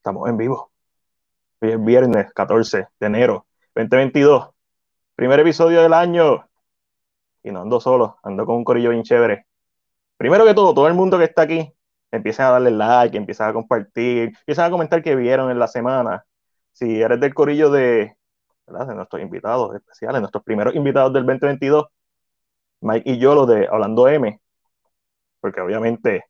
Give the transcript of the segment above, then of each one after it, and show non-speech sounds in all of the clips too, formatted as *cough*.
Estamos en vivo. Hoy es viernes 14 de enero 2022. Primer episodio del año. Y no ando solo, ando con un corillo bien chévere. Primero que todo, todo el mundo que está aquí, empiecen a darle like, empiezan a compartir, empiezan a comentar qué vieron en la semana. Si eres del corillo de nuestros invitados especiales, nuestros primeros invitados del 2022, Mike y yo, los de Hablando M, porque obviamente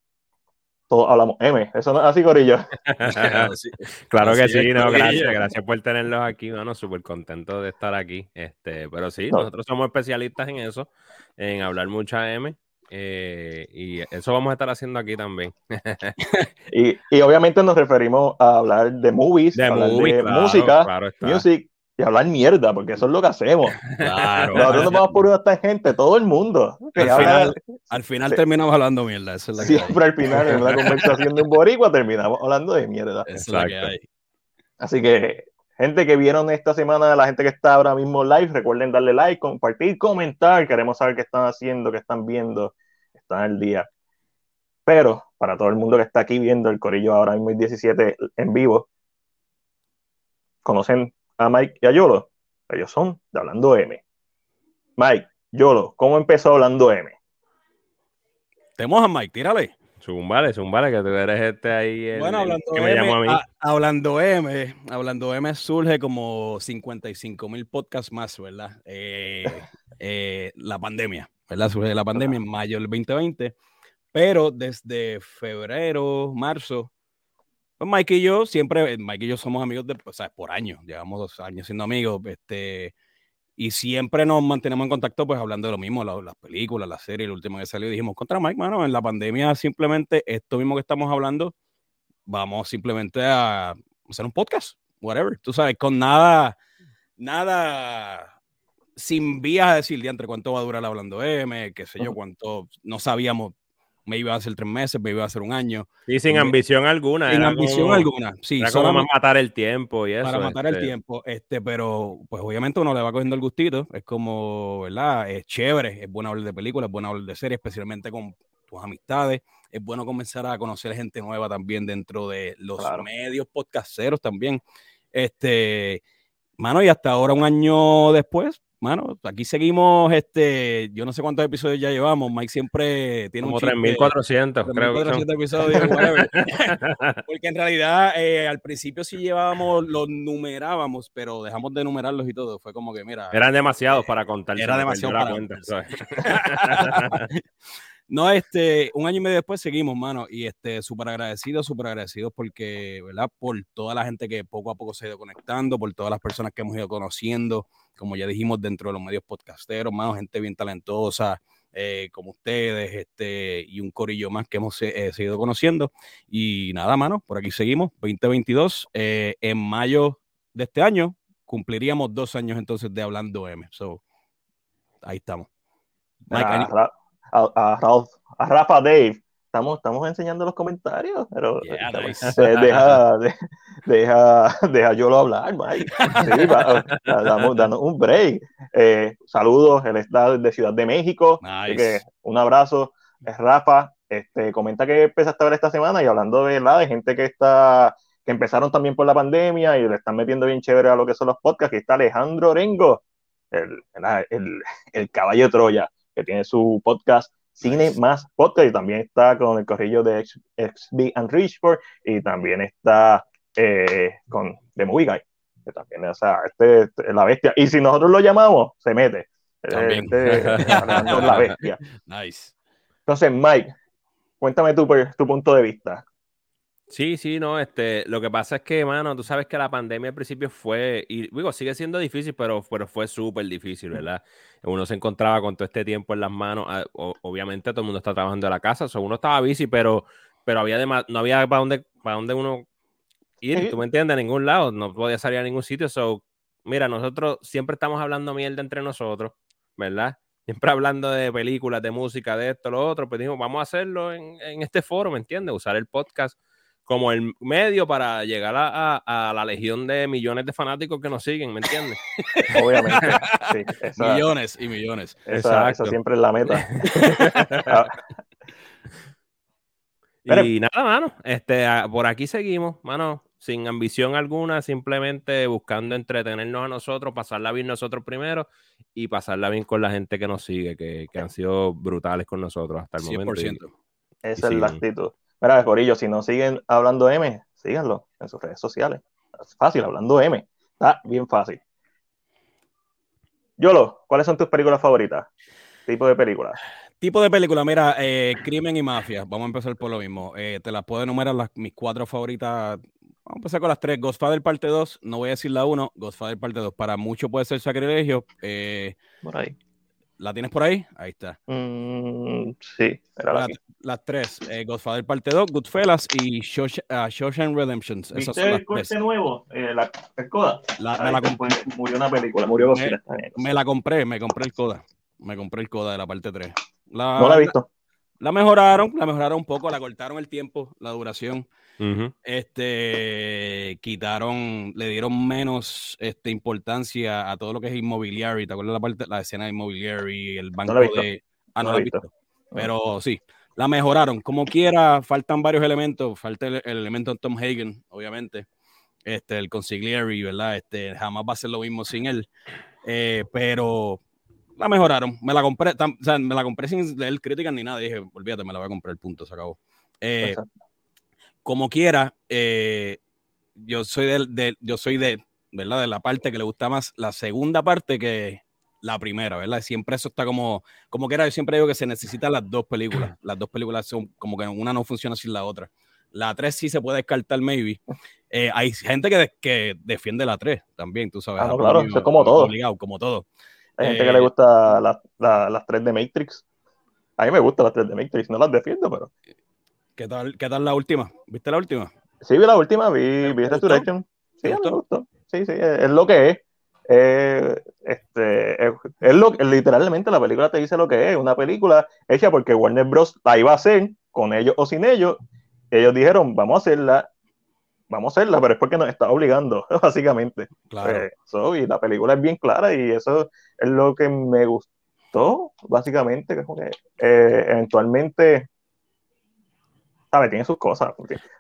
todos hablamos M. Eso no es así, Corillo. *laughs* Claro que sí, no, gracias, gracias por tenerlos aquí, bueno, súper contento de estar aquí. Este, pero sí, nosotros somos especialistas en eso, en hablar mucha M. Eh, y eso vamos a estar haciendo aquí también. *laughs* y, y, obviamente nos referimos a hablar de movies, de, música, music, y hablar mierda, porque eso es lo que hacemos. Claro. Nosotros nos vamos por una gente, todo el mundo. Al final, terminamos hablando mierda. Siempre al final, en una conversación de un boricua, terminamos hablando de mierda. Así que, gente que vieron esta semana, la gente que está ahora mismo live, recuerden darle like, compartir, comentar. Queremos saber qué están haciendo, qué están viendo, están al día. Pero, para todo el mundo que está aquí viendo el Corillo ahora mismo 17 en vivo, conocen a Mike y a Yolo. Ellos son de Hablando M. Mike, Yolo, ¿cómo empezó Hablando M? Tenemos a Mike, tírale. Zumbale, zumbale, que tú eres este ahí. bueno, hablando, que me M, a mí. hablando M, hablando M surge como 55 mil podcasts más, ¿verdad? Eh, *laughs* eh, la pandemia, ¿verdad? Surge la pandemia en mayo del 2020, pero desde febrero, marzo, pues Mike y yo siempre, Mike y yo somos amigos de, o sea, por años, llevamos dos años siendo amigos, este, y siempre nos mantenemos en contacto, pues hablando de lo mismo, las películas, la serie, el último que salió, dijimos, contra Mike, mano, en la pandemia simplemente esto mismo que estamos hablando, vamos simplemente a hacer un podcast, whatever, tú sabes, con nada, nada, sin vías a decir, entre cuánto va a durar hablando M, qué sé yo, cuánto, no sabíamos me iba a hacer tres meses, me iba a hacer un año. Y sin ambición alguna. Sin ambición alguna, sí. Era como matar el tiempo y eso. Para matar el este. tiempo, este, pero pues obviamente uno le va cogiendo el gustito, es como, ¿verdad? Es chévere, es bueno hablar de películas, es bueno hablar de series, especialmente con tus amistades, es bueno comenzar a conocer gente nueva también dentro de los medios podcasteros también. Este, mano, y hasta ahora, un año después, Mano, aquí seguimos, este, yo no sé cuántos episodios ya llevamos, Mike siempre tiene Como un 3400, creo 3400 episodios, *laughs* *laughs* porque en realidad eh, al principio sí llevábamos, los numerábamos, pero dejamos de numerarlos y todo, fue como que, mira. Eran demasiados para contar. Era demasiado para cuenta. *laughs* No, este, un año y medio después seguimos, mano, y este, súper agradecidos, súper agradecidos porque, ¿verdad? Por toda la gente que poco a poco se ha ido conectando, por todas las personas que hemos ido conociendo, como ya dijimos, dentro de los medios podcasteros, mano, gente bien talentosa, eh, como ustedes, este, y un corillo más que hemos eh, seguido conociendo. Y nada, mano, por aquí seguimos, 2022, eh, en mayo de este año, cumpliríamos dos años entonces de Hablando M. So, ahí estamos. A, a, Rafa Dave. Estamos, estamos enseñando los comentarios, pero *laughs* deja, deja, deja yo lo hablar, Mike. *laughs* damos, damos, un break. Eh, saludos, él está de Ciudad de México. un abrazo. Rafa. Este, comenta que empezaste a ver esta semana y hablando de, ¿verdad? de gente que está que empezaron también por la pandemia y le están metiendo bien chévere a lo que son los podcasts. Aquí está Alejandro Orengo, el, el, el caballo de Troya, que tiene su podcast Cine Más Podcast y también está con el corrillo de XB and Richford y también está eh, con The Movie Guy, que también, o sea, este, es la bestia. Y si nosotros lo llamamos, se mete. También. Este, *laughs* la bestia. Nice. Entonces, Mike, cuéntame tu, tu punto de vista. Sí, sí, no, este, lo que pasa es que, mano, tú sabes que la pandemia al principio fue, y digo, sigue siendo difícil, pero, pero fue súper difícil, ¿verdad? Uno se encontraba con todo este tiempo en las manos, ah, obviamente todo el mundo está trabajando en la casa, o uno estaba bici, pero, pero había no había para dónde, para dónde uno ir, tú me entiendes, a ningún lado, no podía salir a ningún sitio, so, mira, nosotros siempre estamos hablando mierda entre nosotros, ¿verdad? Siempre hablando de películas, de música, de esto, lo otro, pues dijimos, vamos a hacerlo en, en este foro, ¿me entiendes? Usar el podcast como el medio para llegar a, la legión de millones de fanáticos que nos siguen, ¿me entiendes? *laughs* Obviamente. *laughs* millones y millones. Esa, siempre es la meta. *laughs* y nada, mano. Este, por aquí seguimos, mano. sin ambición alguna, simplemente buscando entretenernos a nosotros, pasarla bien nosotros primero y pasarla bien con la gente que nos sigue, que, han sido brutales con nosotros hasta el 100%. momento. Esa es la actitud. Mira, Corillo, si no siguen hablando M, síganlo en sus redes sociales. Es fácil, hablando M. Está bien fácil. Yolo, ¿cuáles son tus películas favoritas? Tipo de películas. Tipo de película, mira, eh, crimen y mafia. Vamos a empezar por lo mismo. Eh, te las puedo enumerar las, mis cuatro favoritas. Vamos a empezar con las tres. Godfather parte 2, no voy a decir la 1. Godfather parte 2. Para muchos puede ser sacrilegio. Eh, por ahí. ¿La tienes por ahí? Ahí está. Mm, sí, la, las tres. Godfather parte 2, Goodfellas y Shawshank Redemption. Esas son las el corte nuevo? la, el Coda. me la compré. Murió una película, murió me, me la compré, me compré el Coda. Me compré el Coda de la parte 3. La, no la he visto. La, mejoraron, la mejoraron un poco, la cortaron el tiempo, la duración. Este quitaron, le dieron menos este, importancia a todo lo que es inmobiliario. ¿Te acuerdas la parte, la escena de inmobiliario el banco de. Ah, no, la he visto. Pero sí, la mejoraron. Como quiera, faltan varios elementos. Falta el, elemento de Tom Hagen, obviamente. Este, el consigliere, ¿verdad? Este, jamás va a ser lo mismo sin él. Eh, pero la mejoraron. Me la compré, o sea, me la compré sin leer críticas ni nada. Dije, olvídate, me la voy a comprar, el punto, se acabó. Eh, como quiera, eh, yo soy de, yo soy de, ¿verdad? De la parte que le gusta más la segunda parte que la primera, ¿verdad? Siempre eso está como, como quiera, yo siempre digo que se necesitan las dos películas. Las dos películas son como que una no funciona sin la otra. La 3 sí se puede descartar, maybe. Eh, hay gente que, que, defiende la 3 también, tú sabes. Ah, claro, eso es como todo. Obligado, como todo. Hay gente que le eh, gusta las tres de Matrix. A mí me gustan las tres de Matrix, no las defiendo, pero. ¿Qué tal, qué tal la última? ¿Viste la última? Sí, vi la última, vi, vi Resurrection. Sí, me gustó. Sí, sí, es, lo que es. Eh, este, es, lo, literalmente la película te dice lo que es, una película hecha porque Warner Bros. la iba a hacer con ellos o sin ellos. Ellos dijeron, vamos a hacerla, vamos a hacerla, pero es porque nos está obligando, *laughs* básicamente. Claro. Eh, y la película es bien clara y eso es lo que me gustó, básicamente, que, eh, eventualmente, ¿sabes? Tiene sus cosas.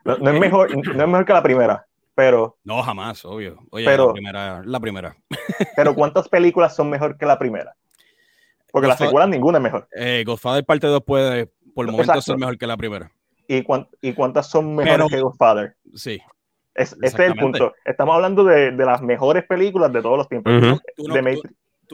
No, es mejor, no es mejor que la primera, pero... No, jamás, obvio. Oye, pero, la primera. La primera. *laughs* pero ¿cuántas películas son mejor que la primera? Porque la secuela ninguna es mejor. Eh, Godfather parte 2 puede, por el momento, ser mejor que la primera. ¿Y, ¿Y cuántas son mejores que Godfather? Sí. Es, ese es el punto. Estamos hablando de, de, las mejores películas de todos los tiempos. ¿Tú, no, tú,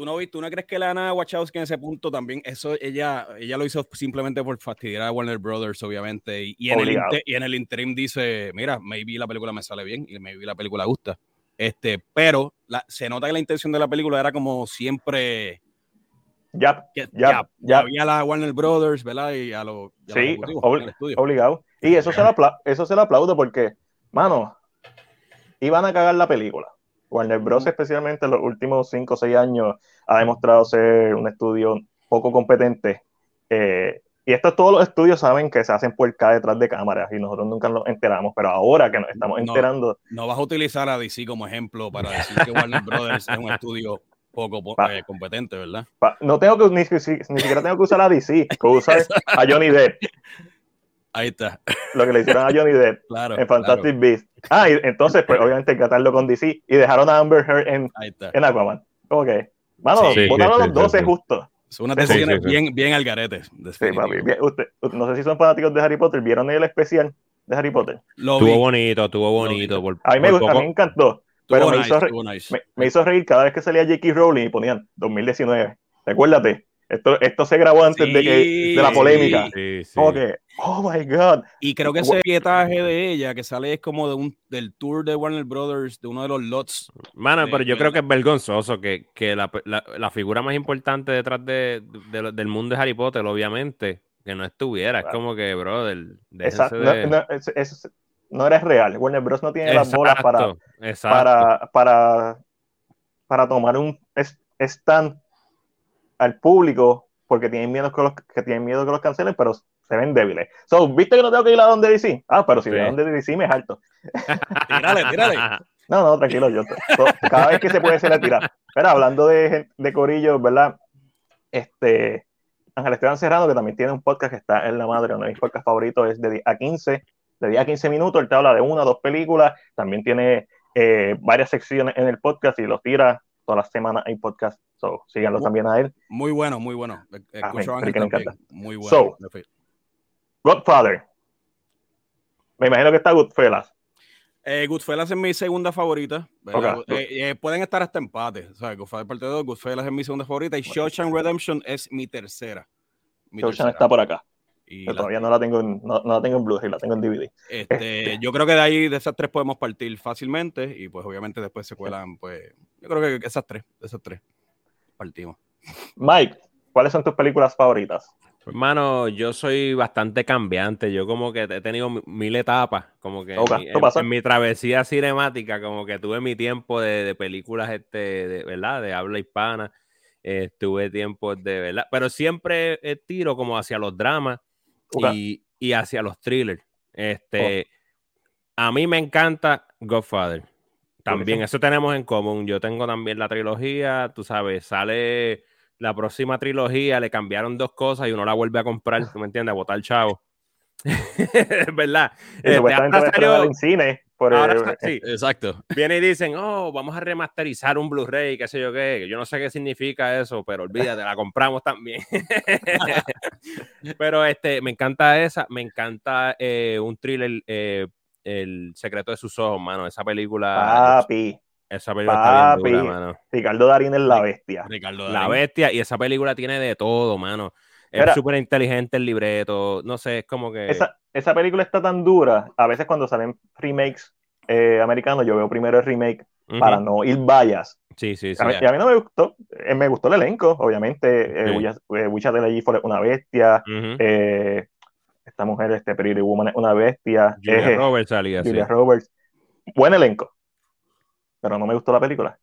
no, crees que Lana Wachowski en ese punto también, eso ella, ella lo hizo simplemente por fastidiar a Warner Brothers, obviamente, y, en, el y en el interim dice, mira, maybe la película me sale bien y maybe la película gusta. Este, pero la, se nota que la intención de la película era como siempre... Ya, ya, ya. Había la Warner Brothers, ¿verdad? Y a los... Sí, obligado. Y eso se, lo eso se lo aplaudo porque, mano, iban a cagar la película. Warner Bros. especialmente en los últimos 5 o 6 años ha demostrado ser un estudio poco competente. Eh, y esto todos los estudios saben que se hacen por acá detrás de cámaras y nosotros nunca nos enteramos, pero ahora que nos estamos enterando... No, vas a utilizar a DC como ejemplo para decir que Warner Bros. es un estudio poco eh, competente, ¿verdad? no tengo que, ni, ni, siquiera tengo que usar a DC, que usar *laughs* a Johnny Depp. Ahí está. Lo que le hicieron a Johnny Depp *laughs* en Fantastic Beasts. Ah, y entonces, pues obviamente tratarlo con DC y dejaron a Amber Heard en, en Aquaman. ¿Cómo que? Mano, sí, votaron los 12 justos. Son unas decisiones bien, bien al garete. Sí, papi. usted, no sé si son fanáticos de Harry Potter. ¿Vieron el especial de Harry Potter? Lo tuvo bonito, tuvo bonito. Por, a, mí me, a mí me encantó. Pero me, hizo me, me, hizo reír cada vez que salía J.K. Rowling y ponían 2019. Recuérdate, esto, esto se grabó antes de, que, de la polémica. Sí, sí. oh my God. Y creo que ese pietaje de ella que sale es como de un, del tour de Warner Brothers, de uno de los lots. Mano, pero yo creo que es vergonzoso que, que la, la, la, figura más importante detrás de, de, del mundo de Harry Potter, obviamente, que no estuviera. Es como que, brother. Exacto. No, no, es, no, eres real. Warner Bros. no tiene las bolas para, para, para, para tomar un stand al público porque tienen miedo que los, que tienen miedo que los cancelen, pero se ven débiles. So, ¿viste que no tengo que ir a donde DC? Ah, pero si voy a donde DC me alto. *laughs* tírale, tírale. *laughs* No, no, tranquilo, yo. cada vez que se puede se le tira. Pero hablando de, de Corillo, ¿verdad? Este, Ángel Esteban Serrano, que también tiene un podcast que está en la madre, uno de mis podcasts favoritos es de A15. de 10 a 15 minutos, él te habla de una o dos películas, también tiene eh, varias secciones en el podcast y los tira todas las semanas en podcast, so síganlo también a él. Muy bueno, muy bueno. Ah, me, Muy bueno. So, Godfather. Me imagino que está Goodfellas. Eh, Goodfellas es mi segunda favorita. Eh, eh, pueden estar hasta empate. O sea, Goodfellas parte 2, Goodfellas es mi segunda favorita y Shawshank Redemption es mi tercera. Mi Shawshank está por acá. Y todavía no la tengo en, no, la tengo en Blu-ray, la tengo en DVD. Este, *laughs* Yo creo que de ahí, de esas tres, podemos partir fácilmente y pues obviamente después se cuelan, pues, yo creo que esas tres, de esas tres, partimos. Mike, ¿cuáles son tus películas favoritas? Hermano, yo soy bastante cambiante. Yo como que he tenido mil etapas, como que en, mi, travesía cinemática, como que tuve mi tiempo de, películas, este, de, ¿verdad? De habla hispana. Eh, tuve tiempo de, ¿verdad? Pero siempre tiro como hacia los dramas y, hacia los thrillers. Este, oh. a mí me encanta Godfather. También, eso tenemos en común. Yo tengo también la trilogía, tú sabes, sale la próxima trilogía le cambiaron dos cosas y uno la vuelve a comprar, ¿tú me entiendes? A botar chavo. *laughs* es verdad. Salió... en cine. Por sí, exacto. Viene y dicen, oh, vamos a remasterizar un Blu-ray, qué sé yo qué. Yo no sé qué significa eso, pero olvídate, la compramos también. *laughs* pero este, me encanta esa, me encanta eh, un thriller, eh, El secreto de sus ojos, mano. Esa película. Papi. Esa película está bien mano. Ricardo Darín es la bestia. Ricardo La bestia, y esa película tiene de todo, mano. Es súper inteligente el libreto, no sé, es como que... Esa, esa, película está tan dura, a veces cuando salen remakes eh, americanos, yo veo primero el remake para no ir vallas. Sí, sí, sí. A mí, y a mí no me gustó, eh, me gustó el elenco, obviamente, eh, Wichat de la fue una bestia, eh, esta mujer, este Pretty Woman es una bestia. Julia Roberts salía, Julia Roberts. Buen elenco pero no me gustó la película.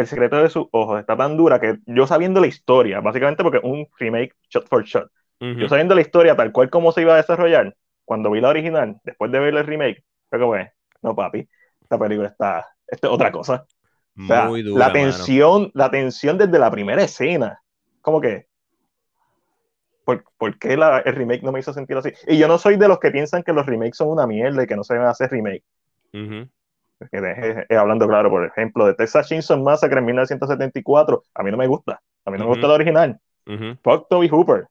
El secreto de sus ojos está tan dura que yo sabiendo la historia, básicamente porque un remake shot for shot, yo sabiendo la historia tal cual como se iba a desarrollar, cuando vi la original, después de ver el remake, fue como, no papi, esta película está, esto es otra cosa. Muy dura, la tensión, la tensión desde la primera escena, como que, ¿por, ¿por qué la, el remake no me hizo sentir así? Y yo no soy de los que piensan que los remakes son una mierda y que no se deben hacer remake. Eh, hablando claro, por ejemplo, de Texas Chainsaw Massacre en 1974, a mí no me gusta, a mí no me gusta la original. Fuck Toby Hooper.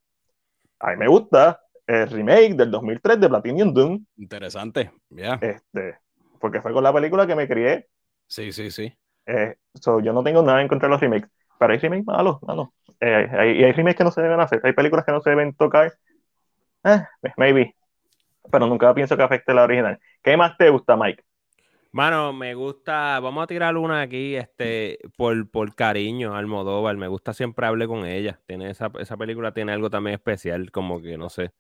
A mí me gusta el remake del 2003 de Platinum Doom. Interesante, ya. Este, porque fue con la película que me crié. Sí, sí, sí. Eh, yo no tengo nada en contra de los remakes, pero hay remakes malos, no. Eh, hay, hay remakes que no se deben hacer, hay películas que no se deben tocar. Eh, maybe. Pero nunca pienso que afecte la original. ¿Qué más te gusta, Mike? Mano, me gusta, vamos a tirar una aquí, este, por, por cariño, Almodóvar, me gusta siempre hablar con ella, tiene esa, esa película tiene algo también especial, como que, no sé.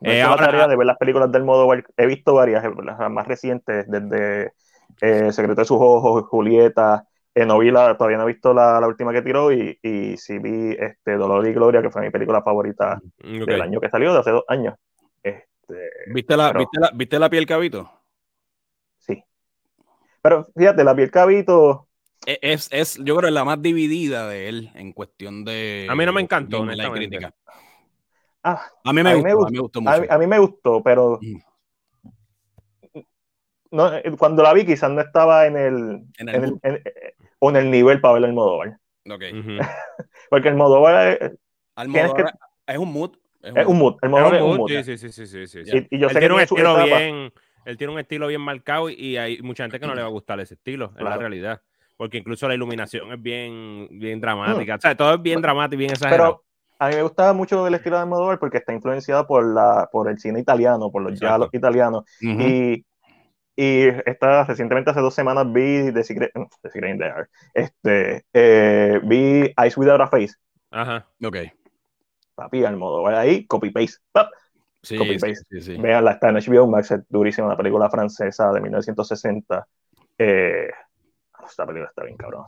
Eh, ahora, de ver las películas del Almodóvar, he visto varias, las más recientes, desde eh, Secreto de sus ojos, Julieta, eh, no vi la, todavía no he visto la, la, última que tiró y, y sí vi este, Dolor y Gloria, que fue mi película favorita mm, del año que salió, de hace dos años. Este, ¿Viste, la, ¿viste, la, ¿Viste la piel cabito? Pero fíjate, la piel cabito. E, es, es, yo creo, la más dividida de él en cuestión de. A mí no me encantó, la crítica. Ah, a, mí me, gustó, a, mí me gustó, mucho. A, mí me gustó, pero. Mm. No, eh, cuando la vi, quizás no estaba en el. En el, o en el nivel para ver el Modóvar. Ok. *laughs* Porque el Modóvar es. Que, es un mood. Es un, mood. El Modóvar es un mood. Sí, sí, sí, sí, sí. Y, yo sé que un estilo bien él tiene un estilo bien marcado y hay mucha gente que no le va a gustar ese estilo, es la realidad. Porque incluso la iluminación es bien, bien dramática. O sea, todo es bien dramático y bien exagerado. Pero a mí me gustaba mucho el estilo de Almodóvar porque está influenciado por, la, por el cine italiano, por los diálogos italianos. Y y esta, recientemente, hace dos semanas, vi The Secret, The Secret in the Air. Este, eh, vi Ice Without a Face. Ajá, ok. Papi, Almodóvar ahí, copy-paste. Sí, sí, sí, Veanla, está en HBO Max, es durísima, una película francesa de 1960. Eh, esta película está bien cabrón.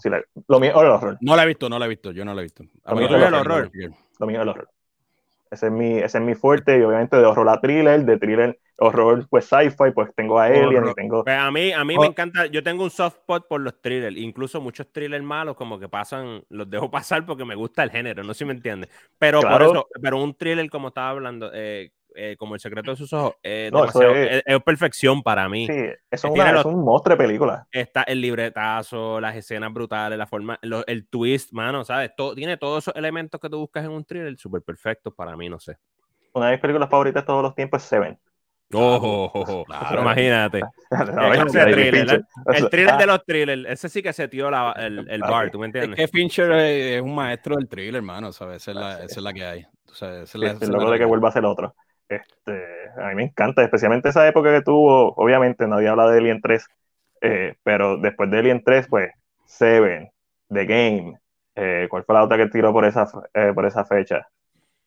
lo mío es el horror. No la he visto, no la he visto, yo no la he visto. lo mío es el horror. Lo mío es el horror. Ese es mi, ese es mi fuerte, y obviamente de horror a thriller, de thriller, horror, pues sci-fi, pues tengo a Alien y tengo... Pues a mí, a mí me oh. encanta, yo tengo un soft spot por los thrillers, incluso muchos thrillers malos como que pasan, los dejo *laughs* pasar porque me gusta el género, no sé si me entiendes. Pero por eso, pero un thriller como estaba hablando, eh, eh, como El secreto de sus ojos, es, perfección para mí. Sí, es, un monstruo de película. Está el libretazo, las escenas brutales, la forma, el twist, mano, ¿sabes? Todo, tiene todos esos elementos que tú buscas en un thriller súper perfectos para mí, no sé. Una de mis películas favoritas de todos los tiempos es Seven. Oh, oh, oh, *laughs* imagínate. *laughs* el thriller de los thrillers, ese sí que se tiró el, el bar, ¿tú me entiendes? Es que Fincher es un maestro del thriller, hermano, ¿sabes? Esa es la, esa es la que hay. es el loco de que vuelva a ser otro. Este, a mí me encanta, especialmente esa época que tuvo, obviamente nadie habla de Alien 3, eh, pero después de Alien 3, pues Seven, The Game, eh, ¿cuál fue la otra que tiró por esa, eh, por esa fecha?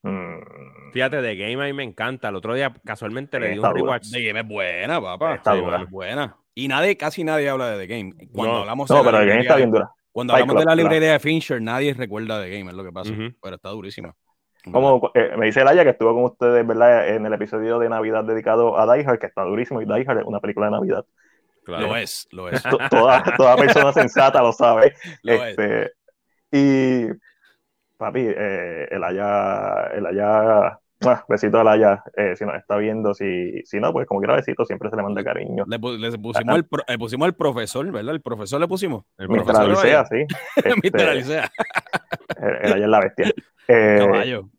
Mm. Fíjate, The Game a mí me encanta. El otro día casualmente le di un rewatch. The Game es buena, papá. Está buena. Y nadie, casi nadie habla de The Game. Cuando no, hablamos no, pero The Game está bien dura. Cuando hablamos de la librería de Fincher, nadie recuerda The Game, es lo que pasa. Pero está durísima. Como eh, me dice Laia que estuvo con ustedes, ¿verdad? En el episodio de Navidad dedicado a Die Hard, que está durísimo. Y Die Hard es una película de Navidad. Lo es, lo es. Toda, toda persona sensata lo sabe. *laughs* Lo este, es. Y papi, eh, el allá, el allá, ah, besito al allá, eh, si nos está viendo, si, si no, pues como quiera besito, siempre se le manda cariño. Le, pusimos, el, le pusimos el profesor, ¿verdad? El profesor le pusimos. El profesor Alicea, sí. *laughs* Este, Alicea. el, allá es la bestia. *laughs* Eh, Caballo.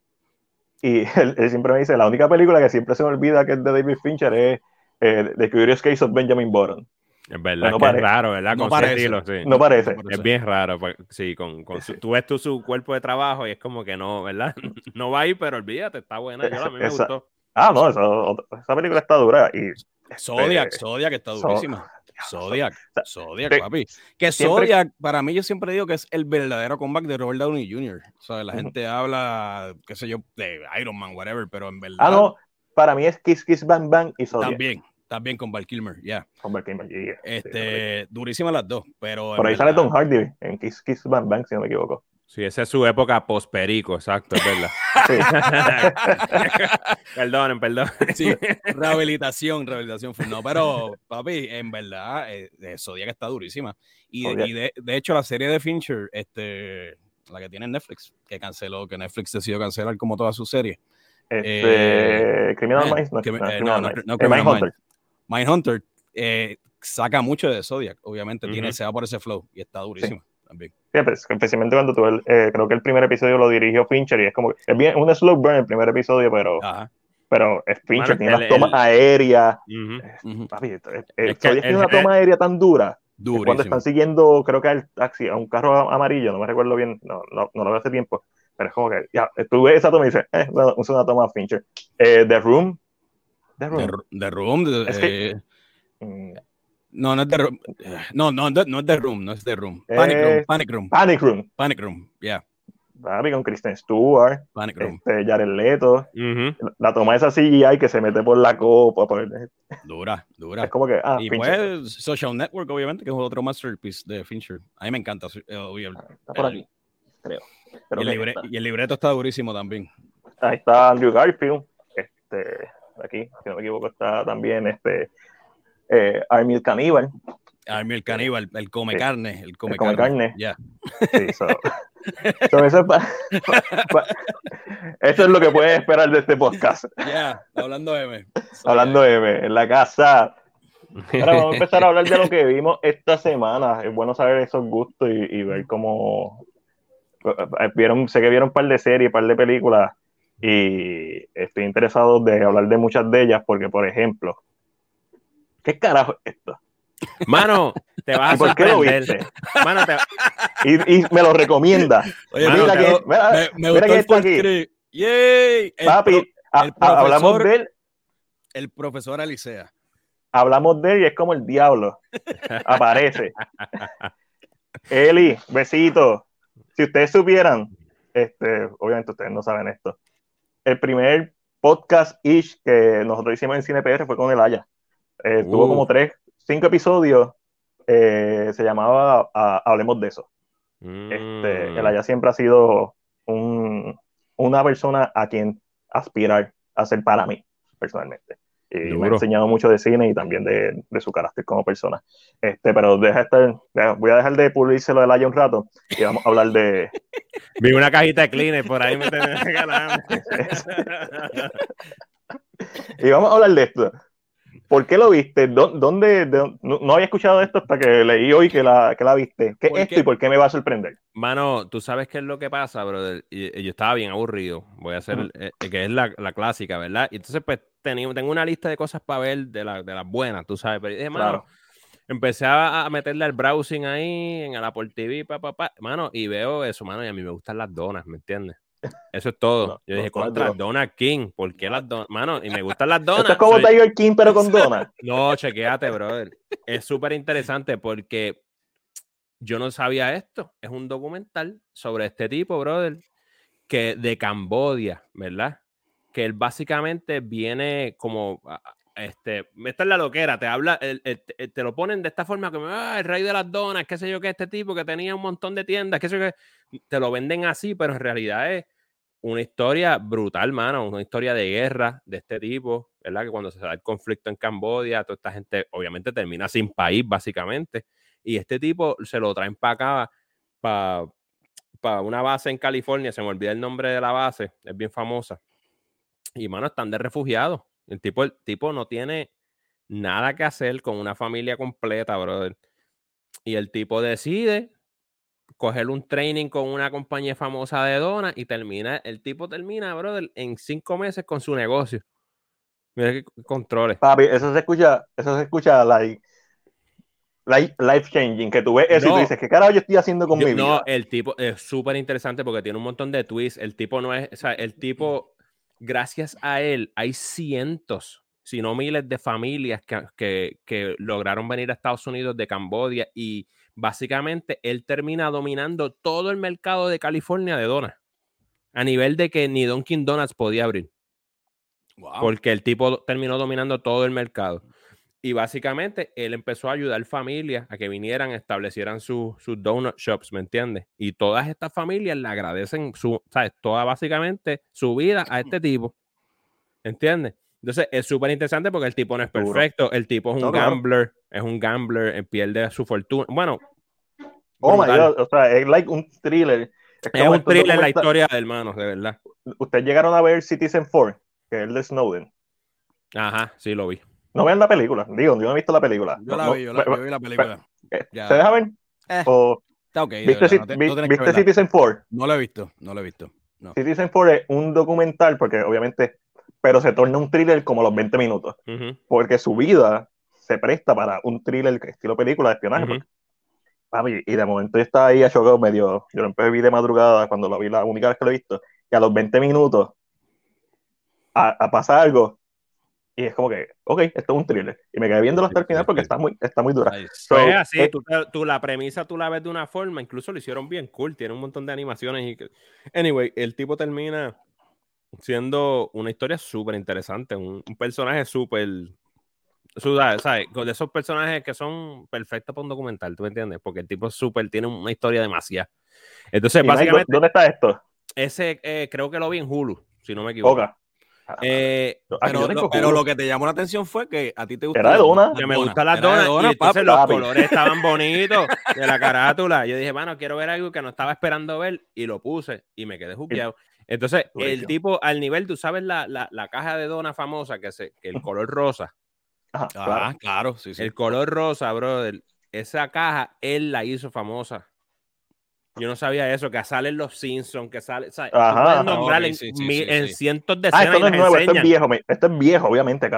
Y él, siempre me dice, la única película que siempre se me olvida que es de David Fincher es eh, The Curious Case of Benjamin Button. Es verdad que es raro, ¿verdad? No con parece, estilo, sí. No parece. Es bien raro. Pues, sí, con, con su, tú ves tú su cuerpo de trabajo y es como que no, ¿verdad? *laughs* No va ahí, pero olvídate, está buena. Yo, a mí me gustó. Ah, no, esa película está dura. Y, Zodiac, este, Zodiac está durísima. Zodiac, Zodiac, papi. Que Zodiac, para mí, yo siempre digo que es el verdadero comeback de Robert Downey Jr. O sea, la gente habla, qué sé yo, de Iron Man, whatever, pero en verdad. Ah, no, para mí es Kiss Kiss Bang Bang y Zodiac. También, también con Val Kilmer, ya. Con Val Kilmer, yeah. Este, durísimas las dos, pero. Por ahí sale Tom Hardy en Kiss Kiss Bang Bang, si no me equivoco. Sí, esa es su época post-perico, exacto, es verdad. *laughs* perdonen, perdón. Sí, rehabilitación, rehabilitación. No, pero, papi, en verdad, eh, Zodiac está durísima. Y, y de, de, hecho, la serie de Fincher, este, la que tiene Netflix, que canceló, que Netflix decidió cancelar como toda su serie. Este, eh, Criminal eh, Minds, no, no, no, no, Mindhunter. Mindhunter eh, saca mucho de Zodiac, obviamente, tiene, se va por ese flow y está durísimo. También. Pues, especialmente cuando tú, eh, creo que el primer episodio lo dirigió Fincher y es como, es bien, un slow burn el primer episodio, pero, pero es Fincher, tiene las tomas aéreas. Papi, es, que, tiene una toma aérea tan dura. Cuando están siguiendo, creo que al taxi, a un carro amarillo, no me recuerdo bien, no, no, no lo veo hace tiempo, pero es como que, ya, tú ves esa toma y dices, eh, es una toma Fincher. Eh, The Room. The Room. The, Room. eh, mm. No, no es The Room. No, no, no es The Room, no es The Room. Panic Room, Panic Room. Panic Room. Panic Room, yeah. Papi, con Kristen Stewart, Panic Room. Este, Jared Leto. La toma esa CGI que se mete por la copa. Por... Dura, dura. Es como que, ah, y pues Social Network, obviamente, que es otro masterpiece de Fincher. A mí me encanta. Obviamente. Ah, está por aquí, creo y, el libreto está durísimo también. Ahí está Andrew Garfield. Este, aquí, si no me equivoco, está también este eh, Army el Caníbal. Army el Caníbal, el come carne, el come, carne. Ya. eso, es lo que puedes esperar de este podcast. Ya, hablando M. hablando M, en la casa. Ahora vamos a empezar a hablar de lo que vimos esta semana. Es bueno saber esos gustos y ver cómo, eh, vieron, sé que vieron un par de series, un par de películas y estoy interesado de hablar de muchas de ellas porque, por ejemplo, ¿qué carajo es esto? Mano, te vas a ¿Por qué lo viste? Mano, te... *laughs* y, y, me lo recomienda. Oye, mira, que, mira, me, mira que está aquí. Yay. Papi, hablamos de él. El profesor Alicea. Hablamos de él y es como el diablo. Aparece. Eli, besito si ustedes supieran, este, obviamente ustedes no saben esto, el primer podcast-ish que nosotros hicimos en CinePR fue con el Aya. Eh, tuvo como tres, cinco episodios, eh, se llamaba Hablemos de eso. Este, el Aya siempre ha sido un, una persona a quien aspirar a ser para mí, personalmente. Y me ha enseñado mucho de cine y también de, de, su carácter como persona. Este, pero deja estar, voy a dejar de lo del año un rato y vamos a hablar de. *laughs* Vi una cajita de cleaner por ahí me regalando. *laughs* y vamos a hablar de esto. ¿Por qué lo viste? ¿Dónde, no, había escuchado esto hasta que leí hoy que la, que la viste. ¿Qué es esto y por qué me va a sorprender? Mano, tú sabes qué es lo que pasa, brother. Y, yo estaba bien aburrido. Voy a hacer, eh, que es la, clásica, ¿verdad? Y entonces, pues, tengo, tengo una lista de cosas para ver de, la, de las buenas, tú sabes. Pero dije, mano, empecé a, meterle al browsing ahí, en el Apple TV, papá, pa, mano, y veo eso, mano, y a mí me gustan las donas, ¿me entiendes? Eso es todo. Yo dije, contra Donald King. ¿Por qué las donas? Mano, y me gustan las donas. Esto es como Tiger King, pero con donas. *laughs* no, chequéate, brother. Es súper interesante porque yo no sabía esto. Es un documental sobre este tipo, brother, que de Cambodia, ¿verdad? Que él básicamente viene como. Este, esta es la loquera, te habla, te lo ponen de esta forma como ah, el rey de las donas, qué sé yo que este tipo que tenía un montón de tiendas, qué sé yo que te lo venden así, pero en realidad es una historia brutal, mano, una historia de guerra de este tipo, ¿verdad? Que cuando se da el conflicto en Cambodia, toda esta gente obviamente termina sin país, básicamente, y este tipo se lo traen para acá, para, para una base en California, se me olvida el nombre de la base, es bien famosa, y, mano, están de refugiados. El tipo, el tipo no tiene nada que hacer con una familia completa, brother. Y el tipo decide coger un training con una compañía famosa de donas y termina, el tipo termina, brother, en cinco meses con su negocio. Mira qué controles. Papi, eso se escucha, eso se escucha like, life changing, que tú ves eso y tú dices, ¿qué carajo yo estoy haciendo con mi vida? No, el tipo es súper interesante porque tiene un montón de twists. El tipo no es, o sea, el tipo, gracias a él, hay cientos, si no miles de familias que, que, que lograron venir a Estados Unidos de Cambodia y básicamente él termina dominando todo el mercado de California de donas. A nivel de que ni Dunkin' Donuts podía abrir. Porque el tipo terminó dominando todo el mercado. Y básicamente él empezó a ayudar familias a que vinieran, establecieran sus donut shops, ¿me entiendes? Y todas estas familias le agradecen su, ¿sabes? Toda básicamente su vida a este tipo. ¿Entiendes? Entonces es súper interesante porque el tipo no es perfecto, el tipo es un gambler, es un gambler, eh, pierde su fortuna. Bueno, oh my God, o sea, es like un thriller. Es, un thriller la historia de hermanos, de verdad. Ustedes llegaron a ver Citizen 4, que es el de Snowden. Ajá, sí lo vi. No vean la película, digo, yo no he visto la película. Yo la vi, yo la, vi la película. ¿Se deja ver? Eh, está ok. ¿Viste, Citizen 4? No lo he visto, no lo he visto. Citizen 4 es un documental, porque obviamente pero se torna un thriller como a los 20 minutos, porque su vida se presta para un thriller estilo película de espionaje. y de momento yo estaba ahí a chocar medio, yo lo empecé a ver de madrugada cuando lo vi la única vez que lo he visto, y a los 20 minutos a, pasar algo, y es como que, ok, esto es un thriller. Y me quedé viéndolo hasta el final porque está muy, está muy dura. pues así, eh, tú, la premisa tú la ves de una forma, incluso lo hicieron bien cool, tiene un montón de animaciones. y Anyway, el tipo termina siendo una historia súper interesante, un, personaje súper... ¿sabes? De esos personajes que son perfectos para un documental, ¿tú me entiendes? Porque el tipo súper tiene una historia demasiada. Entonces, básicamente... ¿Dónde está esto? Ese eh, creo que lo vi en Hulu, si no me equivoco. *laughs* Eh, pero, lo, que te llamó la atención fue que a ti te gusta. Era de dona. Que me gustan las donas. y entonces los colores estaban *laughs* bonitos de la carátula. Yo dije, bueno, quiero ver algo que no estaba esperando ver y lo puse y me quedé jugueado. Entonces, el tipo, al nivel, tú sabes la, la, caja de dona famosa, que, se, que el color rosa. ah, claro, sí, sí. El color rosa, brother. Esa caja, él la hizo famosa. Yo no sabía eso, que salen los Simpsons, que sale, Ajá, nombrar en, cientos de ah, esto no es nuevo, esto es viejo, esto es viejo, obviamente,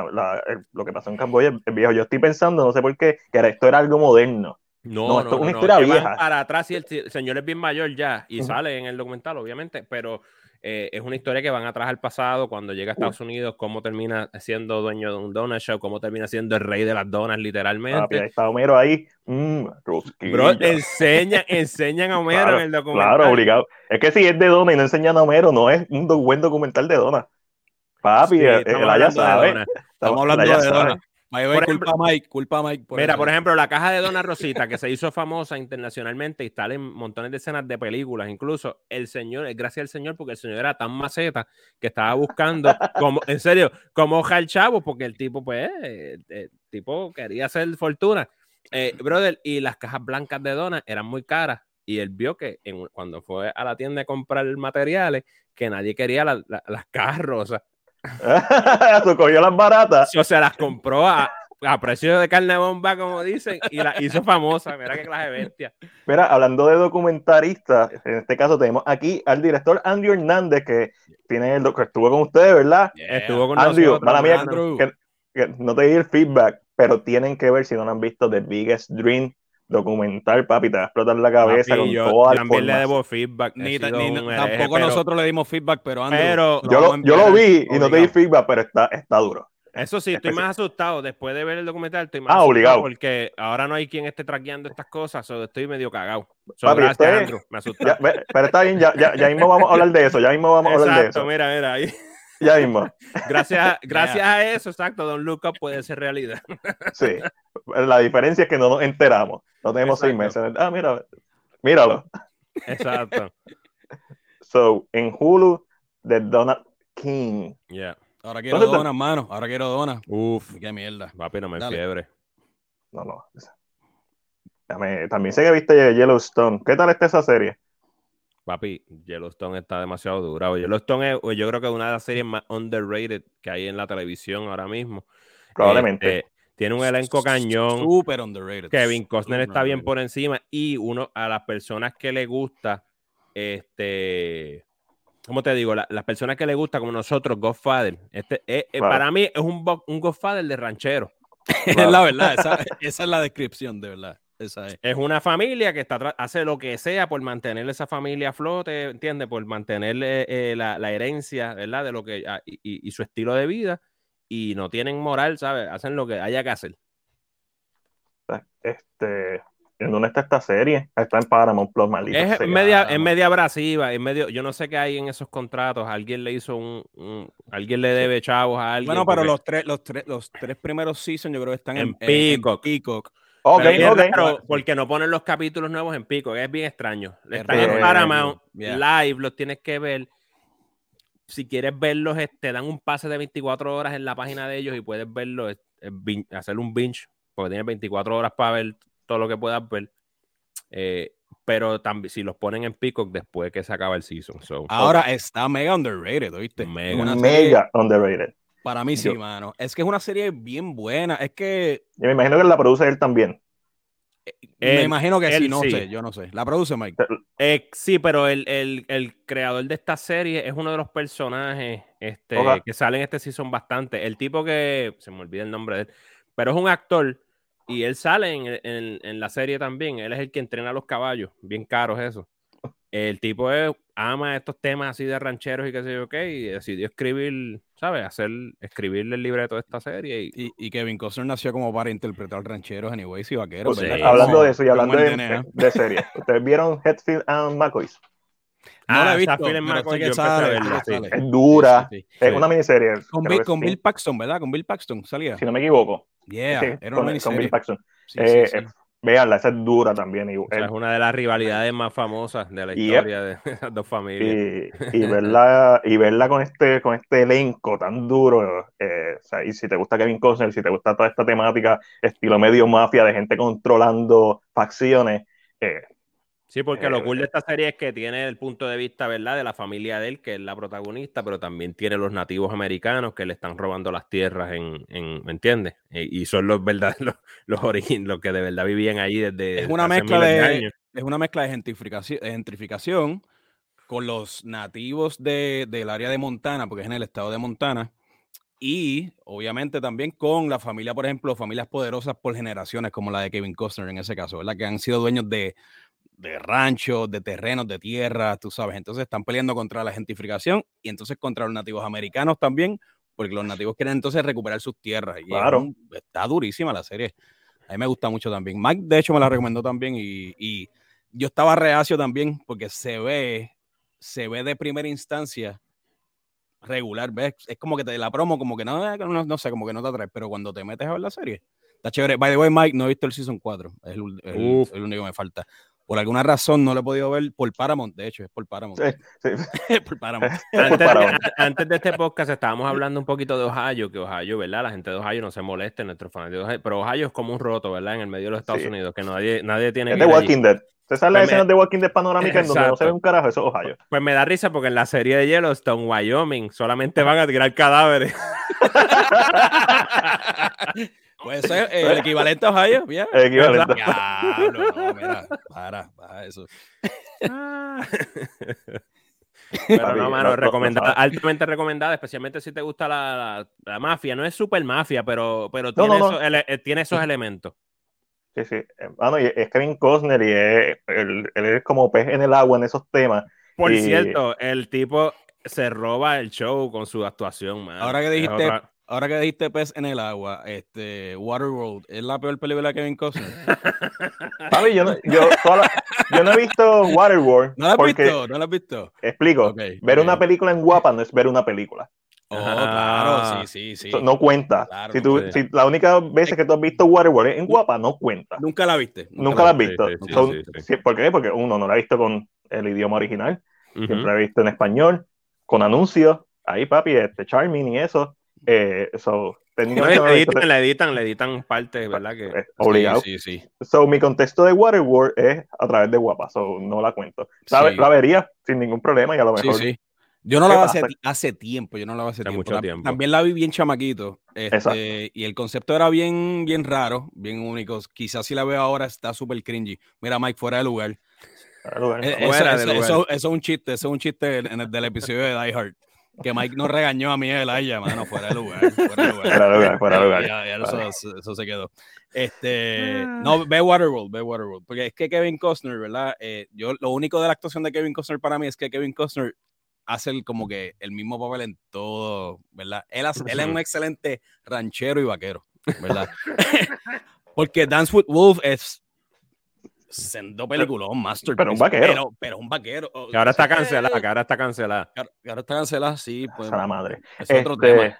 lo que pasó en Camboya es viejo. Yo estoy pensando, no sé por qué, que esto era algo moderno. No, no, esto es una historia vieja. Para atrás y el, señor es bien mayor ya, y sale en el documental, obviamente, pero eh, es una historia que van atrás al pasado, cuando llega a Estados Unidos, cómo termina siendo dueño de un donut show, cómo termina siendo el rey de las donas, literalmente. ahí está Homero ahí. Mm, Bro, enseña, enseñan a Homero en el documental. Claro, obligado. Es que si es de donas y no enseñan a Homero, no es un buen documental de donas. Papi, sí, él, ya sabe. Estamos hablando de donas culpa Mike, culpa Mike. mira, por ejemplo, la caja de Dona Rosita, que se hizo famosa internacionalmente y está en montones de escenas de películas, incluso el señor, gracias al señor, porque el señor era tan maceta que estaba buscando, como, en serio, como hoja el chavo, porque el tipo, pues, el, tipo quería hacer fortuna. Eh, brother, y las cajas blancas de Dona eran muy caras. Y él vio que cuando fue a la tienda a comprar materiales, que nadie quería las cajas rosas. Se cogió las baratas. O sea, las compró a, a precio de carne bomba, como dicen, y la hizo famosa. Mira qué clase de bestia. Mira, hablando de documentaristas, en este caso tenemos aquí al director Andrew Hernández, que tiene el que estuvo con ustedes, ¿verdad? Estuvo con Andrew, nosotros. Mía, que, no te di el feedback, pero tienen que ver si no lo han visto The Biggest Dream documental, papi, te va a explotar la cabeza con yo, toda yo también le debo feedback. Ni, tampoco nosotros le dimos feedback, pero, pero yo, lo, yo lo vi y no te di feedback, pero está, está duro. Eso sí, estoy más asustado. Después de ver el documental, estoy más ah, obligado. porque ahora no hay quien esté traqueando estas cosas, o estoy medio cagado. Papi, me asustó. pero está bien, ya, ya, ya, mismo vamos a hablar de eso, ya mismo vamos a hablar de eso. mira, mira, ahí. Ya mismo. Gracias, *laughs* gracias a eso, exacto, Don Luca puede ser realidad. *laughs* Sí, la diferencia es que no nos enteramos. No tenemos seis meses. Ah, mira, míralo. Exacto. *laughs* So, en Hulu, The Donut King. Yeah. Ahora quiero donas, mano. Ahora quiero donas. Uf. Qué mierda. Papi, no me fiebre. No, no. También sé que viste Yellowstone. ¿Qué tal está esa serie? Papi, Yellowstone está demasiado dura. Yellowstone es, yo creo que es una de las series más underrated que hay en la televisión ahora mismo. Probablemente. Este, tiene un elenco cañón. Súper underrated. Kevin Costner está bien por encima. Y uno, a las personas que le gusta, este ¿cómo te digo? las personas que le gusta, como nosotros, Godfather, este, eh, eh, para mí es un, un Godfather de ranchero. *laughs* es la verdad, esa, esa, es la descripción, de verdad. Esa es. es. una familia que está hace lo que sea por mantener esa familia a flote, ¿entiendes? Por mantener eh, la, la, herencia, ¿verdad? De lo que ah, y, y, su estilo de vida y no tienen moral, ¿sabes? Hacen lo que haya que hacer. Este, ¿En dónde está esta serie? Está en Paramount Plus, maldito. Es media, es media abrasiva, en medio, yo no sé qué hay en esos contratos. Alguien le hizo un, alguien le debe chavos a alguien. Bueno, pero los tres, los tres, los tres primeros seasons yo creo que están en, Peacock. Ok, porque no ponen los capítulos nuevos en Peacock, es bien extraño. Están en Paramount Live, los tienes que ver. Si quieres verlos, te dan un pase de 24 horas en la página de ellos y puedes verlos, hacer un binge, porque tienes 24 horas para ver todo lo que puedas ver. Eh, pero también si los ponen en Peacock después que se acaba el season. Ahora está mega underrated, ¿oíste? Mega, underrated. Para mí sí, mano. Es que es una serie bien buena. Es que. Yo me imagino que la produce él también. Eh, me imagino que sí, no sé, yo no sé. La produce Mike. Eh, sí, pero el, creador de esta serie es uno de los personajes este, que salen en este season bastante. El tipo que. Se me olvida el nombre de él. Pero es un actor y él sale en, en, la serie también. Él es el que entrena a los caballos. Bien caros eso. El tipo ama estos temas así de rancheros y qué sé yo qué. Y decidió escribir, ¿sabes? Hacer, escribirle el libreto de esta serie. Y, y, Kevin Costner nació como para interpretar rancheros, anyways, y vaqueros. Pues hablando de eso y hablando de, de, serie. ¿Ustedes vieron Hetfield and McCoys? No ah, la he visto, Es dura. es una miniserie. Con, Bill, con Bill Paxton, ¿verdad? Con Bill Paxton salía. Si no me equivoco. Yeah, era una con, Bill Paxton. Eh, eh, veanla, esa es dura también. Y, es una de las rivalidades más famosas de la historia de las dos familias. Y, y, verla, y verla con este, con este elenco tan duro. Eh, o sea, y si te gusta Kevin Costner, si te gusta toda esta temática, estilo medio mafia, de gente controlando facciones, eh, Sí, porque lo cool de eh, esta serie es que tiene el punto de vista, ¿verdad?, de la familia de él, que es la protagonista, pero también tiene los nativos americanos que le están robando las tierras en, en ¿me entiendes? Y son los verdad, *laughs* los, los, los que de verdad vivían ahí desde es una mezcla de, Es una mezcla de gentrificación, gentrificación con los nativos de, del área de Montana, porque es en el estado de Montana, y obviamente también con la familia, por ejemplo, familias poderosas por generaciones, como la de Kevin Costner en ese caso, ¿verdad? Que han sido dueños de de ranchos, de terrenos, de tierra, tú sabes. Entonces están peleando contra la gentrificación y entonces contra los nativos americanos también, porque los nativos quieren entonces recuperar sus tierras. Y claro. está durísima la serie. A mí me gusta mucho también. Mike, de hecho, me la recomendó también y, yo estaba reacio también porque se ve, se ve de primera instancia regular, ¿ves? Es como que te la promo, como que no, no, no sé, como que no te atrae, pero cuando te metes a ver la serie, está chévere. By the way, Mike, no he visto el Season 4, es el, el único que me falta. Por alguna razón no lo he podido ver por Paramount, de hecho, es por Paramount. Sí, sí. *laughs* por Paramount. *laughs* Antes, de, este podcast estábamos hablando un poquito de Ohio, que Ohio, ¿verdad? La gente de Ohio no se moleste, nuestros fanáticos de Ohio, pero Ohio es como un roto, ¿verdad? En el medio de los Estados Unidos, que nadie, nadie tiene... Es de Walking Dead. Se sale pues escenas de Walking Dead panorámica en donde no se ve un carajo, eso es Ohio. Pues me da risa porque en la serie de Yellowstone, Wyoming, solamente van a tirar cadáveres. *laughs* Puede ser el equivalente a Ohio, bien. El equivalente. no, mira, para, para eso. *laughs* Pero no, mano, recomendada, altamente recomendada, especialmente si te gusta la, la, mafia. No es super mafia, pero, pero tiene, esos, eh, tiene, esos, elementos. Sí, sí. Bueno, y es Kevin Costner y es, él, es como pez en el agua en esos temas. Por cierto, el tipo se roba el show con su actuación, man. Ahora que dijiste Ahora que dijiste pez en el agua, este, Waterworld, ¿es la peor película de Kevin Costner? *laughs* Papi, yo no, yo, yo no he visto Waterworld. ¿No la has visto? ¿No la has visto? Explico. ver una película en guapa no es ver una película. Oh, claro, sí, sí, sí. No cuenta. si, tú, si la única vez que tú has visto Waterworld en guapa, no cuenta. Nunca la viste. Nunca, la has visto. ¿Por qué? Porque uno no la ha visto con el idioma original. Siempre la he visto en español, con anuncios. Ahí, papi, este Charming y eso eh, so, le, editan, le, editan, le editan partes, ¿verdad? Que, obligado. Sí, sí, So, mi contexto de Waterworld es a través de Guapa, so, no la cuento. La, la vería sin ningún problema y a lo mejor. Sí, sí. Yo no la vi hace, hace, tiempo, yo no la vi hace tiempo. También la vi bien chamaquito. Este, y el concepto era bien, bien raro, bien único. Quizás si la veo ahora está súper cringy. Mira, Mike, fuera de lugar. Eh, eso, es un chiste, eso es un chiste en el, del episodio de Die Hard que Mike nos regañó a mí y a Elijah, mano, fuera de lugar. Fuera de lugar, fuera de lugar. Fuera de lugar. Ya, ya eso, eso, se quedó. Este, ah. no, ve Waterworld, ve Waterworld. Porque es que Kevin Costner, ¿verdad? Eh, yo, lo único de la actuación de Kevin Costner para mí es que Kevin Costner hace el, como que el mismo papel en todo, ¿verdad? Él, él es un excelente ranchero y vaquero, ¿verdad? *laughs* *laughs* Porque Dance with Wolf es sendo peliculón, Master. Pero un vaquero. Pero, un vaquero. Que ahora está cancelada, que ahora está cancelada. Que ahora está cancelada, sí. Pues, la madre. Es otro este, tema.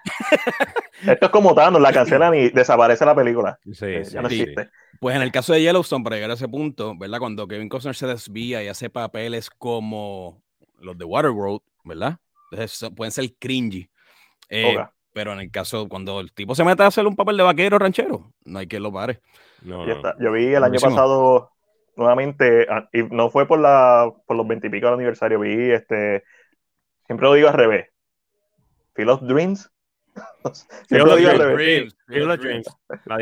*laughs* Esto es como Thanos, la cancelan y *laughs* desaparece la película. Sí, eh, ya no existe. Pues en el caso de Yellowstone, para llegar a ese punto, ¿verdad? Cuando Kevin Costner se desvía y hace papeles como los de Waterworld, ¿verdad? Entonces pueden ser cringy. Eh, pero en el caso, cuando el tipo se mete a hacer un papel de vaquero ranchero, no hay quien lo pare. No, Yo vi el año pasado nuevamente, ah, y no fue por, la, por los veintipico del aniversario, vi este, siempre lo digo al revés, Field of Dreams. *laughs* siempre lo digo al revés. Field of Dreams.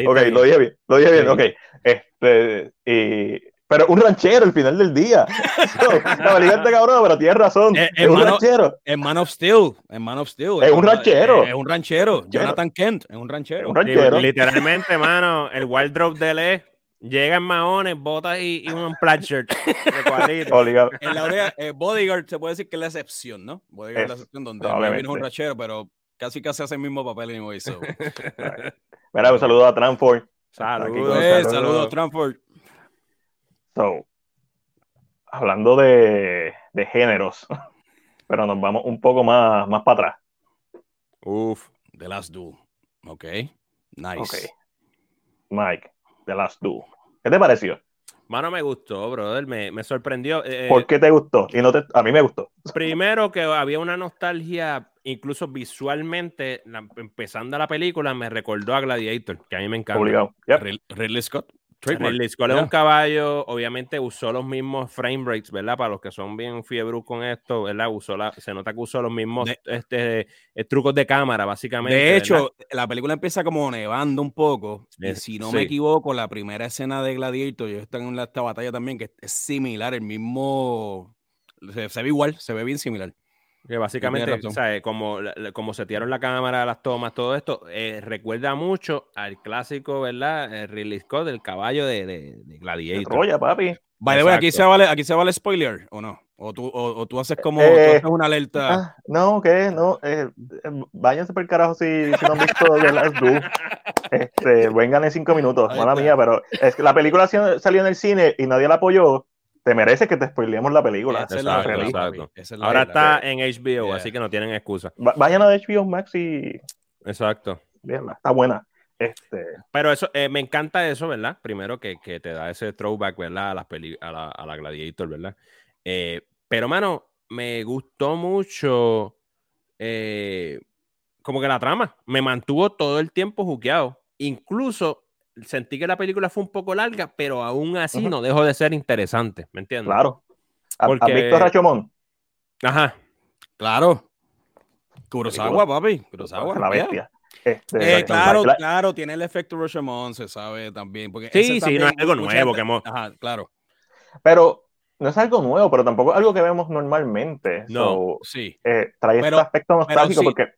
Ok, lo dije bien, lo dije bien, ok. Este, y, pero un ranchero al final del día. *laughs* la película cabrón, pero tienes razón. Eh, es, un ranchero. En Man of Steel. En Man of Steel. Es, un ranchero. Es, un ranchero. Jonathan Kent. Es un ranchero. Un ranchero. literalmente, mano, el wardrobe de él es Llegan maones, botas y, un plaid shirt de *laughs* en la eh, Bodyguard se puede decir que es la excepción, ¿no? Bodyguard es la excepción donde no, es un rachero, pero casi casi hace el mismo papel en So. *laughs* Mira, un saludo a Tranford. Saludos, eh, saludos, Tranford. So, hablando de, de, géneros, *laughs* pero nos vamos un poco más, más para atrás. Uf, The Last Duel. Ok, nice. Ok. Mike, The Last Duel. ¿Qué te pareció? Mano, me gustó, brother, me, me sorprendió. Eh, ¿Por qué te gustó? Y no te, a mí me gustó. Primero que había una nostalgia, incluso visualmente, empezando la película, me recordó a Gladiator, que a mí me encanta. Obligado. Ridley Scott. El es un caballo, obviamente usó los mismos frame rates, ¿verdad? Para los que son bien fiebros con esto, ¿verdad? Usó la, se nota que usó los mismos este, eh, trucos de cámara, básicamente. De hecho, la película empieza como nevando un poco. y si no me equivoco, la primera escena de Gladiator, yo estoy en esta batalla también, que es similar, el mismo. se ve igual, se ve bien similar. Que básicamente, Como, como setearon la cámara, las tomas, todo esto, eh, recuerda mucho al clásico, ¿verdad? El Ridley Scott, el caballo de, de, Gladiator. Roya, papi. Vale, aquí se vale, aquí se vale spoiler, ¿o no? O tú, o, tú haces como eh, haces una alerta. Ah, no, ¿qué? No, eh, váyanse por el carajo si, si no han visto The Last Duel. *laughs* Este, vengan en cinco minutos, mala mía, pero es que la película salió en el cine y nadie la apoyó te merece que te spoilemos la película. Ahora está en HBO, así que no tienen excusa. vayan a HBO Max y. Exacto. Bien, está buena. Este... Pero eso, eh, me encanta eso, ¿verdad? Primero que, que, te da ese throwback, ¿verdad? A la, a la, a la Gladiator, ¿verdad? Eh, pero, mano, me gustó mucho eh, como que la trama. Me mantuvo todo el tiempo juqueado. Incluso sentí que la película fue un poco larga, pero aún así no dejó de ser interesante, ¿me entiendes? Claro. Porque... ¿Has visto Rachomón? Ajá. Claro. Kurosawa, papi. Kurosawa. La bestia. Este, eh, claro, claro, tiene el efecto Rashomon, se sabe también. Porque sí, sí, no es algo nuevo que hemos... Ajá, claro. Pero no es algo nuevo, pero tampoco es algo que vemos normalmente. No, sí. Eh, trae este aspecto nostálgico porque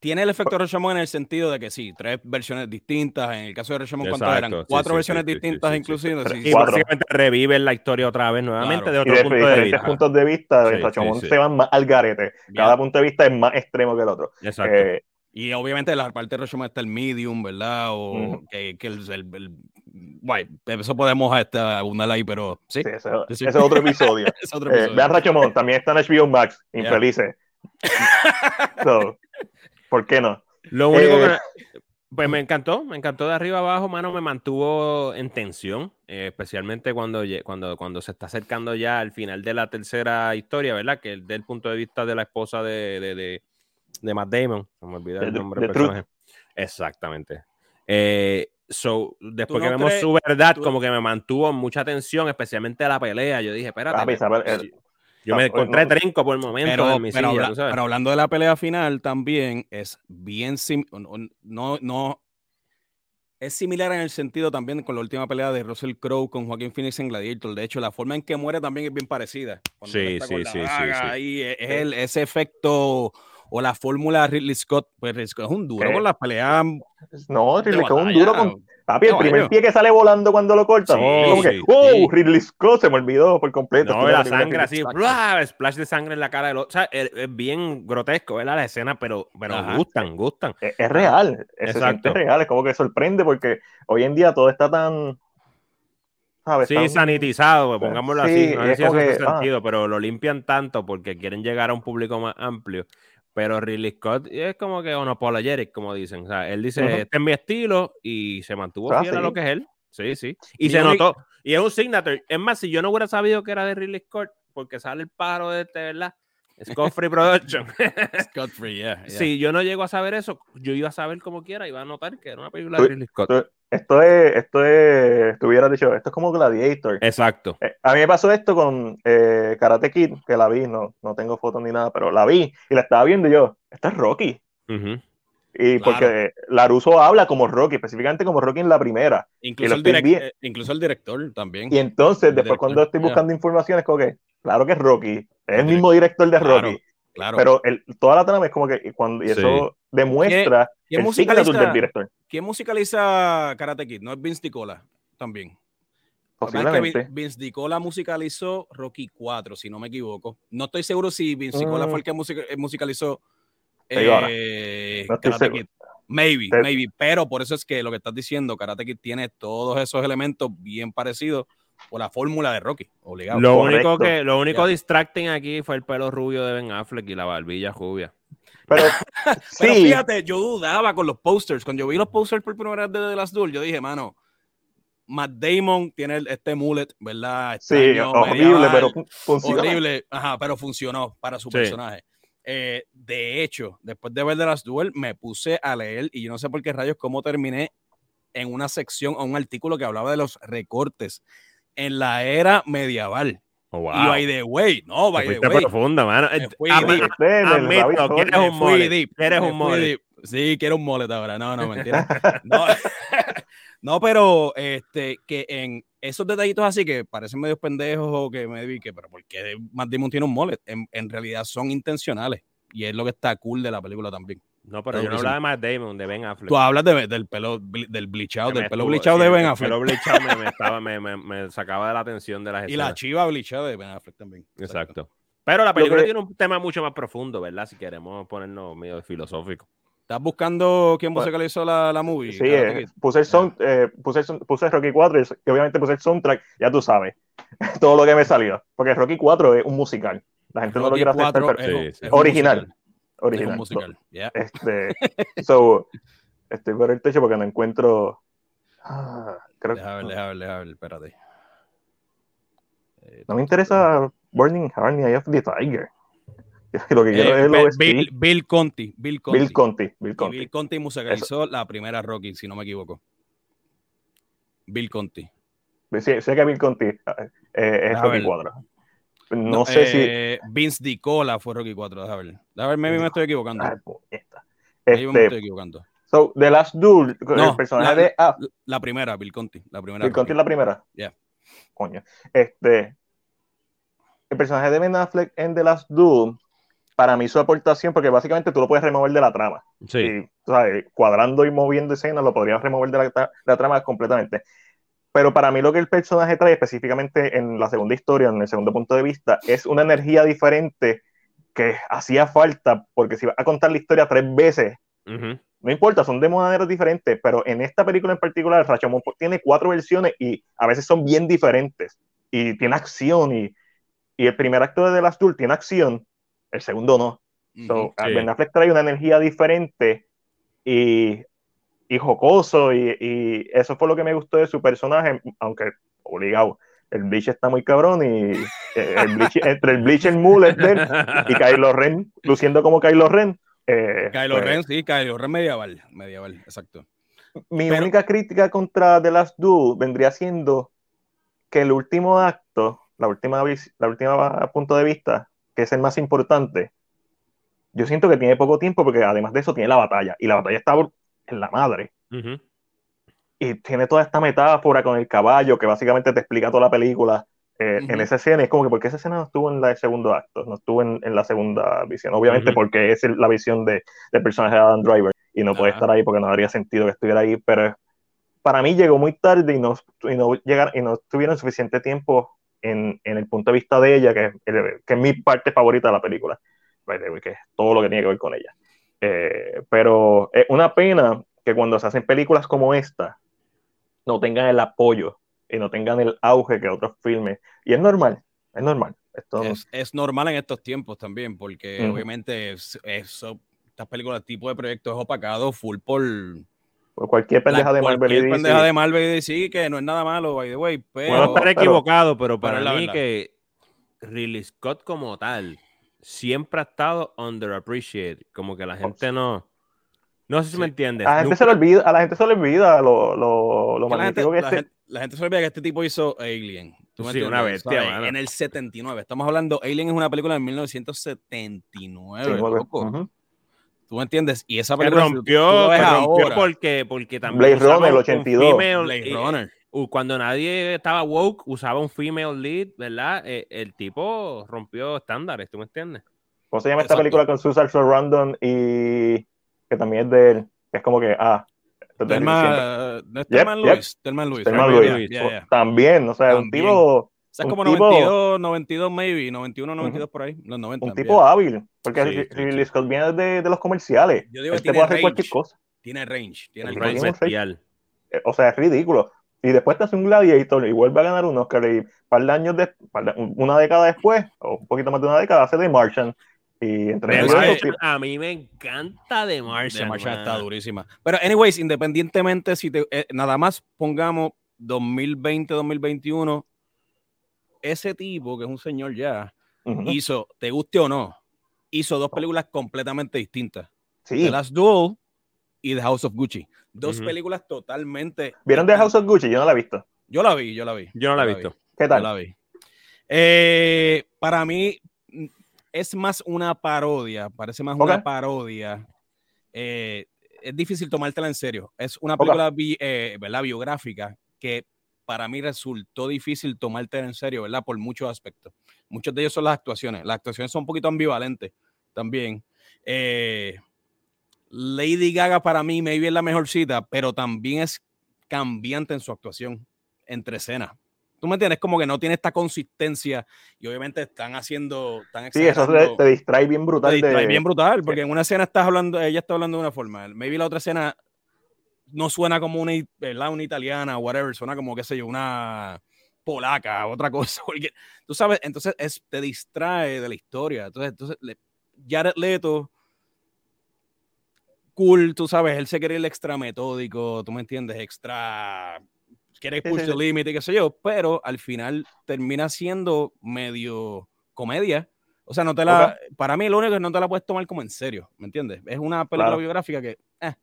tiene el efecto Rashomon en el sentido de que sí, tres versiones distintas. En el caso de Rashomon, ¿cuántas eran? Cuatro versiones distintas, inclusive. y básicamente reviven la historia otra vez nuevamente de otro de, punto de diferentes puntos de vista. Rashomon se van más al garete. Cada punto de vista es más extremo que el otro. Exacto. Eh, y obviamente la parte de Rashomon está el medium, ¿verdad? O que, que, el, el, bueno, eso podemos este, abundar ahí, pero sí. ese, es otro episodio. *laughs* es otro episodio. Eh, vean Rashomon, también está en HBO Max, infelices. *laughs* so, ¿Por qué no? Lo único que. Eh, pues me encantó, me encantó de arriba abajo, mano, me mantuvo en tensión, eh, especialmente cuando, cuando, cuando se está acercando ya al final de la tercera historia, ¿verdad? Que es del punto de vista de la esposa de, de, de, Matt Damon, se me olvidó el nombre del personaje. Exactamente. Eh, so, después que vemos su verdad, como que me mantuvo mucha tensión, especialmente la pelea. Yo dije, espérate. Yo me encontré trinco por el momento pero, mi silla, pero, hablando de la pelea final también es bien no, no es similar en el sentido también con la última pelea de Russell Crowe con Joaquín Phoenix en Gladiator. De hecho, la forma en que muere también es bien parecida. Sí, sí, sí, sí, es el, ese efecto o la fórmula Ridley Scott, pues Ridley Scott es un duro con las peleas. No, Ridley Scott es un duro con. Papi, el primer pie que sale volando cuando lo cortan. como que, ¡oh! Ridley Scott se me olvidó por completo. No, la sangre así, ¡blah! splash de sangre en la cara del otro. O sea, es, bien grotesco, ¿verdad? La escena, pero, pero gustan, gustan. Es, real, es, es real, es como que sorprende porque hoy en día todo está tan. Sí, sanitizado, pues, pongámoslo así. No sé si hace ah. sentido, pero lo limpian tanto porque quieren llegar a un público más amplio pero Ridley Scott es como que unapologetic, como dicen. O sea, él dice, este es mi estilo y se mantuvo fiel a lo que es él. Sí, sí. Y, se notó. Y es un signature. Es más, si yo no hubiera sabido que era de Ridley Scott, porque sale el pájaro de este, ¿verdad? Scott Free Production. *laughs* Scott Free, yeah, Si yo no llego a saber eso, yo iba a saber como quiera, iba a notar que era una película de Ridley Scott. Esto es, esto es, estuviera dicho, esto es como Gladiator. Exacto. Eh, a mí me pasó esto con eh, Karate Kid, que la vi, no, no tengo fotos ni nada, pero la vi y la estaba viendo y yo, esta es Rocky. Y porque Laruso habla como Rocky, específicamente como Rocky en la primera. Incluso, el, eh, incluso el, director también. Y entonces, después cuando estoy buscando informaciones, como que, claro que es Rocky, es el, mismo director de Rocky. Claro. Pero el, toda la trama es como que cuando, y eso demuestra ¿Quién, el musicaliza, del director. ¿Quién musicaliza Karate Kid? ¿No es Vince Nicola también? Posiblemente. Vince Nicola musicalizó Rocky 4, si no me equivoco. No estoy seguro si Vince Nicola fue el que eh, musicalizó eh, Karate Kid. Maybe, maybe. Pero por eso es que lo que estás diciendo, Karate Kid tiene todos esos elementos bien parecidos o la fórmula de Rocky, obligado. Lo único que, lo único distracting aquí fue el pelo rubio de Ben Affleck y la barbilla rubia. Pero, *laughs* Pero fíjate, yo dudaba con los posters. Cuando yo vi los posters por primera vez de The Last Duel, yo dije, mano, Matt Damon tiene este mullet, ¿verdad? sí, horrible, pero funcionó. Horrible, ajá, pero funcionó para su personaje. Eh, de hecho, después de ver The Last Duel, me puse a leer y yo no sé por qué rayos cómo terminé en una sección o un artículo que hablaba de los recortes en la era medieval. Oh, wow. Y by the way, no, by the way. profunda, mano. Fui admito, quieres un mole. Quieres un mole. Sí, quiero un mole ahora. No, no, mentira. *laughs* No, *laughs* no, pero este, que en esos detallitos así que parecen medio pendejos o que me vi que, pero ¿por qué Matt Damon tiene un mole? En, en realidad son intencionales. Y es lo que está cool de la película también. No, pero yo no hablaba de Matt Damon, de Ben Affleck. Tú hablas de, del pelo, del bleachado, del pelo bleachado de Ben Affleck. El pelo bleachado me, *laughs* estaba, me, me, sacaba de la atención de las Y la chiva bleachada de Ben Affleck también. Exacto. Pero la película tiene un tema mucho más profundo, ¿verdad? Si queremos ponernos medio filosófico. ¿Estás buscando quién pues, musicalizó la, la movie? Sí, eh, puse, el son, eh, puse, puse, Rocky 4 y obviamente puse el soundtrack, ya tú sabes, *laughs* todo lo que me salió. Porque Rocky 4 es un musical. La gente no lo quiere hacer, pero, original original. musical. Este, *laughs* so, Estoy por el techo porque no encuentro. Ah, creo deja ver, deja ver, espérate. no me interesa Burning Heart ni Eye of the Tiger. *laughs* Lo que quiero eh, es Bill, Bill, Conti. Bill Conti. Bill Conti. Bill Conti, Bill Conti musicalizó la primera Rocky, si no me equivoco. Bill Conti. Sí, sé que Bill Conti eh, es Rocky 4. No, sé si. Eh, Vince DiCola fue Rocky 4, déjame ver. Déjame ver, maybe me estoy equivocando. Ay, este, me estoy equivocando. So, The Last Duel, el personaje la, de. Ah, la primera, Bill Conti. La primera Bill Conti es la primera. Yeah. Coño. Este. El personaje de Ben Affleck en The Last Duel, para mí su aportación, porque básicamente tú lo puedes remover de la trama. Sí. Y, ¿sabes? Cuadrando y moviendo escenas, lo podrías remover de la, la trama completamente. Pero para mí lo que el personaje trae, específicamente en la segunda historia, en el segundo punto de vista, es una energía diferente que hacía falta, porque si vas a contar la historia tres veces, no importa, son de maneras diferentes, pero en esta película en particular, Rashomon tiene cuatro versiones y a veces son bien diferentes. Y tiene acción, y, y el primer acto de The Last Duel tiene acción, el segundo no. so, Ben Affleck trae una energía diferente y y jocoso y, eso fue lo que me gustó de su personaje, aunque obligado, el Bleach está muy cabrón y eh, entre el Bleach el Mullet y Kylo Ren, luciendo como Kylo Ren. Eh, Kylo pues Ren, sí, Kylo Ren medieval, medieval, exacto. Mi única crítica contra The Last Duel vendría siendo que el último acto, la última, la última punto de vista, que es el más importante, yo siento que tiene poco tiempo porque además de eso tiene la batalla y la batalla está en la madre. Y tiene toda esta metáfora con el caballo que básicamente te explica toda la película eh, en esa escena. Es como que, ¿por qué esa escena no estuvo en el segundo acto? No estuvo en, la segunda visión. Obviamente porque es la visión de, del personaje de Adam Driver y no puede estar ahí porque no habría sentido que estuviera ahí. Pero para mí llegó muy tarde y no, y no, llegar, y no tuvieron suficiente tiempo en, en, el punto de vista de ella, que, que es mi parte favorita de la película, que es todo lo que tiene que ver con ella. Eh, pero es una pena que cuando se hacen películas como esta, no tengan el apoyo y no tengan el auge que otros filmes. Y es normal, es normal. Esto es, normal en estos tiempos también, porque obviamente eso, estas películas, tipo de proyectos es opacado full por, por cualquier pendeja de Marvel cualquier pendeja de Marvel y DC, que no es nada malo, by the way. Pero, Puedo estar equivocado, pero para mí que Ridley Scott como tal siempre ha estado underappreciated. Como que la gente no. No sé si me entiendes. A la gente se le olvida, a la gente se le olvida lo, lo, lo magnífico que la, este... la gente se le olvida que este tipo hizo Alien. sí, una bestia, En el 79. Estamos hablando, Alien es una película de 1979, loco. ¿Tú me entiendes? Y esa película rompió, rompió porque, porque también. Blade Runner, el 82. Blade Runner cuando nadie estaba woke, usaba un female lead, ¿verdad? Eh, el tipo rompió estándares, ¿tú me entiendes? ¿Cómo se llama esta película con Susan Sarandon y que también es de él? Es como que, ah, Telman, Telman Lewis. Telman Lewis. También, o sea, un tipo... O sea, es como 92, 92 maybe, 91, 92 por ahí, los 90. Un tipo hábil, porque sí, Scott viene de, de, los comerciales. Yo digo, este puede hacer cualquier cosa. Tiene range, tiene el range bestial. O sea, es ridículo y después te hace un Gladiator y vuelve a ganar un Oscar y par de años de, una década después, o un poquito más de una década, hace The Martian. Y entre a mí me encanta The Martian. The Martian está durísima. Pero, anyways, independientemente, si te, eh, nada más pongamos 2020-2021, ese tipo, que es un señor ya, hizo, te guste o no, hizo dos películas completamente distintas. Sí. The Last Duel y The House of Gucci. Dos películas totalmente. ¿Vieron The House of Gucci? Yo no la he visto. Yo la vi, yo la vi. Yo no la he visto. ¿Qué tal? Yo la vi. Eh, para mí mm, es más una parodia, parece más una parodia. Eh, es difícil tomártela en serio. Es una película eh, biográfica que para mí resultó difícil tomártela en serio, ¿verdad? Por muchos aspectos. Muchos de ellos son las actuaciones. Las actuaciones son un poquito ambivalentes también. Eh, Lady Gaga para mí maybe es la mejor cita, pero también es cambiante en su actuación entre escenas. ¿Tú me entiendes? Como que no tiene esta consistencia y obviamente están haciendo... Están sí, eso te, distrae bien brutal. Te distrae bien brutal, porque en una escena estás hablando, ella está hablando de una forma, maybe la otra escena no suena como una, una italiana o whatever, suena como, qué sé yo, una polaca, otra cosa. *laughs* Porque, tú sabes, entonces es, te distrae de la historia. Entonces, entonces Jared Leto cool, tú sabes, él se quiere ir extra metódico, tú me entiendes, extra quiere push the limit y qué sé yo, pero al final termina siendo medio comedia. O sea, no te la, para mí lo único es que no te la puedes tomar como en serio, ¿me entiendes? Es una película biográfica que eh,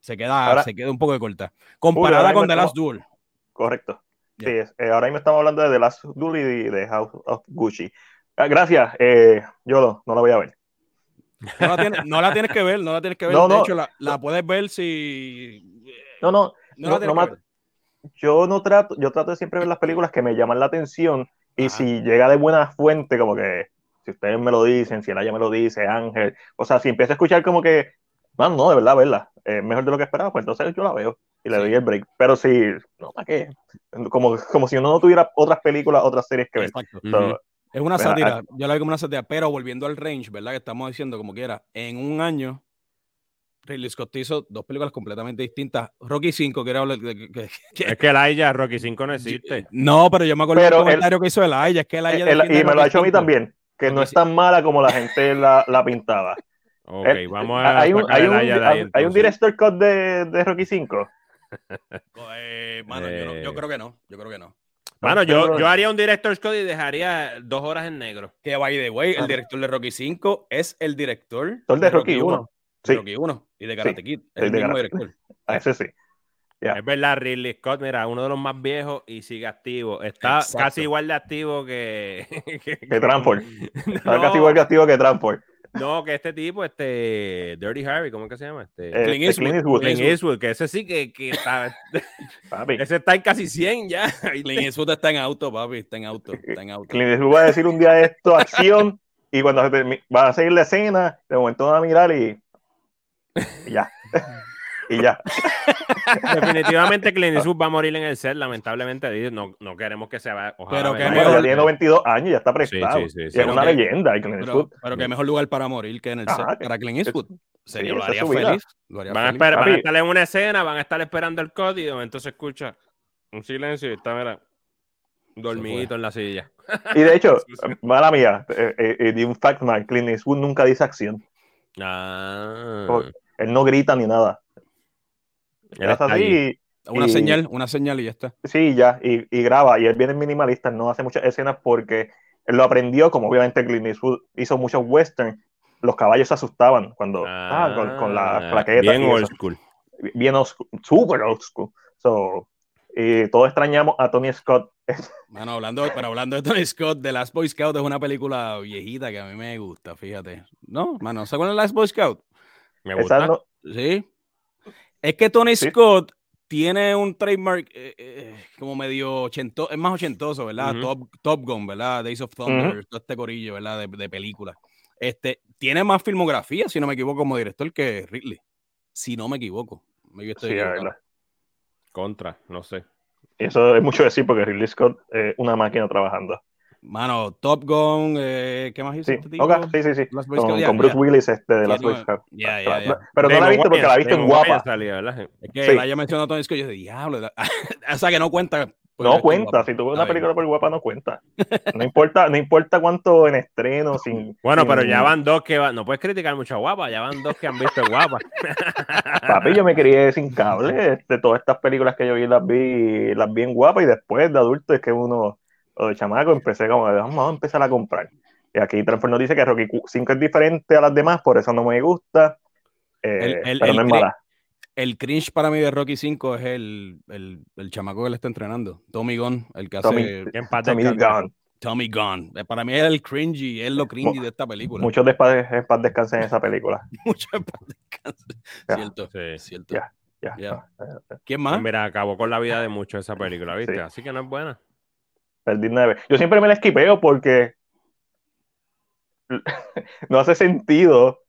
se, queda, se queda un poco de corta. Comparada con The Last Duel. Correcto. Sí, eh, ahora mismo estamos hablando de The Last Duel y de House of Gucci. Ah, gracias, eh, yo no la voy a ver. No la, tienes, que ver, no la tienes que ver. de hecho, la, puedes ver si. No, no, no, yo no trato, yo trato de siempre ver las películas que me llaman la atención y si llega de buena fuente, como que si ustedes me lo dicen, si ella me lo dice, Ángel, o sea, si empiezo a escuchar como que, no, no, de verdad, verla, es mejor de lo que esperaba, pues entonces yo la veo y le doy el break. Pero si, no, ¿para qué? Como, como si uno no tuviera otras películas, otras series que ver. Es una sátira, yo la veo como una sátira, pero volviendo al range, ¿verdad? Que estamos diciendo como quiera, en un año, Ridley Scott hizo dos películas completamente distintas. Rocky 5, que era... *laughs* Que, es que Elijah, Rocky 5 no existe. No, pero yo me acuerdo del comentario que hizo Elijah, es que Elijah... y me lo ha hecho a mí también, que no es tan mala como la gente la, la pintaba. Ok, eh, vamos a... Hay un, hay un, hay un director cut de, de Rocky 5. *laughs* Eh, mano, yo, yo, eh. creo que no, yo creo que no. Bueno, yo, yo haría un director Scott y dejaría dos horas en negro. Que by the way, el director de Rocky 5 es el director de Rocky 1. Sí. Rocky 1 y de Karate Kid. Es el mismo director. A ese sí. Es verdad, Ridley Scott, mira, uno de los más viejos y sigue activo. Está casi igual de activo que. *laughs* que, que Transport. *laughs* Está casi igual de activo que Transport. No, que este tipo, este Dirty Harry, ¿cómo es que se llama? Este, eh, Clint, Eastwood. Clint Eastwood. que ese sí que, que está. *laughs* ese está en casi 100 ya. *laughs* Clint Eastwood está en auto, papi, está en auto. Está en auto. Clint Eastwood va a decir un día esto, acción, y cuando se termine, va a seguir la escena, de momento va a mirar y. y ya. *laughs* y ya. Definitivamente Clint Eastwood va a morir en el set, lamentablemente. No, no queremos que se vaya. pero que mejor... ya tiene 92 años, ya está prestado. Sí, sí, sí, es una leyenda. pero, pero que mejor lugar para morir que en el set para Clint Eastwood. Sería, lo haría feliz. van, A esperar, van, a estar en una escena, van a estar esperando el código, entonces escucha un silencio y está, mira, dormidito en la silla. Y de hecho, *laughs* mala mía, eh, eh, eh, de un fact man, Clint Eastwood nunca dice acción. Ah. Él no grita ni nada. Es así. una señal, una señal y ya está. Sí, ya, y, y, graba. Y él viene minimalista, no hace muchas escenas porque él lo aprendió, como obviamente Clint Eastwood hizo muchos western. Los caballos se asustaban cuando ah, con, la plaqueta. Bien old school. Bien old school, super old school. So, y todos extrañamos a Tony Scott. *laughs* Bueno, hablando, pero hablando de Tony Scott, The Last Boy Scout es una película viejita que a mí me gusta, fíjate. ¿No? Mano, ¿se acuerdan de Last Boy Scout? Me gusta. Sí, es que Tony Scott tiene un trademark eh, eh, como medio ochentoso, es más ochentoso, ¿verdad? Top, Top, Gun, ¿verdad? Days of Thunder, todo este corillo, ¿verdad? De, de películas. Este, tiene más filmografía, si no me equivoco, como director que Ridley. Si no me equivoco. Me estoy sí, Contra, no sé. Eso es mucho decir porque Ridley Scott es una máquina trabajando. Mano, Top Gun, eh, ¿qué más hizo sí. este tipo? sí, sí, sí. Con, con Bruce Willis este, de las Boy Scouts. Pero no la he visto porque la he visto en guapa. es que la haya mencionado Tony Scott y yo dije, diablo. *laughs* o sea, que no cuenta. No cuenta, si tú ves una película por guapa no cuenta. No importa, no importa cuánto en estreno, sin. Bueno, pero ya van dos que van, no puedes criticar mucho a guapa, ya van dos que han visto guapa. *laughs* Papi, yo me crié sin cable, este, todas estas películas que yo vi las vi, las vi en guapa y después de adulto es que uno o de chamaco, empecé como, vamos a empezar a comprar. Y aquí Transform nos dice que Rocky 5 es diferente a las demás, por eso no me gusta. Eh, el, pero no es mala. El cringe para mí de Rocky 5 es el, el, el chamaco que le está entrenando, Tommy Gunn, el que hace. Tommy Gunn. Tommy Gunn. Eh, para mí es el cringy, es lo cringy de esta película. Muchos de paz descansen en esa película. *laughs* Muchos de paz descansen. Cierto, sí. cierto. Ya, ya. ¿Quién más? Mira, acabó con la vida de muchos esa película, ¿viste? Así que no es buena. Yo siempre me la esquipeo porque *laughs* no hace sentido.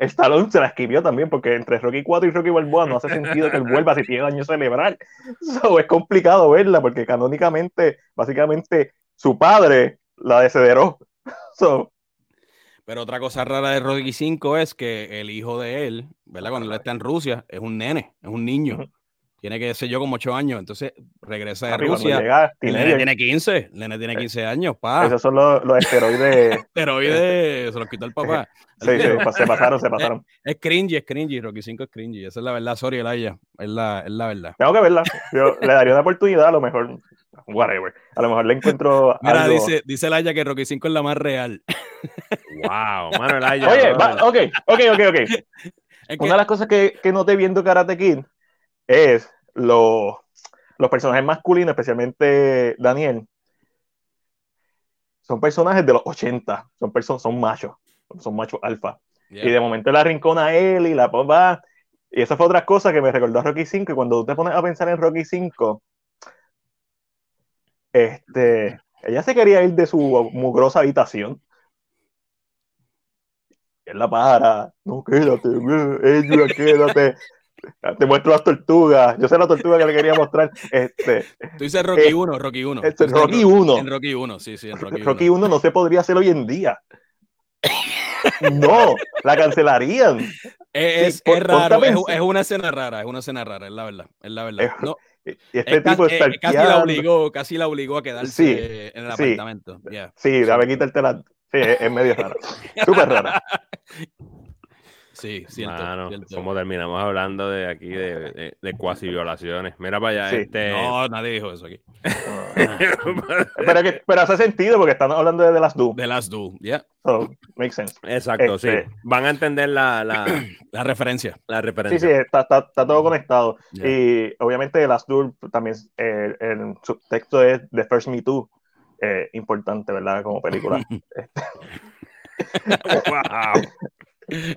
Stallone se la esquivió también porque entre Rocky 4 y Rocky Balboa no hace sentido que él vuelva si tiene año celebrar. *laughs* es complicado verla porque canónicamente, básicamente, su padre la desederó. *laughs* Pero otra cosa rara de Rocky 5 es que el hijo de él, ¿verdad? Cuando él está en Rusia, es un nene, es un niño. Tiene que ser yo como 8 años, entonces regresa de Rusia. Llega, tiene, tiene 15, Nene tiene 15 eh, años, pa. Esos son los, los esteroides. *laughs* esteroides, se los quitó el papá. *laughs* sí, sí, se pasaron, se pasaron. Es, es, cringy, es cringy, Rocky 5 es cringy, esa es la verdad, sorry, Elaya, es la, es la verdad. Tengo que verla, yo le daría una oportunidad, a lo mejor, whatever, a lo mejor le encuentro Mira, algo... dice, dice Elaya que Rocky 5 es la más real. wow, *laughs* mano, Elaya. Oye, va, ok, ok, ok, ok. Una de las cosas que, que noté viendo Karate Kid es los, los personajes masculinos, especialmente Daniel, son personajes de los 80, son, personas, son machos, son machos alfa. Y de momento la rincona a él y la papá. Y esa fue otra cosa que me recordó a Rocky 5. Y cuando tú te pones a pensar en Rocky 5, este, ella se quería ir de su mugrosa habitación. Y él la para, no, quédate, *laughs* ella, quédate. Te muestro las tortugas. Yo sé la tortuga que le quería mostrar. Este, Tú dices Rocky 1, eh, Rocky 1. Este, Rocky 1. En Rocky 1, sí, sí, en Rocky 1. Rocky 1 no se podría hacer hoy en día. No, la cancelarían. *laughs* Es, es raro, es, es, una escena rara, es una escena rara, es la verdad, es la verdad. No, y este tipo está eh, casi la obligó, casi la obligó a quedarse sí, en el sí, apartamento. Yeah. Sí, dame quitarte la. Sí, es, es medio rara. Súper rara. *laughs* Sí, cierto, Como terminamos hablando de aquí de, de, cuasi violaciones. Mira para allá. Este... No, nadie dijo eso aquí. *laughs* pero, que, pero, hace sentido porque están hablando de The Last Do. The Last Do, yeah. So, makes sense. Exacto, sí. Este Van a entender la, la, *clears throat* la, referencia. La referencia. Sí, sí, está, está, está todo conectado. Y obviamente The Last Do también, eh, el subtexto es The First Me Too. Eh, importante, ¿verdad? Como película. *laughs* *laughs* wow.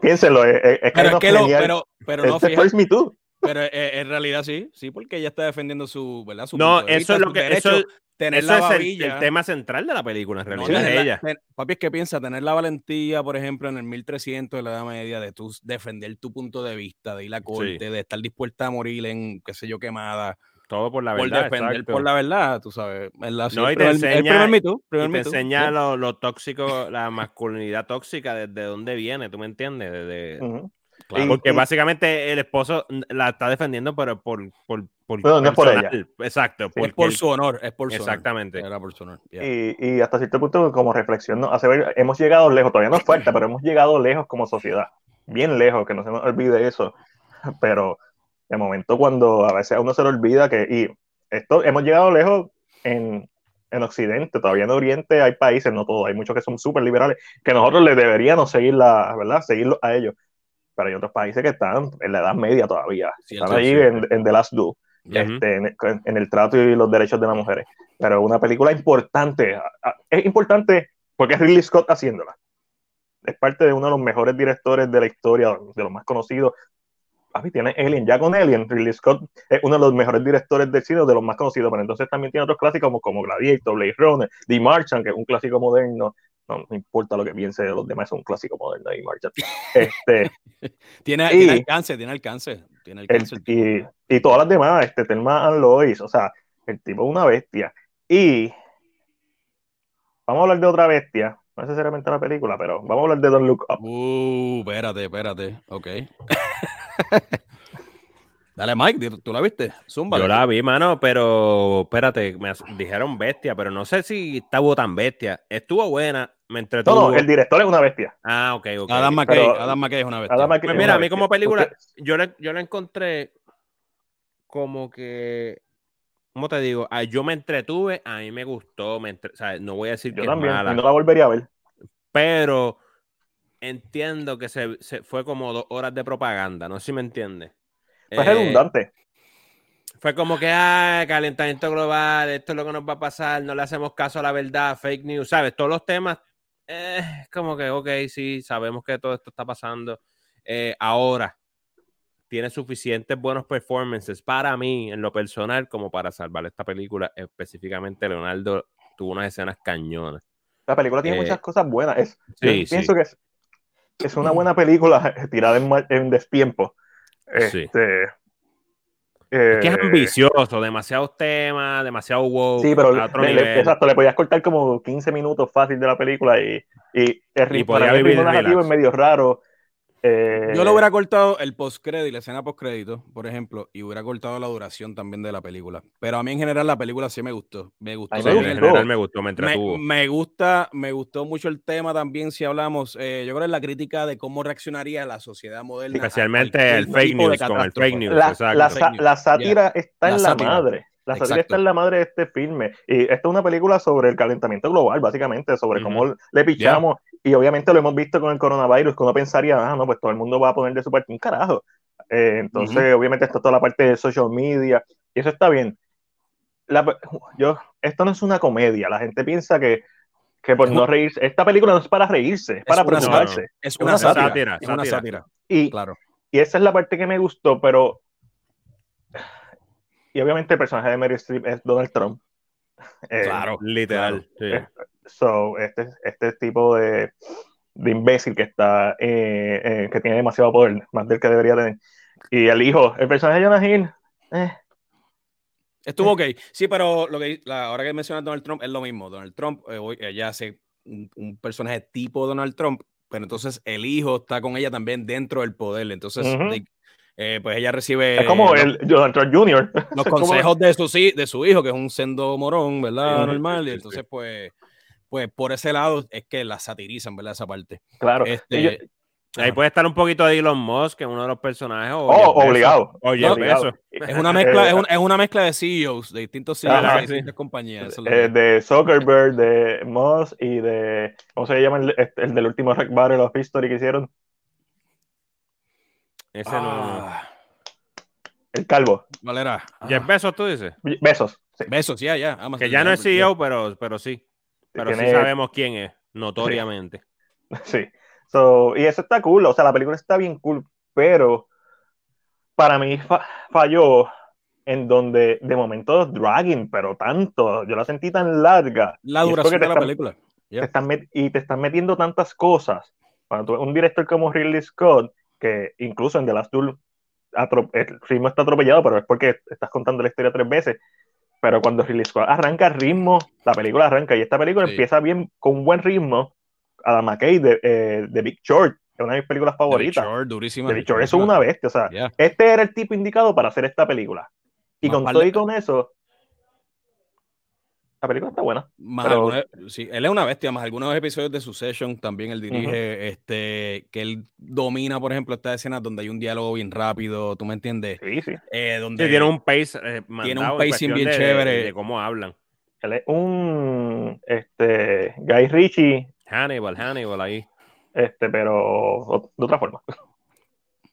Piénselo, es, es pero, que lo, pero, pero no, fíjate, Me Too. Pero eh, en realidad sí, sí, porque ella está defendiendo su, ¿verdad? Su no, eso es lo que eso, tener eso la es el, el, tema central de la película, en realidad. No, es ella. La, papi, es que piensa, tener la valentía, por ejemplo, en el 1300 de la Edad Media, de tú defender tu punto de vista, de ir a corte, sí. de estar dispuesta a morir en, qué sé yo, quemada. Todo por la verdad. Por defender por la verdad, tú sabes. La, no, y te enseña, y te mito, enseña lo, lo, tóxico, la masculinidad tóxica, desde dónde viene, ¿tú me entiendes? Desde, uh -huh. claro, porque y, básicamente el esposo la está defendiendo, pero por, por, por, no, no es por ella. Exacto. Es por su honor, es por su Exactamente. Honor. Era por su honor. Yeah. Y, y, hasta cierto punto, como reflexión, ¿no? Hace ver, hemos llegado lejos, todavía nos falta, pero hemos llegado lejos como sociedad. Bien lejos, que no se nos olvide eso. Pero de momento, cuando a veces a uno se le olvida que. Y, esto hemos llegado lejos en, en, Occidente, todavía en Oriente hay países, no todos, hay muchos que son súper liberales, que nosotros les deberíamos seguir la, ¿verdad? Seguirlos a ellos. Pero hay otros países que están en la edad media todavía, sí, están ahí en, en, The Last Do, uh -huh. este, en, en, el trato y los derechos de las mujeres. Pero una película importante, es importante porque es Ridley Scott haciéndola. Es parte de uno de los mejores directores de la historia, de los más conocidos, papi, tiene Alien, ya con Alien, Ridley Scott es uno de los mejores directores del cine, de los más conocidos, pero entonces también tiene otros clásicos como, como Gladiator, Blade Runner, The Martian, que es un clásico moderno, no, no importa lo que piense de los demás, es un clásico moderno, The Martian. Este, *laughs* tiene, y, tiene alcance, tiene alcance, tiene alcance. El, y, y, todas las demás, este, Telma and Lois, o sea, el tipo es una bestia. Y vamos a hablar de otra bestia, no necesariamente la película, pero vamos a hablar de Don't Look Up. Uh, espérate, espérate, ok. *laughs* *laughs* Dale, Mike, ¿tú la viste? Zumba. Yo la vi, mano, pero espérate, me dijeron bestia, pero no sé si estuvo tan bestia. Estuvo buena, me entretuvo. No, no, el director es una bestia. Ah, ok, ok. Adam McKay, pero, Adam McKay es una bestia. McKay pues mira, a mí como película, Usted... yo la, yo la encontré como que ¿cómo te digo? Ah, yo me entretuve, a mí me gustó, me entre... o sea, no voy a decir yo que también, es mala. no la volvería a ver. Pero entiendo que se, se, fue como dos horas de propaganda, no sé si me entiendes. Fue eh, redundante. Fue como que, ah, calentamiento global, esto es lo que nos va a pasar, no le hacemos caso a la verdad, fake news, ¿sabes? Todos los temas, eh, como que, ok, sí, sabemos que todo esto está pasando. Eh, ahora, tiene suficientes buenos performances para mí, en lo personal, como para salvar esta película. Específicamente, Leonardo tuvo unas escenas cañonas. La película tiene muchas cosas buenas. Es, sí, pienso sí. que es, una buena película tirada en, en destiempo. Este, sí. eh, es que es ambicioso, demasiados temas, demasiado wow. Sí, pero le, le, exacto, le podías cortar como 15 minutos fácil de la película y, y el ritmo narrativo es medio raro. Eh, yo lo hubiera cortado el postcrédito, la escena postcrédito, por ejemplo, y hubiera cortado la duración también de la película. Pero a mí en general la película sí me gustó. Me gustó. en general me gustó, me Me, gusta, me gustó mucho el tema también si hablamos. Eh, yo creo en la crítica de cómo reaccionaría la sociedad moderna. Especialmente el fake news con el fake news. La, sátira está en la madre. La sátira está en la madre de este filme. Y esta es una película sobre el calentamiento global, básicamente, sobre cómo le pichamos. Y obviamente lo hemos visto con el coronavirus, que uno pensaría, ah, no, pues todo el mundo va a poner de su parte un carajo. Eh, entonces, obviamente, está toda la parte de social media, y eso está bien. yo, esto no es una comedia. La gente piensa que, que por no reírse, esta película no es para reírse, es para preocuparse. Es una, sátira. Es una sátira. Y, claro. y esa es la parte que me gustó, pero y obviamente el personaje de Mary Streep es Donald Trump. *laughs* Eh, claro, literal. Eh, so, este, este tipo de, de imbécil que está, eh, que tiene demasiado poder, más del que debería tener. Y el hijo, el personaje de Jonah Hill, Estuvo ok. Sí, pero lo que ahora que mencionas Donald Trump es lo mismo. Donald Trump ella hace un, personaje tipo Donald Trump, pero entonces el hijo está con ella también dentro del poder. Entonces, eh, pues ella recibe. Es como el Jonathan Trump Jr. Los *laughs* consejos de su, de su hijo, que es un sendo morón, ¿verdad? Normal. Y entonces, pues, pues por ese lado es que la satirizan, ¿verdad? Esa parte. Claro. Este, Ahí puede estar un poquito de Elon Musk, que es uno de los personajes. Oh, obligado. Oye, obligado. Es una mezcla, es, es, una mezcla de CEOs de distintos CEOs de distintas compañías. Eh, de Zuckerberg, de Musk y de. ¿Cómo se llama el, el del último Rec Battle of History que hicieron? Ese no. Ah. El calvo. Valera. ¿Jeff Besos tú dices? Besos. Besos, ya, ya. que ya no es CEO, pero, pero sí. Pero sí sabemos quién es, notoriamente. *laughs* Sí. So, y eso está cool. O sea, la película está bien cool, pero para mí falló en donde de momento dragging, pero tanto. Yo la sentí tan larga. La duración de la película. y te están metiendo tantas cosas. Cuando un director como Ridley Scott que incluso en The Last Duel el ritmo está atropellado, pero es porque estás contando la historia tres veces. Pero cuando Ridley arranca el ritmo, la película arranca y esta película empieza bien con un buen ritmo. Adam McKay de, eh, de Big Short, es una de mis películas favoritas. The Big Short, durísima. Big Short es una bestia. O sea, este era el tipo indicado para hacer esta película. Y con todo y con eso, la película está buena. sí, él es una bestia, más algunos episodios de Succession también él dirige, este, que él domina, por ejemplo, esta escena donde hay un diálogo bien rápido, ¿tú me entiendes? Sí, sí. Eh, donde tiene un pace, eh, tiene un pacing bien chévere. De, cómo hablan. Él es un, este, Guy Ritchie. Hannibal, Hannibal ahí. Este, pero de otra forma.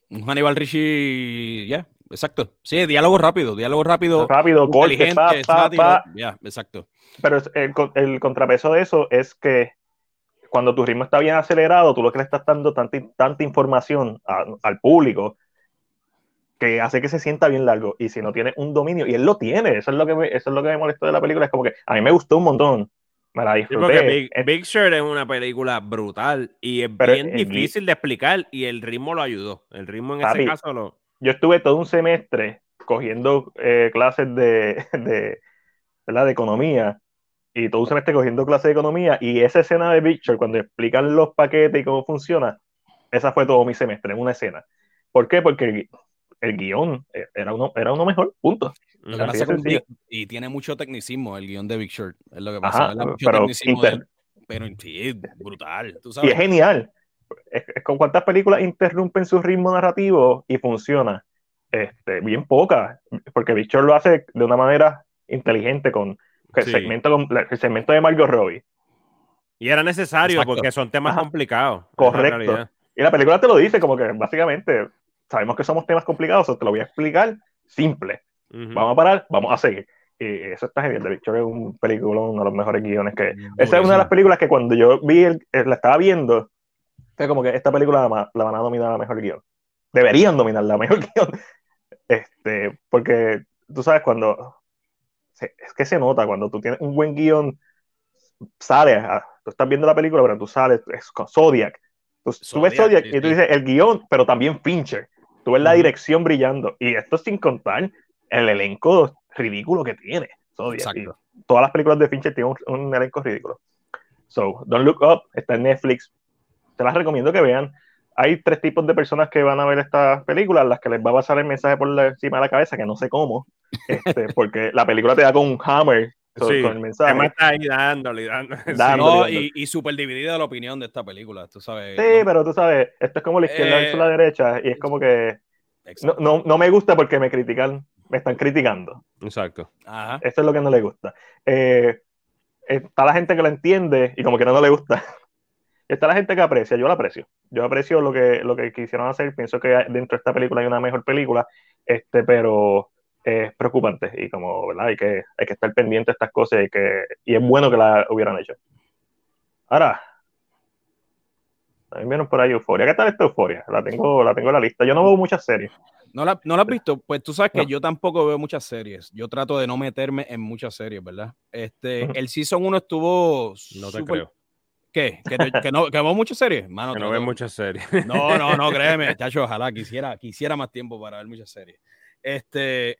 Un Hannibal Richie, ya, exacto. Sí, diálogo rápido, diálogo rápido. Rápido, inteligente, Ya, exacto. Pero el, el, contrapeso de eso es que cuando tu ritmo está bien acelerado, tú lo que le estás dando tanta, tanta información al público que hace que se sienta bien largo. Y si no tiene un dominio, y él lo tiene, eso es lo que me, eso es lo que me molestó de la película, es como que a mí me gustó un montón. Me la disfruté. Big, Short es una película brutal y es bien difícil de explicar y el ritmo lo ayudó. El ritmo en ese caso lo... Yo estuve todo un semestre cogiendo eh, clases de, *laughs* de, de economía y todo un semestre cogiendo clases de economía y esa escena de Victor, cuando explican los paquetes y cómo funciona, esa fue todo mi semestre, en una escena. ¿Por qué? Porque el, guion eh, era uno, era uno mejor, punto. y tiene mucho tecnicismo el guion de Big Short, es lo que pasa. pero, pero sí, brutal. Y es genial. Es, con cuántas películas interrumpen su ritmo narrativo y funciona. Este, bien pocas, porque Short lo hace de una manera inteligente con el, segmento, el segmento de Margot Robbie. Y era necesario porque son temas complicados. Correcto. Y la película te lo dice, como que básicamente sabemos que somos temas complicados, te lo voy a explicar simple. Vamos a parar, vamos a seguir. Y eso está genial. De hecho, es un película, uno de los mejores guiones que. Esa es una de las películas que cuando yo vi, el, eh, la estaba viendo, es como que esta película la, la van a dominar la mejor guion. Deberían dominar la mejor *laughs* guion. Este, porque tú sabes, cuando es que se nota cuando tú tienes un buen guion, sales, tú estás viendo la película, pero tú sales, es con Zodiac. Tú, ves Zodiac y tú dices el guion, pero también Fincher. Tú ves la dirección brillando. Y esto sin contar el elenco ridículo que tiene Zodiac. todas las películas de Fincher tienen un, elenco ridículo. So, Don't Look Up está en Netflix. Te las recomiendo que vean. hay tres tipos de personas que van a ver estas películas, las que les va a pasar el mensaje por encima de la cabeza, que no sé cómo, este, *laughs* porque la película te da con un hammer con el mensaje. está ahí dándole, *laughs* dándole. y, y súper dividida la opinión de esta película, tú sabes. Sí, pero tú sabes, esto es como la izquierda eh, la derecha, y es como que no, no, no, me gusta porque me critican, me están criticando. Exacto. Ajá. Eso es lo que no le gusta. Eh, está la gente que lo entiende y como que no, no le gusta. *laughs* Está la gente que aprecia, yo la aprecio. Yo aprecio lo que, lo que quisieron hacer. Pienso que dentro de esta película hay una mejor película, este, pero es preocupante y como, ¿verdad? Hay que, hay que estar pendiente de estas cosas y, que, y es bueno que la hubieran hecho. Ahora, también vieron por ahí Euforia. ¿Qué tal esta Euforia? La tengo, la tengo en la lista. Yo no veo muchas series. ¿No la, ¿No la has visto? Pues tú sabes que yo tampoco veo muchas series. Yo trato de no meterme en muchas series, ¿verdad? Este, el Season 1 estuvo... No te creo. ¿Qué? ¿Que, que no, que veo muchas series? Mano, que no veo muchas series. No, no, no, *laughs* créeme, chacho, ojalá quisiera, quisiera más tiempo para ver muchas series. Este,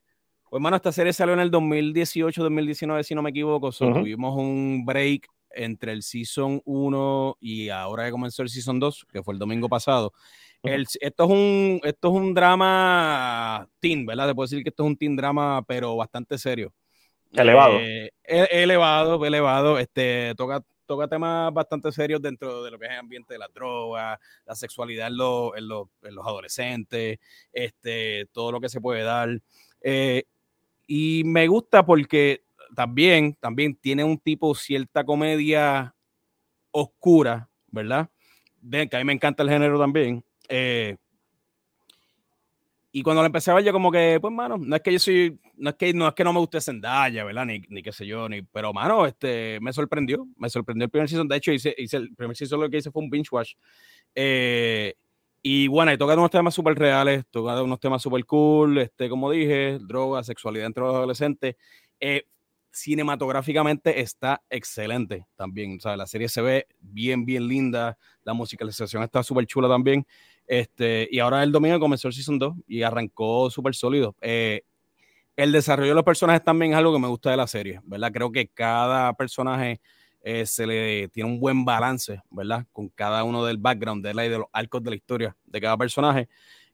pues, mano, esta serie salió en el 2018, 2019, si no me equivoco. Tuvimos un break entre el Season 1 y ahora que comenzó el Season 2, que fue el domingo pasado. esto, es un, esto es un drama teen, ¿verdad? Te puedo decir que esto es un teen drama, pero bastante serio. Elevado. Eh, e, elevado, elevado. Este, toca, toca temas bastante serios dentro de lo que es el ambiente de la droga, la sexualidad en, los adolescentes, este, todo lo que se puede dar. Eh, y me gusta porque también, también tiene un tipo cierta comedia oscura, ¿verdad? Que a mí me encanta el género también. Eh, y cuando la empecé a ver, yo como que, pues, mano, no es que yo soy, no es que no, es que no me guste Zendaya, ¿verdad? Ni, ni qué sé yo, ni, pero, mano, este, me sorprendió, me sorprendió el primer season. De hecho, hice, hice el primer season lo que hice fue un binge watch. Eh, y bueno, y toca unos temas súper reales, toca unos temas súper cool, este, como dije, droga, sexualidad entre los adolescentes. Eh, cinematográficamente está excelente también. O sea, la serie se ve bien, bien linda. La musicalización está súper chula también. Este, y ahora el domingo comenzó el Season 2 y arrancó súper sólido. Eh, el desarrollo de los personajes también es algo que me gusta de la serie, ¿verdad? Creo que cada personaje eh, se le tiene un buen balance, ¿verdad? Con cada uno del background de, la, de los arcos de la historia de cada personaje.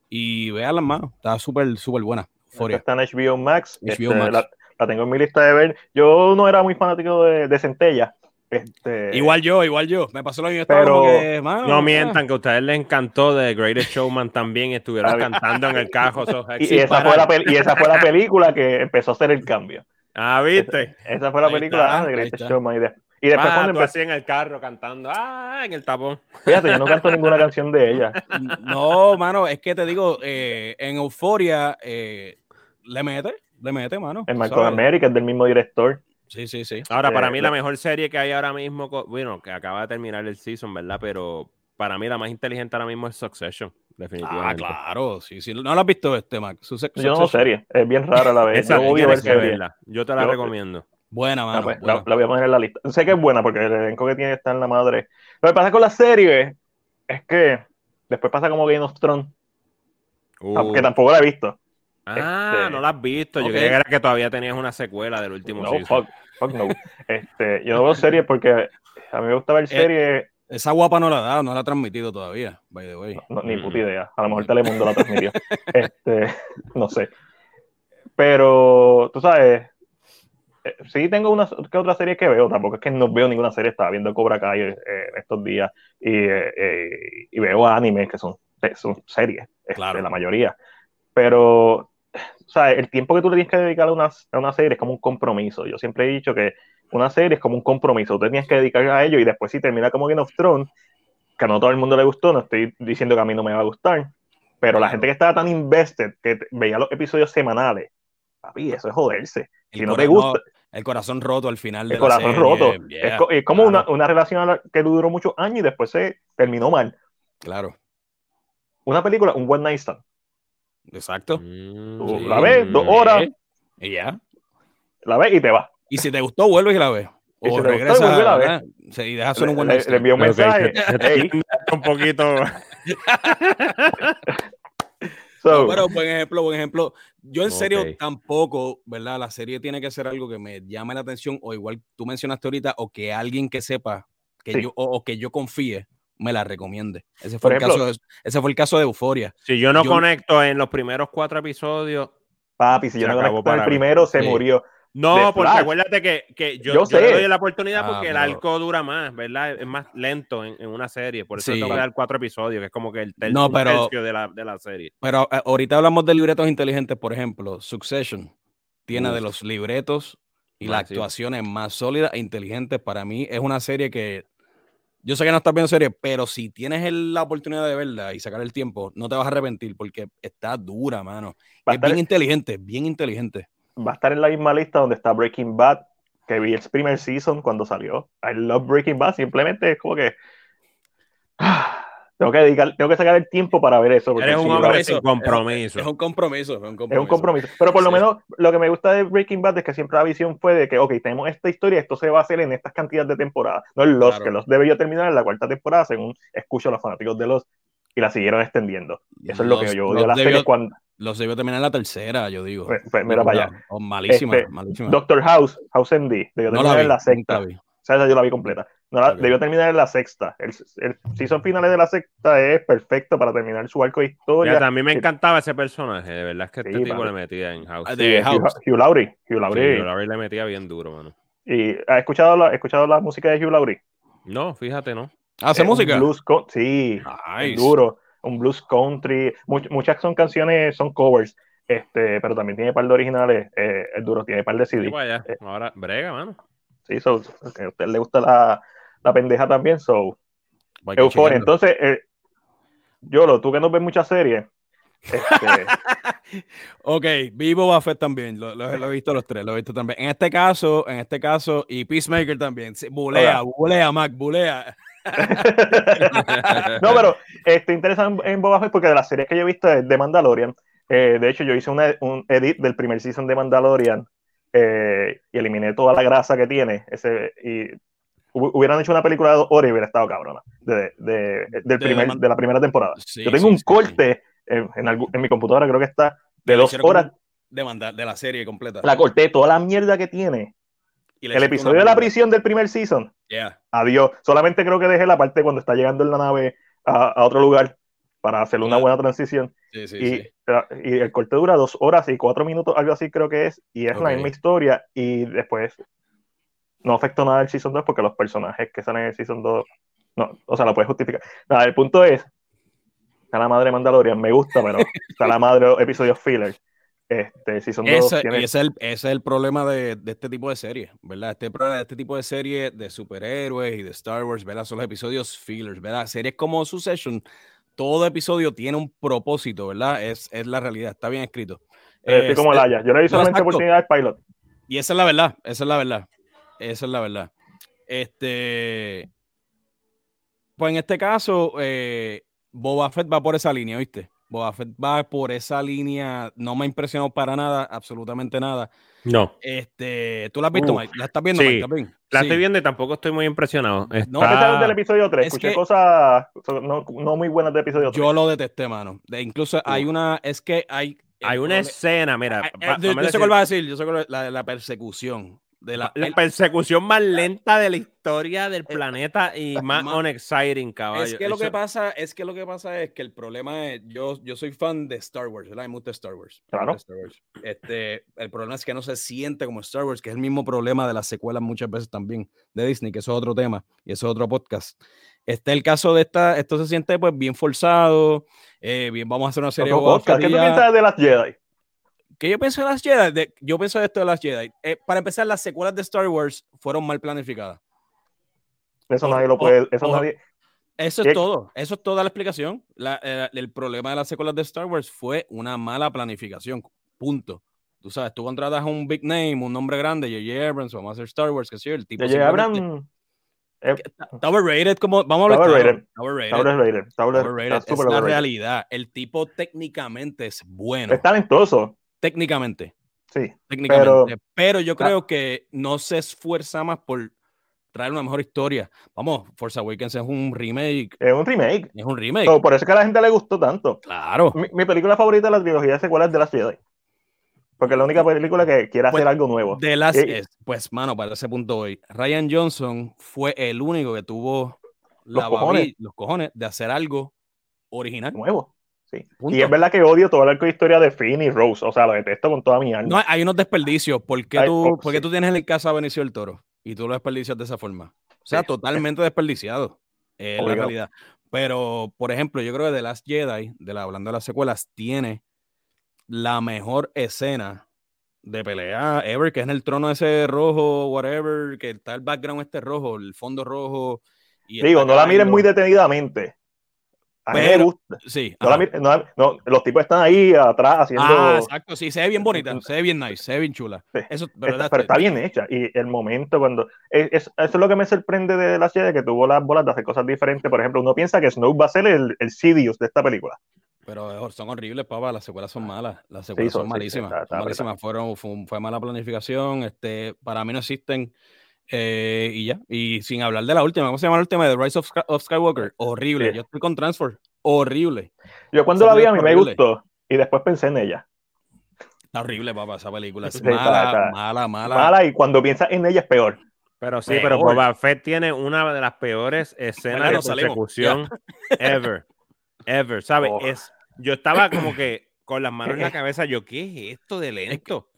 Y vean las manos, está súper, súper buena. Está en HBO Max. Este, Max la tengo en mi lista de ver. Yo no era muy fanático de, de Centella. Este... Igual yo, igual yo. Me pasó lo mismo. Pero no mientan que a ustedes les encantó de Greatest Showman también. Estuvieron *laughs* cantando en el cajo. y, esa fue la y, esa fue la película que empezó a hacer el cambio. Ah, ¿viste? Esa, fue la película de Greatest Showman. Y, después ah, cuando empecé en el carro cantando, ah, en el tapón. Fíjate, yo no canto ninguna *laughs* canción de ella. No, mano, es que te digo, eh, en Euforia eh, le mete, le mete, mano. En Malcolm America es del mismo director. Sí, sí, sí. Ahora, para mí, la mejor serie que hay ahora mismo, bueno, que acaba de terminar el season, ¿verdad? Pero para mí, la más inteligente ahora mismo es Succession, definitivamente. Ah, claro, sí, sí. ¿No lo has visto este, Mac? Yo no serie, es bien rara la vez. *laughs* Esa, yo, que yo te la recomiendo. Buena, mano. Pues, la, voy a poner en la lista. Sé que es buena porque el elenco que tiene está en la madre. Lo que pasa con la serie es que después pasa como Game of Thrones. Uh. Que tampoco la he visto. Ah, este, no la has visto. Yo creía que, que todavía tenías una secuela del último no, Fuck, fuck no. Este, yo no veo series porque a mí me gusta ver eh, series. esa guapa no la ha dado, no la ha transmitido todavía, by the way. ni puta idea. A lo mejor Telemundo la transmitió. *laughs* este, no sé. Pero, tú sabes, eh, sí tengo una que otra serie que veo, tampoco es que no veo ninguna serie, estaba viendo Cobra Kai eh, estos días y, y, veo animes que son, son series, este, claro. la mayoría. Pero o sea, el tiempo que tú le tienes que dedicar a una, a una serie es como un compromiso. Yo siempre he dicho que una serie es como un compromiso. Tú tenías que dedicar a ello y después si termina como Game of Thrones, que a no todo el mundo le gustó, no estoy diciendo que a mí no me va a gustar, pero la gente que estaba tan invested, que veía los episodios semanales, papi, eso es joderse. si no te gusta... el corazón roto al final de El corazón roto. es, como una, una, relación que duró muchos años y después se terminó mal. Claro. Una película, un one night stand Exacto. Mm, la ves, dos horas. Y ya. La ves y te vas. Y si te gustó, vuelves y la ves. O regresas a la ves. Y dejas un buen Le, le envío un mensaje. *laughs* un poquito. *laughs* pero buen ejemplo, buen ejemplo. Yo en serio tampoco, ¿verdad? La serie tiene que ser algo que me llame la atención o igual tú mencionaste ahorita o que alguien que sepa que yo o, que yo confíe me la recomiende. Ese fue, el, caso de, ese fue el caso de Euforia. Si yo no conecto en los primeros cuatro episodios. Papi, si yo no conecto en el primero, se murió. No, porque acuérdate que, que yo, yo, le doy la oportunidad porque el ah, arco dura más, ¿verdad? Es más lento en, en una serie. Por eso tengo que dar cuatro episodios, que es como que el, no, tercio de la, de la, serie. Pero eh, ahorita hablamos de libretos inteligentes, por ejemplo, Succession tiene de los libretos y las actuaciones más sólidas e inteligentes. Para mí es una serie que yo sé que no estás viendo serie, pero si tienes la oportunidad de verla y sacar el tiempo, no te vas a arrepentir porque está dura, mano. Es bien inteligente, bien inteligente va a estar en la misma lista donde está Breaking Bad, que vi el primer season cuando salió. I love Breaking Bad, simplemente es como que. *sighs* tengo que dedicar, tengo que sacar el tiempo para ver eso. Eres un hombre sin compromiso. Es un compromiso, es un compromiso. Es un compromiso. Pero por lo menos lo que me gusta de Breaking Bad es que siempre la visión fue de que, ok, tenemos esta historia, esto se va a hacer en estas cantidades de temporadas. No es los que los debe yo terminar en la cuarta temporada, según escucho a los fanáticos de los y la siguieron extendiendo. Eso es lo que yo odio la serie cuando los debió terminar en la tercera, yo digo. Pues, pues mira para allá. Oh, malísima, este, malísima. Doctor House, House MD, debió terminar en la sexta. o sea, yo la vi completa. Debió terminar en la sexta. El, el season final de la sexta es perfecto para terminar su arco de historia. a mí me encantaba ese personaje, de verdad es que este tipo le metía en House. De House. Hugh, Laurie. Hugh Laurie. Hugh Laurie le metía bien duro, mano. ¿Y has escuchado la, escuchado la música de Hugh Laurie? No, fíjate, no. ¿Hace música? Blues sí, duro. Un blues country. muchas son canciones, son covers este, pero también tiene par de originales, eh, el duro tiene par de CD. Pues eh, Ahora, brega, mano. Sí, so, a usted le gusta la, la pendeja también, so. Euforia. Entonces, eh, Yolo, tú que no ves muchas series. Este... *laughs* ok, Vivo Buffett también, lo, lo, he visto los tres, lo he visto también. En este caso, en este caso, y Peacemaker también, bulea, bulea, Mac, bulea. *laughs* no, pero estoy interesado en, en Boba Fett porque de las series que yo he visto es de Mandalorian. Eh, de hecho, yo hice un edit del primer season de Mandalorian eh, y eliminé toda la grasa que tiene. Ese, y hubieran hecho una película de dos horas y hubiera estado cabrona. De, de, del primer, de, la primera temporada. yo tengo un corte en, en, mi computadora, creo que está de dos horas. De, de la serie completa. La corté, toda la mierda que tiene. el episodio de la prisión del primer season. Adiós. Solamente creo que dejé la parte cuando está llegando en la nave a, a otro lugar para hacerle una buena transición. Sí, sí, y, y, el corte dura dos horas y cuatro minutos, algo así creo que es, y es la misma historia, y después no afectó nada el Season 2 porque los personajes que salen en el Season 2, no, o sea, lo puedes justificar. Nada, el punto es, está la madre Mandalorian, me gusta, pero está la madre episodios filler. Este, season 2 tiene... ese, es el, ese es el problema de, de, este tipo de series, ¿verdad? Este problema de este tipo de series de superhéroes y de Star Wars, ¿verdad? Son los episodios fillers, ¿verdad? Series como Succession todo episodio tiene un propósito, ¿verdad? Es, es la realidad, está bien escrito. Eh, como Laya, yo le di solamente oportunidad al pilot. Y esa es la verdad, esa es la verdad. Esa es la verdad. Este. Pues en este caso, eh, Boba Fett va por esa línea, ¿viste? Boba Fett va por esa línea, no me ha impresionado para nada, absolutamente nada. No. Este, ¿Tú la has visto, Mike? ¿La estás viendo, sí. La estoy viendo y tampoco estoy muy impresionado. Está... No, ¿qué del episodio 3? Escuché cosas no, no, muy buenas del episodio 3. Yo lo detesté, mano. De, incluso hay una, es que hay... Hay una escena, mira. yo, sé cuál va a decir, yo sé cuál la, la persecución la, persecución más lenta de la historia del eh, planeta y más unexciting, caballo. Es que lo que pasa, es que lo que pasa es que el problema es, yo, yo soy fan de Star Wars, ¿verdad? Me gusta Star Wars. Claro. Este, el problema es que no se siente como Star Wars, que es el mismo problema de las secuelas muchas veces también de Disney, que eso es otro tema y eso es otro podcast. Este el caso de esta, esto se siente pues bien forzado, eh, bien, vamos a hacer una serie de ¿Qué tú piensas de las Jedi? Que yo pienso de las Jedi, yo pienso esto de las Jedi. Eh, para empezar, las secuelas de Star Wars fueron mal planificadas. Eso nadie lo puede. Eso, nadie... eso es todo. Eso es toda la explicación. Eh, el problema de las secuelas de Star Wars fue una mala planificación. Punto. Tú sabes, tú contratas a un big name, un nombre grande, J.J. Abrams, vamos a hacer Star Wars, que sí, el tipo. J.J. Abrams. Tower Rated, como vamos a hablar Tower Rated. Tower Rated. Tower Rated. Es la realidad. El tipo técnicamente es bueno. Es talentoso. Técnicamente. Sí. Técnicamente. Pero, yo creo que no se esfuerza más por traer una mejor historia. Vamos, Force Awakens es un remake. Es un remake. Es un remake. por eso es que a la gente le gustó tanto. Claro. Mi, película favorita de la trilogía de secuelas de las Jedi. Porque es la única película que quiere hacer pues, algo nuevo. De las, pues, mano, para ese punto hoy, Ryan Johnson fue el único que tuvo los cojones. los cojones de hacer algo original. Nuevo. Sí. Y es verdad que odio todo el arco de historia de Finn y Rose. O sea, lo detesto con toda mi alma. No, hay unos desperdicios. ¿Por qué, tú, oh, tú tienes en el caso a Benicio del Toro y tú lo desperdicias de esa forma? O sea, totalmente desperdiciado. Es la realidad. Pero, por ejemplo, yo creo que The Last Jedi, de la, hablando de las secuelas, tiene la mejor escena de pelea ever, que es en el trono ese rojo, whatever, que está el background este rojo, el fondo rojo. Y Digo, no la miren muy detenidamente. A mí me gusta. Sí. No, los tipos están ahí atrás haciendo. Ah, exacto, sí, se ve bien bonita, se ve bien nice, se ve bien chula. Eso, pero, está, bien hecha. Y el momento cuando. Es, eso es lo que me sorprende de la serie, que tuvo las bolas de hacer cosas diferentes. Por ejemplo, uno piensa que Snow va a ser el, el Sidious de esta película. Pero son horribles, papá. Las secuelas son malas. Las secuelas son, malísimas. malísimas. Fueron, fue, mala planificación. Este, para mí no existen. Eh, y ya. Y sin hablar de la última. ¿Cómo se llama la última? The Rise of, Skywalker. Horrible. Yo estoy con Transfer. Horrible. Yo cuando la vi a mí me gustó. Y después pensé en ella. Está horrible, papá, esa película. Es mala, mala, mala. Mala y cuando piensas en ella es peor. Pero sí, pero Boba Fett tiene una de las peores escenas de persecución *laughs* ever ever, ¿sabes? Oh. Es, yo estaba como que con las manos en la cabeza, yo, ¿qué es esto de lento?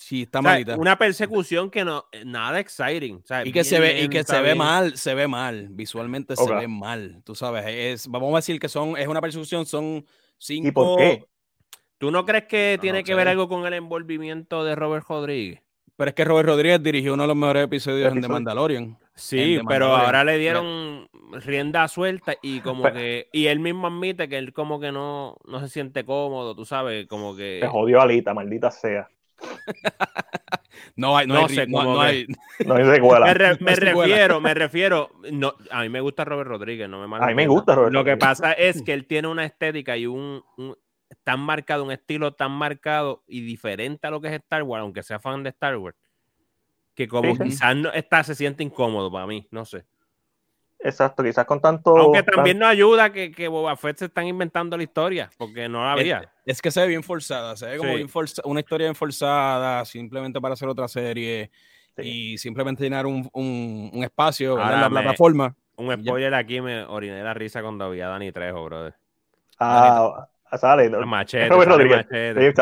Sí, está malita. Una persecución que no, nada exciting. Y que, se ve, y que se ve mal, se ve mal, visualmente se ve mal, tú sabes, es, vamos a decir que son, es una persecución, son cinco... ¿Y por qué? ¿Tú no crees que tiene que ver algo con el envolvimiento de Robert Rodríguez? Pero es que Robert Rodríguez dirigió uno de los mejores episodios de Mandalorian. Sí, pero ahora le dieron rienda suelta y *laughs* como que y él mismo admite que él como que no, no se siente cómodo, tú sabes, como que se jodió Alita, maldita sea. *laughs* no hay, no, hay, no, hay, *laughs* no hay secuela. Me, refiero, me refiero, no, a mí me gusta Robert Rodríguez, no me A mí me gusta Robert. Lo que pasa es que él tiene una estética y un, un tan marcado, un estilo tan marcado y diferente a lo que es Star Wars, aunque sea fan de Star Wars, que como quizás no, está, se siente incómodo para mí, no sé. Exacto, quizás con tanto. Aunque también no ayuda que, que Boba Fett se están inventando la historia, porque no la había. Es, que se ve bien forzada, se ve como una historia bien forzada, simplemente para hacer otra serie y simplemente llenar un, un, espacio en la plataforma. Un spoiler aquí, me oriné la risa cuando vi a Dani Trejo, brother. Ah, sale. Machete. Robert Rodríguez. Rodríguez. El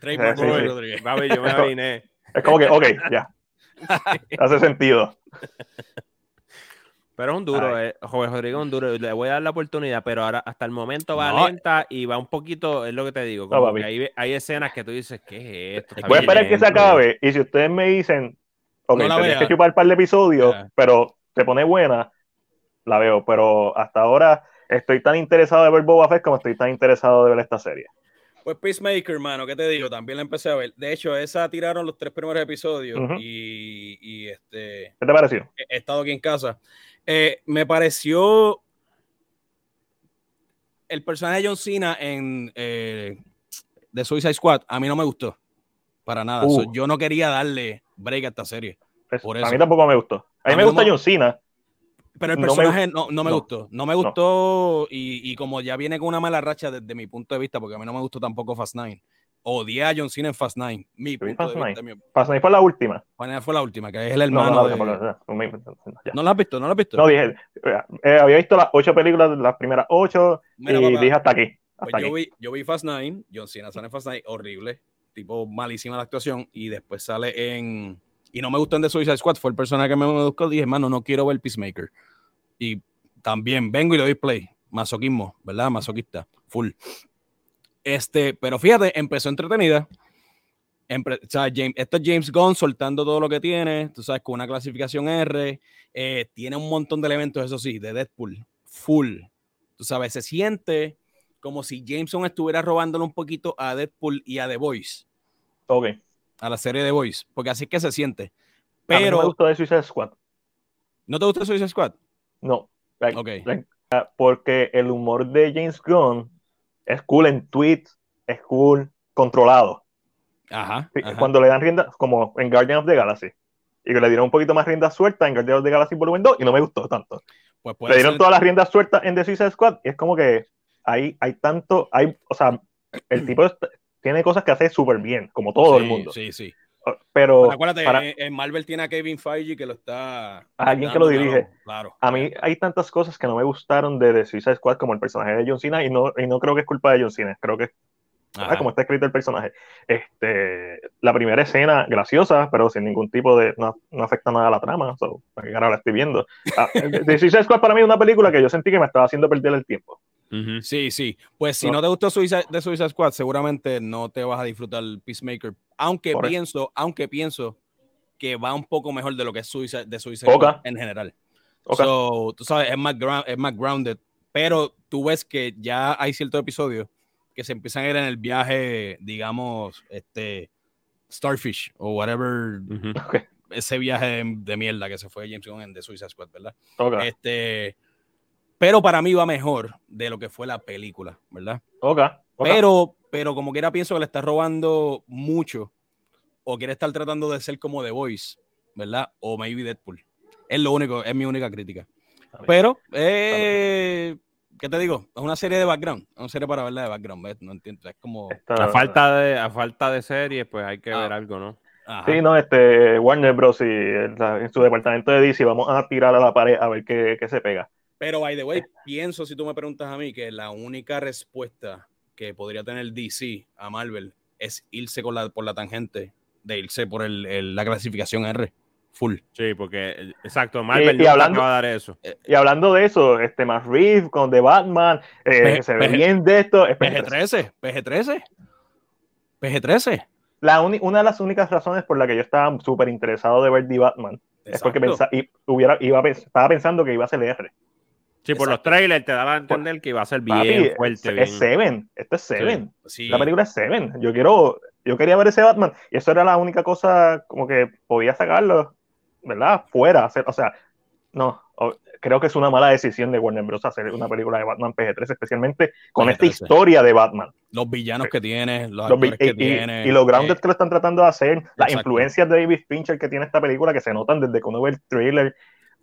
trademark Robert Rodríguez. yo me oriné. Es como que, ok, ya. *laughs* Hace sentido. *laughs* Pero es un duro, eh, Joven Rodrigo es un duro. Le voy a dar la oportunidad, pero ahora hasta el momento va lenta y va un poquito, es lo que te digo. Como que hay, hay, escenas que tú dices, ¿qué es esto? voy a esperar que se acabe y si ustedes me dicen, ok, no tienes que chupar un par de episodios, pero te pone buena, la veo. Pero hasta ahora estoy tan interesado de ver Boba Fett como estoy tan interesado de ver esta serie. Pues Peacemaker, hermano, ¿qué te digo? También la empecé a ver. De hecho, esa tiraron los tres primeros episodios y, este... ¿Qué te pareció? He, estado aquí en casa. Eh, me pareció el personaje de John Cena en eh, The Suicide Squad, a mí no me gustó. Para nada. Uh. yo no quería darle break a esta serie. A mí tampoco me gustó. A mí, me gusta John Cena, pero el personaje no me, gustó. No me gustó y, como ya viene con una mala racha desde mi punto de vista, porque a mí no me gustó tampoco Fast Nine. Odié a John Cena en Fast Nine. Mi punto Fast, de Nine. Fast Nine fue la última. Fast Nine fue la última, que es el hermano de... ¿No la has visto? ¿No la has visto? No, dije, eh, había visto las ocho películas, las primeras ocho, y dije hasta aquí. Pues yo, Vi, yo vi Fast Nine, John Cena sale en Fast Nine, horrible, tipo malísima la actuación, y después sale en... Y no me gustó en The Suicide Squad, fue el personaje que me gustó, dije, hermano, no quiero ver Peacemaker y también vengo y le doy play. Masoquismo, ¿verdad? Masoquista, full. Este, pero fíjate, empezó entretenida. James, esto es James Gunn soltando todo lo que tiene, tú sabes, con una clasificación R. Eh, tiene un montón de elementos, eso sí, de Deadpool, full. Tú sabes, se siente como si Jameson estuviera robándole un poquito a Deadpool y a The Voice. Ok. A la serie The Voice, porque así que se siente. Pero. no me gustó de Suicide Squad. ¿No te gusta Suicide Squad? No. Ah, porque el humor de James Gunn es cool en tweets, es cool controlado. Ajá, Cuando le dan rienda, como en Guardian of the Galaxy, y que le dieron un poquito más rienda suelta en Guardian of the Galaxy Volumen 2 y no me gustó tanto. Pues le dieron todas las riendas sueltas en The Suicide Squad y es como que hay, hay tanto, hay, o sea, el tipo tiene cosas que hace súper bien, como todo el mundo. Sí, sí. pero acuérdate, en Marvel tiene a Kevin Feige que lo está. Alguien que lo dirige. Claro. A mí hay tantas cosas que no me gustaron de The Suicide Squad como el personaje de John Cena y no, y no creo que es culpa de John Cena. Creo que como está escrito el personaje. Este, la primera escena, graciosa, pero sin ningún tipo de. No, no afecta nada a la trama. So, ahora la estoy viendo. Ah, *laughs* The Suicide Squad para mí es una película que yo sentí que me estaba haciendo perder el tiempo. Sí, sí. Pues si no, te gustó de Suicide Squad, seguramente no te vas a disfrutar Peacemaker. Aunque pienso, aunque pienso que va un poco mejor de lo que es Suicide, de Suicide Squad en general. So, tú sabes, es más, es más grounded. Pero tú ves que ya hay ciertos episodios que se empiezan a ir en el viaje, digamos, este Starfish o whatever. Ese viaje de, mierda que se fue James Gunn en The Suicide Squad, ¿verdad? Este pero para mí va mejor de lo que fue la película, ¿verdad? Ok. Pero, pero como quiera pienso que le está robando mucho o quiere estar tratando de ser como The Voice, ¿verdad? O maybe Deadpool. Es lo único, es mi única crítica. Pero, eh, ¿qué te digo? Es una serie de background, es una serie para verla de background, ¿ves? No entiendo, es como... A falta de, a falta de series, pues hay que ah. ver algo, ¿no? Sí, no, este, Warner Bros. y en su departamento de DC vamos a tirar a la pared a ver qué, qué se pega. Pero, by the way, pienso, si tú me preguntas a mí, que la única respuesta que podría tener DC a Marvel es irse con la, por la tangente de irse por el, la clasificación R. Full. Sí, porque, exacto, Marvel y, hablando, va a dar eso. Eh, y hablando de eso, este más Reeve con The Batman, eh, se ve bien de esto. PG-13, PG-13. PG-13. La una de las únicas razones por la que yo estaba súper interesado de ver The Batman es porque pensaba, y hubiera, iba, estaba pensando que iba a ser R. Sí, por los trailers te daba a entender que iba a ser bien fuerte. Es, Seven, esto es Seven. La película es Seven. Yo quiero, yo quería ver ese Batman y eso era la única cosa como que podía sacarlo, ¿verdad? Fuera, o sea, no, creo que es una mala decisión de Warner Bros. hacer una película de Batman PG-13, especialmente con esta historia de Batman. Los villanos que tiene, los, que y, tiene. Y, los grounded que lo están tratando de hacer, las influencias de David Fincher que tiene esta película que se notan desde que uno ve el trailer.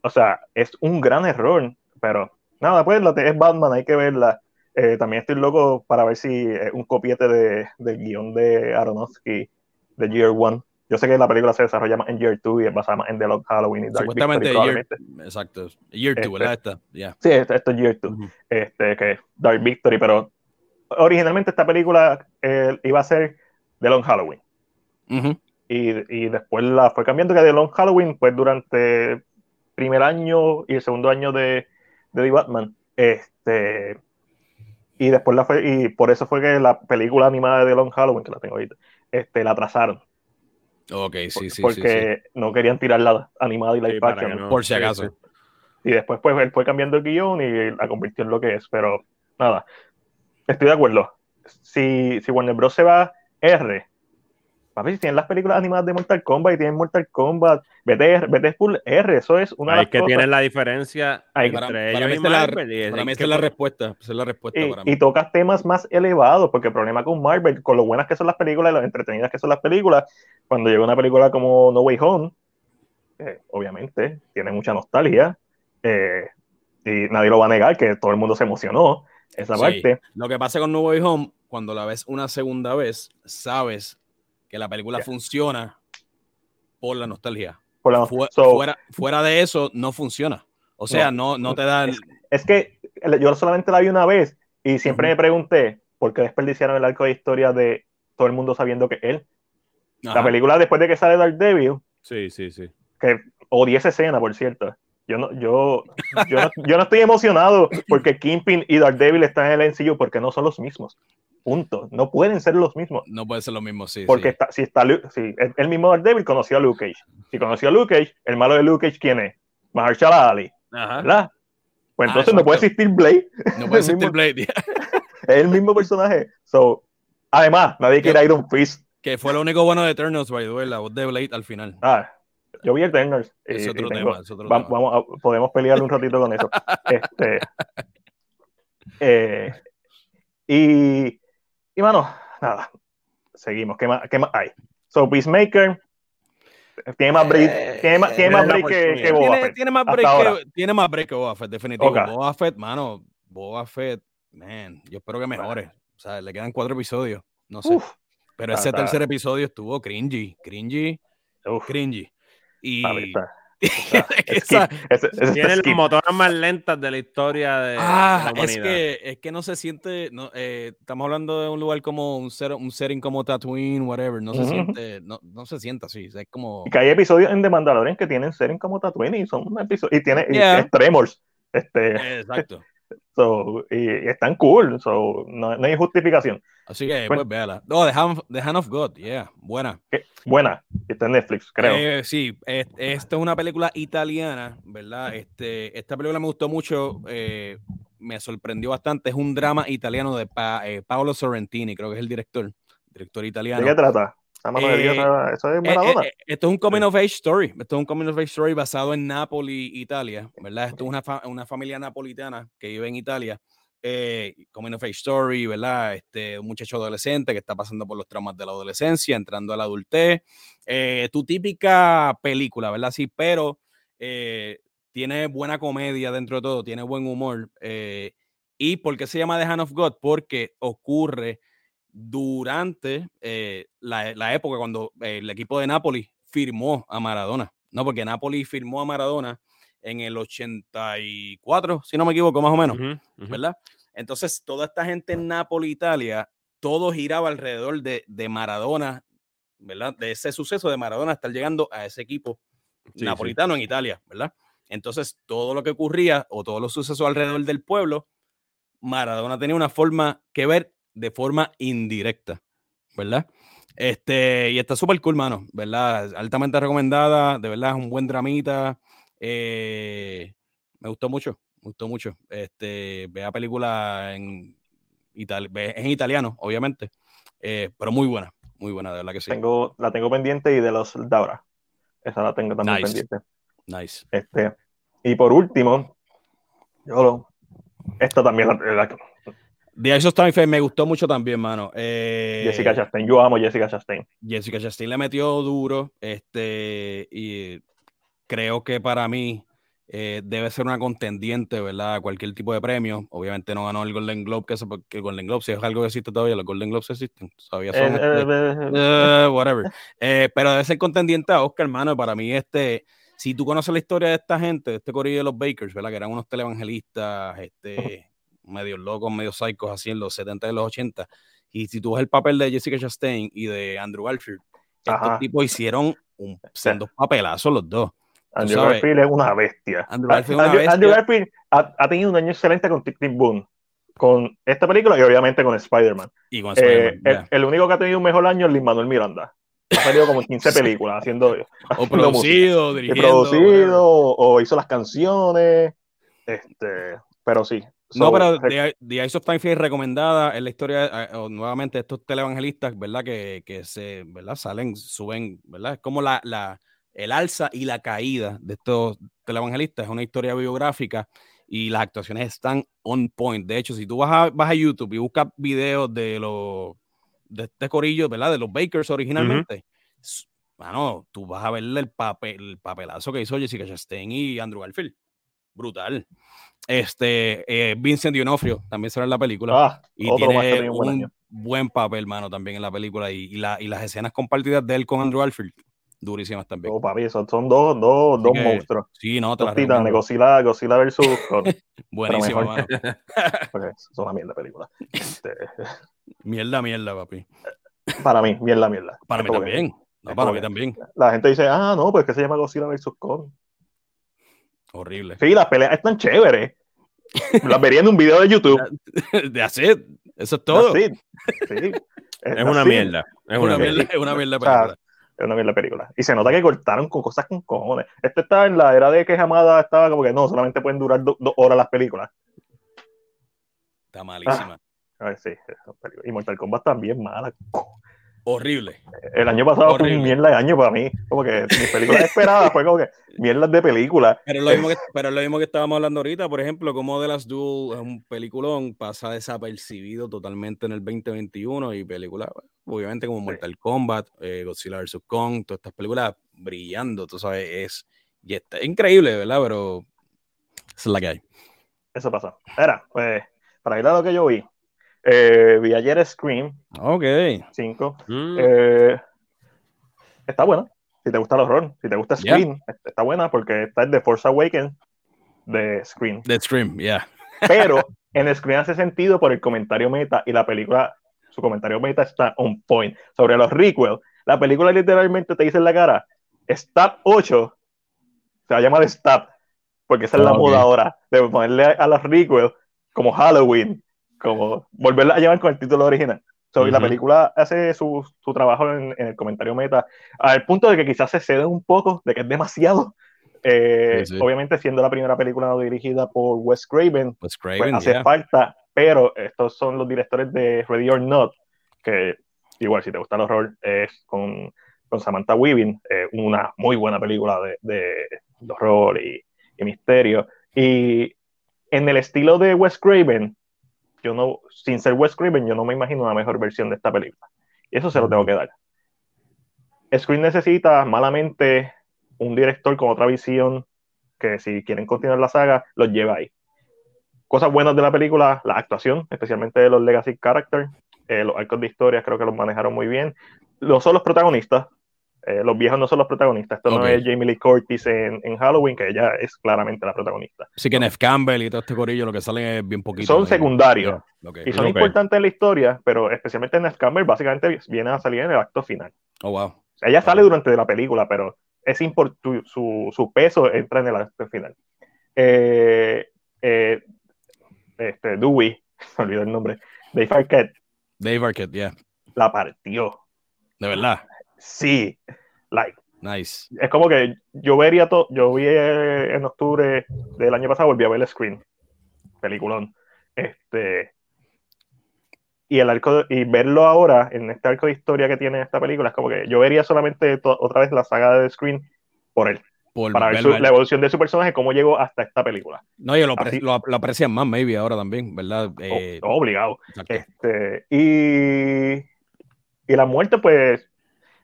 O sea, es un gran error pero nada, pues la es Batman, hay que verla. Eh, también estoy loco para ver si un copiete de, del guion de Aronofsky de Year One. Yo sé que la película se desarrolla más en Year 2 y es basada más en The Long Halloween y Dark Supuestamente Victory. Year, exacto. Year 2, ¿verdad? Esta, Sí, esto, es Year 2. este, que es Dark Victory, pero originalmente esta película eh, iba a ser The Long Halloween. y, y, después la fue cambiando que The Long Halloween, pues durante el primer año y el segundo año de, de The Batman. Este, y después la fue, y por eso fue que la película animada de Long Halloween, que la tengo ahorita, este, la atrasaron. Ok, sí, sí. Porque no querían tirar la animada y la sí, por si acaso. Y después pues él fue cambiando el guion y la convirtió en lo que es, pero nada, estoy de acuerdo. Si, si Warner Bros. se va R, Papi, si tienen las películas animadas de Mortal Kombat y tienen Mortal Kombat, vete, vete full R, eso es una Hay que tienen la diferencia entre ellos y Marvel. para mí esa es la respuesta, es la respuesta y, para mí. y, tocas temas más elevados, porque el problema con Marvel, con lo buenas que son las películas y lo entretenidas que son las películas, cuando llega una película como No Way Home, eh, obviamente tiene mucha nostalgia, eh, y nadie lo va a negar, que todo el mundo se emocionó esa parte. Lo que pasa con No Way Home, cuando la ves una segunda vez, sabes que la película funciona por la nostalgia. fuera, fuera, de eso, no funciona. O sea, no, no, te da... Es, que yo solamente la vi una vez y siempre me pregunté por qué desperdiciaron el arco de historia de todo el mundo sabiendo que él. La película después de que sale Dark Devil. Sí, sí, sí. Que odié esa escena, por cierto. Yo no, yo, yo, no, yo no estoy emocionado porque Kingpin y Dark Devil están en el MCU porque no son los mismos. Punto. No pueden ser los mismos. No pueden ser los mismos, sí. Porque Está, si está si el mismo Daredevil conoció a Luke Cage. Si conoció a Luke Cage, el malo de Luke Cage, ¿quién es? Mahershala Ali. ¿Verdad? Pues ah, entonces no puede existir Blade. No puede *laughs* existir Blade. *laughs* es el mismo personaje. So, además, nadie quiere Iron Fist. Que fue lo único bueno de Eternals, by the way, la voz de Blade al final. Ah, yo vi Eternals. Es otro tema, es otro vamos, tema. Vamos podemos pelear un ratito con eso. *laughs* este, eh, y y bueno, nada, seguimos. ¿Qué más, qué más hay? So, Peacemaker tiene más break, tiene más, tiene más break que, que, Boba Fett. Tiene más break que, tiene más break que Boba Fett, definitivo. Boba Fett, mano, Boba Fett, man, yo espero que mejore. O sea, le quedan cuatro episodios. No sé. Pero ese tercer episodio estuvo cringy, cringy, cringy. Y, tiene las motoras más lentas de la historia de, ah, Es que, es que no se siente. No, eh, estamos hablando de un lugar como un, ser, un setting como Tatooine, whatever. No se siente, no, no, se siente así. Es como. Y que hay episodios en The Mandalorian que tienen setting como Tatooine y son episodios. Y tiene y Tremors. Este, Exacto. So, y, están cool, so, no, no, hay justificación. Así que, pues, véala. No, The Hand, The Hand, of God, yeah, buena. Buena, está en Netflix, creo. Eh, sí, esta es una película italiana, ¿verdad? Este, esta película me gustó mucho, eh, me sorprendió bastante. Es un drama italiano de eh, Paolo Sorrentini, creo que es el director, director italiano. ¿De qué trata? Eh, eso es Maradona. esto es un coming of age story. Esto es un coming of age story basado en Napoli, Italia, ¿verdad? Esto es una, una familia napolitana que vive en Italia. Eh, coming of age story, ¿verdad? Este, un muchacho adolescente que está pasando por los traumas de la adolescencia, entrando a la adultez. Eh, tu típica película, ¿verdad? Sí, pero tiene buena comedia dentro de todo, tiene buen humor. ¿Y por qué se llama The Hand of God? Porque ocurre durante eh, la, época cuando el equipo de Napoli firmó a Maradona, ¿no? Porque Napoli firmó a Maradona en el 84, si no me equivoco, más o menos, ¿verdad? Entonces, toda esta gente en Napoli, Italia, todo giraba alrededor de, Maradona, ¿verdad? De ese suceso de Maradona estar llegando a ese equipo napolitano en Italia, ¿verdad? Entonces, todo lo que ocurría o todos los sucesos alrededor del pueblo, Maradona tenía una forma que ver de forma indirecta, ¿verdad? Este, y está súper cool, mano, ¿verdad? Altamente recomendada, de verdad, es un buen dramita. Eh, me gustó mucho, me gustó mucho. Este, vea película en, en italiano, obviamente, eh, pero muy buena, muy buena, de verdad que sí. Tengo, la tengo pendiente y de los Daura. Esa la tengo también pendiente. Nice. Este, y por último, yo esta también la, The Ice of Time me gustó mucho también, mano. Eh, Jessica Chastain, yo amo Jessica Chastain. Jessica Chastain le metió duro, este, y creo que para mí eh, debe ser una contendiente, ¿verdad? A cualquier tipo de premio. Obviamente no ganó el Golden Globe, que, porque el Golden Globe, si es algo que existe todavía, los Golden Globes existen, todavía son. Eh, este, whatever. pero debe ser contendiente a Oscar, hermano. Para mí, este si tú conoces la historia de esta gente, de este corrido de los Bakers, ¿verdad? Que eran unos televangelistas, este, medio locos, medio psicos, así en los 70 y los 80. Y si tú ves el papel de Jessica Chastain y de Andrew Garfield, estos tipos hicieron un siendo papelazos los dos. Andrew Garfield es una bestia. Andrew Garfield, ha, tenido un año excelente con Tim Boone, con esta película y obviamente con Spider-Man. Y con Spider eh, el, único que ha tenido un mejor año es Lin Manuel Miranda. Ha salido como 15 *laughs* películas haciendo. O producido, dirigiendo. producido, o, hizo las canciones. Este, pero sí, no, pero The, The, Ice of Time es recomendada en la historia, eh, o nuevamente, estos televangelistas, ¿verdad? Que, que, se, ¿verdad? Salen, suben, ¿verdad? Es como la, la, el alza y la caída de estos televangelistas. Es una historia biográfica y las actuaciones están on point. De hecho, si tú vas a, vas a YouTube y buscas videos de los de este corillo, ¿verdad? De los Bakers originalmente, bueno, tú vas a ver el, papel, el papelazo que hizo Jessica Chastain y Andrew Garfield. Brutal. Este, eh, Vincent D'Onofrio también será en la película. Ah, y tiene un buen papel, mano, también en la película. Y, la, y, las escenas compartidas de él con Andrew Garfield, durísimas también. Oh, papi, son, son dos, dos, dos monstruos. Sí, no, te las titanes, Godzilla, Godzilla versus *laughs* Buenísimo, mano. *laughs* son una mierda película. Este... *laughs* Mierda, mierda, papi. Para mí, mierda, mierda. Para mí también. No, para mí también. La gente dice, ah, no, pues que se llama Godzilla versus Kong. Horrible. Sí, las peleas están chéveres. Las vería en un video de YouTube. *laughs* De hacer. Eso es todo. Sí. *laughs* Es, una mierda. Es una, mierda. Es una mierda película. es una mierda película. Y se nota que cortaron con cosas con cojones. Este está en la era de que Jamada estaba como que no, solamente pueden durar dos horas las películas. Está malísima. Ah, a ver, sí. Y Mortal Kombat también mala horrible. El año pasado fue un mierda de año para mí. Como que mi película *laughs* esperada fue como que mierdas de película. Pero lo, mismo que, pero lo mismo que estábamos hablando ahorita, por ejemplo, como The Last Duel es un peliculón, pasa desapercibido totalmente en el 2021 y película, obviamente como Mortal Kombat, eh, Godzilla vs. Kong, todas estas películas brillando, tú sabes, es, y está increíble, ¿verdad? Pero esa es la que hay. Eso pasa. Era, pues, para ir a lo que yo vi, Eh, vi ayer Scream. Ok. 5. Mm. Eh, está buena. Si te gusta el horror, si te gusta Scream, está buena porque está es The Force Awakens de Scream. De Scream, yeah. Pero *laughs* en Scream hace sentido por el comentario meta y la película, su comentario meta está on point. Sobre los requels, la película literalmente te dice en la cara, Stab 8 se va a llamar Stab, porque esa es la moda ahora, de ponerle a, los requels como Halloween, como volverla a llamar con el título original. So, La película hace su, su trabajo en, en, el comentario meta, al punto de que quizás se cede un poco, de que es demasiado, *laughs* eh, obviamente, siendo la primera película dirigida por Wes Craven, pues hace falta, pero estos son los directores de Ready or Not, que igual, si te gusta el horror, es con, con Samantha Weaving, eh, una muy buena película de, de, horror y, y, misterio. Y en el estilo de Wes Craven, yo no, sin ser Wes Craven, yo no me imagino una mejor versión de esta película. Y eso se lo tengo que dar. Screen necesita malamente un director con otra visión que si quieren continuar la saga, los lleva ahí. Cosas buenas de la película, la actuación, especialmente de los legacy characters, eh, los arcos de historia creo que los manejaron muy bien. No son los protagonistas, eh, los viejos no son los protagonistas. Esto no es Jamie Lee Curtis en, Halloween, que ella es claramente la protagonista. Sí que Neff Campbell y todo este corillo lo que salen es bien poquito. Son secundarios. Y son importantes en la historia, pero especialmente Neff Campbell básicamente viene a salir en el acto final. Oh, wow. Ella sale durante la película, pero es su, su, peso entra en el acto final. Eh, eh, este, Dewey, *laughs* me olvidé el nombre, Dave Arquette. Dave Arquette, yeah. La partió. De verdad. Sí, like. Nice. Es como que yo vería todo, yo vi en octubre del año pasado, volví a ver el screen, peliculón. Este, y el arco y verlo ahora en este arco de historia que tiene esta película es como que yo vería solamente otra vez la saga de Screen por él para ver la evolución de su personaje cómo llegó hasta esta película no y lo, lo, aprecian más maybe ahora también verdad eh, obligado este, y y la muerte pues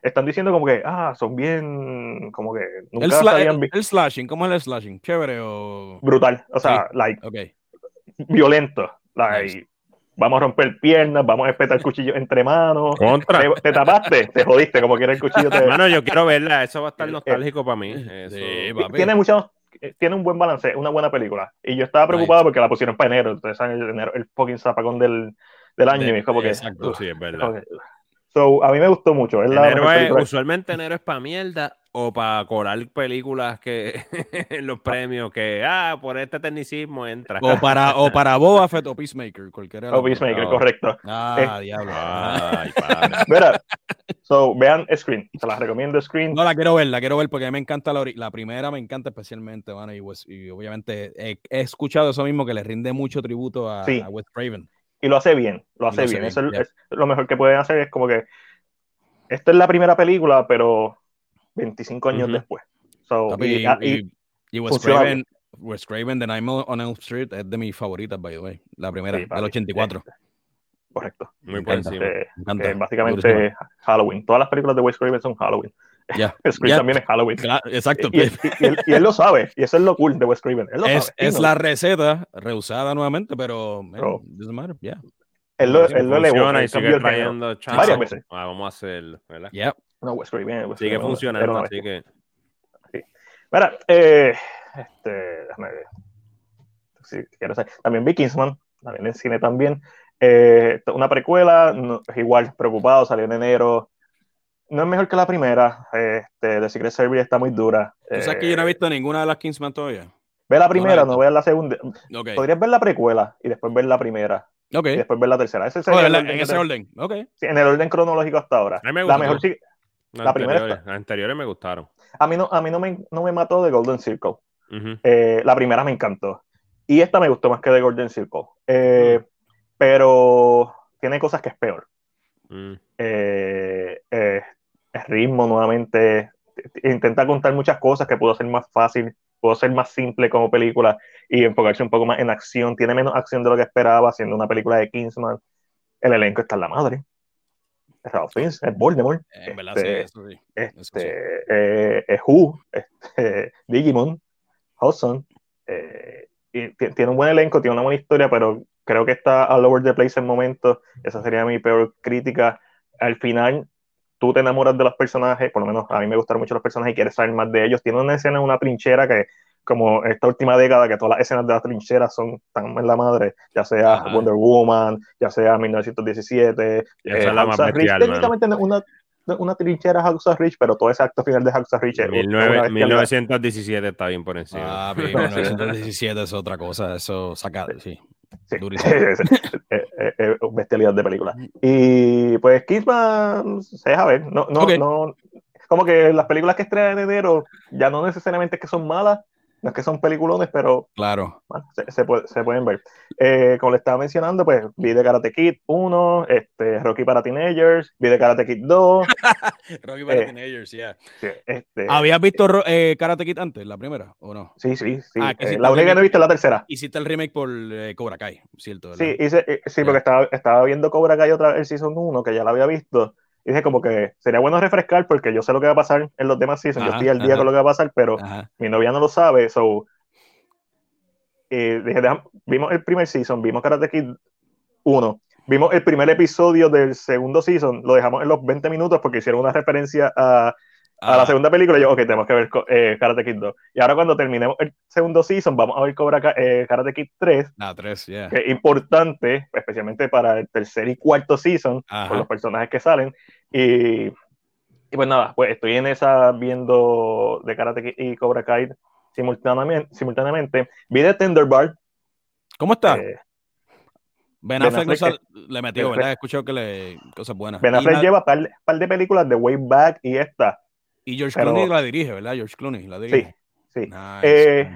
están diciendo como que ah son bien como que nunca el, el, slashing cómo es el slashing chévere o brutal o sea like violento like vamos a romper piernas, vamos a espetar el cuchillo entre manos. Te, tapaste, te jodiste, como quiera el cuchillo. Te... Mano, yo quiero verla, eso va a estar nostálgico para mí. tiene mucho, tiene un buen balance, una buena película. Y yo estaba preocupado porque la pusieron para enero, entonces el, enero, el fucking zapacón del, del año. y es como que, exacto, sí, es verdad. So, a mí me gustó mucho. usualmente enero es para mierda o para colar películas que *laughs* en los premios que, ah, por este tecnicismo entra. O para, o *laughs* para Boba Fett o Peacemaker, cualquiera. O Peacemaker, correcto. Ah, eh, diablo. Ay, *laughs* Mira, so, vean Screen, se las recomiendo Screen. No, la quiero ver, la quiero ver porque me encanta la, la primera, me encanta especialmente, bueno, y, y obviamente he, escuchado eso mismo que le rinde mucho tributo a, Wes Craven. Y lo hace bien, lo hace bien. Eso es, lo mejor que pueden hacer, es como que esta es la primera película, pero 25 años después. y, Wes, Craven, Wes Craven, The Nightmare on Elm Street es de mis favoritas, by the way. La primera, del 84. Este, correcto. Muy este, eh, básicamente Halloween. Todas las películas de Wes Craven son Halloween. Yeah. *laughs* también es Halloween. exacto. Y, él, lo sabe. Y eso es lo cool de Wes Craven. es, es la receta reusada nuevamente, pero, no doesn't matter. Yeah. Él lo, él lo elevó. y sigue trayendo varias veces. Ah, vamos a hacerlo, ¿verdad? Yeah. No, Wes Craven. Wes sigue funcionando, así que... Sí. Mira, eh, este, déjame ver. Si quiero saber. También vi Kingsman, también en cine también. Eh, una precuela, es igual, preocupado, salió en enero. No es mejor que la primera. Este, The Secret Service está muy dura. ¿Tú sabes que yo no he eh, visto ninguna de las Kingsman todavía? Ve la primera, no, veas la segunda. Podrías ver la precuela y después ver la primera. Okay. Y después ver la tercera. Ese oh, en ese orden. Okay. Sí, en el orden cronológico hasta ahora. la mejor la primera. Las anteriores me gustaron. A mí no, a mí no me, no me mató de Golden Circle. Eh, la primera me encantó. Y esta me gustó más que de Golden Circle. Eh, pero tiene cosas que es peor. Mm. Eh, el ritmo nuevamente. Intenta contar muchas cosas que pudo ser más fácil, pudo ser más simple como película y enfocarse un poco más en acción. Tiene menos acción de lo que esperaba, siendo una película de Kingsman. El elenco está en la madre. Ralph Fiennes, es Voldemort. Verdad, sí, este, eso sí. Este, eh, es Who, este, *laughs* Digimon, Hudson. Eh, y tiene un buen elenco, tiene una buena historia, pero creo que está all over the place en momentos. Esa sería mi peor crítica. Al final, tú te enamoras de los personajes, por lo menos a mí me gustaron mucho los personajes y quieres saber más de ellos. Tiene una escena en una trinchera que, como esta última década, que todas las escenas de las trincheras son tan en la madre, ya sea Wonder Woman, ya sea 1917, Esa es la más bestial, técnicamente una, una trinchera House of Rich, pero todo ese acto final de House of Rich es 1917 está bien por encima. Ah, *laughs* 1917 es otra cosa, eso saca, sí. Sí, *laughs* es, bestialidad de película. Y pues Kingsman se deja ver. No, no, no, como que las películas que estrenan en enero ya no necesariamente es que son malas, no es que son peliculones, pero claro. se, pueden ver. Eh, como le estaba mencionando, pues vi de Karate Kid 1, este, Rocky para Teenagers, vi de Karate Kid 2. *laughs* Rocky para eh, Teenagers, ya. Este, ¿Habías visto eh, Karate Kid antes, la primera, o no? Sí, sí, sí. Ah, la única que no he visto es la tercera. Hiciste el remake por Cobra Kai, ¿cierto? Sí, hice, sí, porque estaba, estaba viendo Cobra Kai otra el Season 1, que ya la había visto y dije como que sería bueno refrescar porque yo sé lo que va a pasar en los demás seasons, yo estoy al día con lo que va a pasar, pero mi novia no lo sabe, so dije, vimos el primer season, vimos Karate Kid 1, vimos el primer episodio del segundo season, lo dejamos en los 20 minutos porque hicieron una referencia a a la segunda película, yo, ok, tenemos que ver eh, Karate Kid 2. Y ahora cuando terminemos el segundo season, vamos a ver Cobra eh, Karate Kid 3. Ah, 3, yeah. Que es importante, especialmente para el tercer y cuarto season, con los personajes que salen. Y, y, pues nada, pues estoy en esa viendo de Karate Kid y Cobra Kai simultáneamente. simultáneamente. Vi de Tender Bar. ¿Cómo está? Eh, Ben Affleck, le metió, ¿verdad? He escuchado que le cosas buenas. Ben Affleck lleva un par, de películas de Way Back y esta. Y George Clooney la dirige, ¿verdad? George Clooney la dirige. Sí, sí. Eh,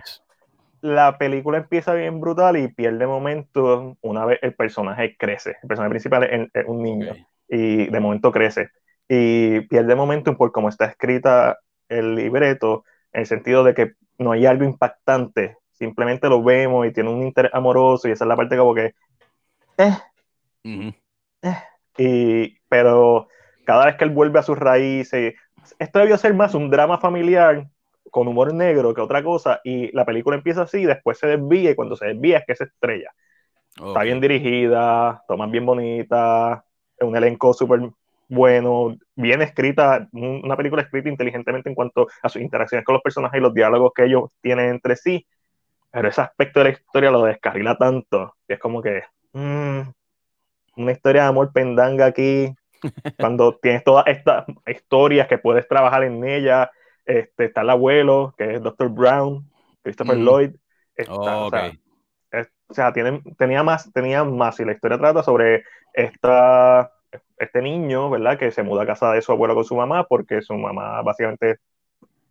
la película empieza bien brutal y pierde momento una vez el personaje crece. El personaje principal es, un niño y de momento crece. Y pierde momento por cómo está escrita el libreto, en el sentido de que no hay algo impactante. Simplemente lo vemos y tiene un interés amoroso y esa es la parte como que... Eh, eh. y, pero cada vez que él vuelve a sus raíces, esto debió ser más un drama familiar con humor negro que otra cosa, y la película empieza así, después se desvía, y cuando se desvía es que se estrella. Está bien dirigida, tomas bien bonita, un elenco súper bueno, bien escrita, una película escrita inteligentemente en cuanto a sus interacciones con los personajes y los diálogos que ellos tienen entre sí, pero ese aspecto de la historia lo descarrila tanto, que es como que mm, una historia de amor pendanga aquí, cuando tienes todas estas historias que puedes trabajar en ellas, este, está el abuelo, que es Dr. Brown, Christopher Lloyd. o, sea, tenía, más, tenía más. Y la historia trata sobre esta, este niño, ¿verdad? Que se muda a casa de su abuelo con su mamá porque su mamá básicamente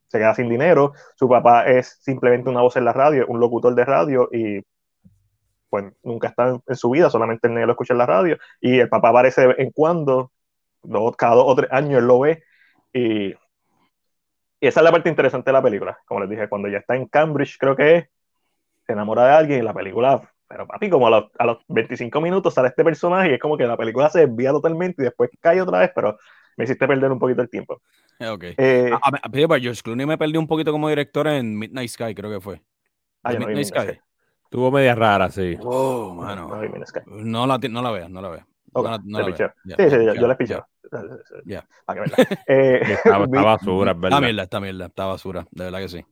se queda sin dinero. Su papá es simplemente una voz en la radio, un locutor de radio y pues nunca está en, su vida, solamente el lo escucha en la radio. Y el papá aparece de vez en cuando cada dos o tres años él lo ve y, esa es la parte interesante de la película. Como les dije, cuando ya está en Cambridge, creo que es, se enamora de alguien y la película, pero papi, como a los, a los 25 minutos sale este personaje y es como que la película se desvía totalmente y después cae otra vez, pero me hiciste perder un poquito el tiempo. Ok. Eh, a, a, George Clooney me perdió un poquito como director en Midnight Sky, creo que fue. Ah, Midnight Sky. Tuvo media rara, sí. Oh, mano. No, la, no la veas, no la veas. Okay, no, sí, sí, yo, yo le picheo. Ya. *laughs* Eh, *laughs* está, basura, ¿verdad? Está mierda, está mierda, está basura, de verdad que sí.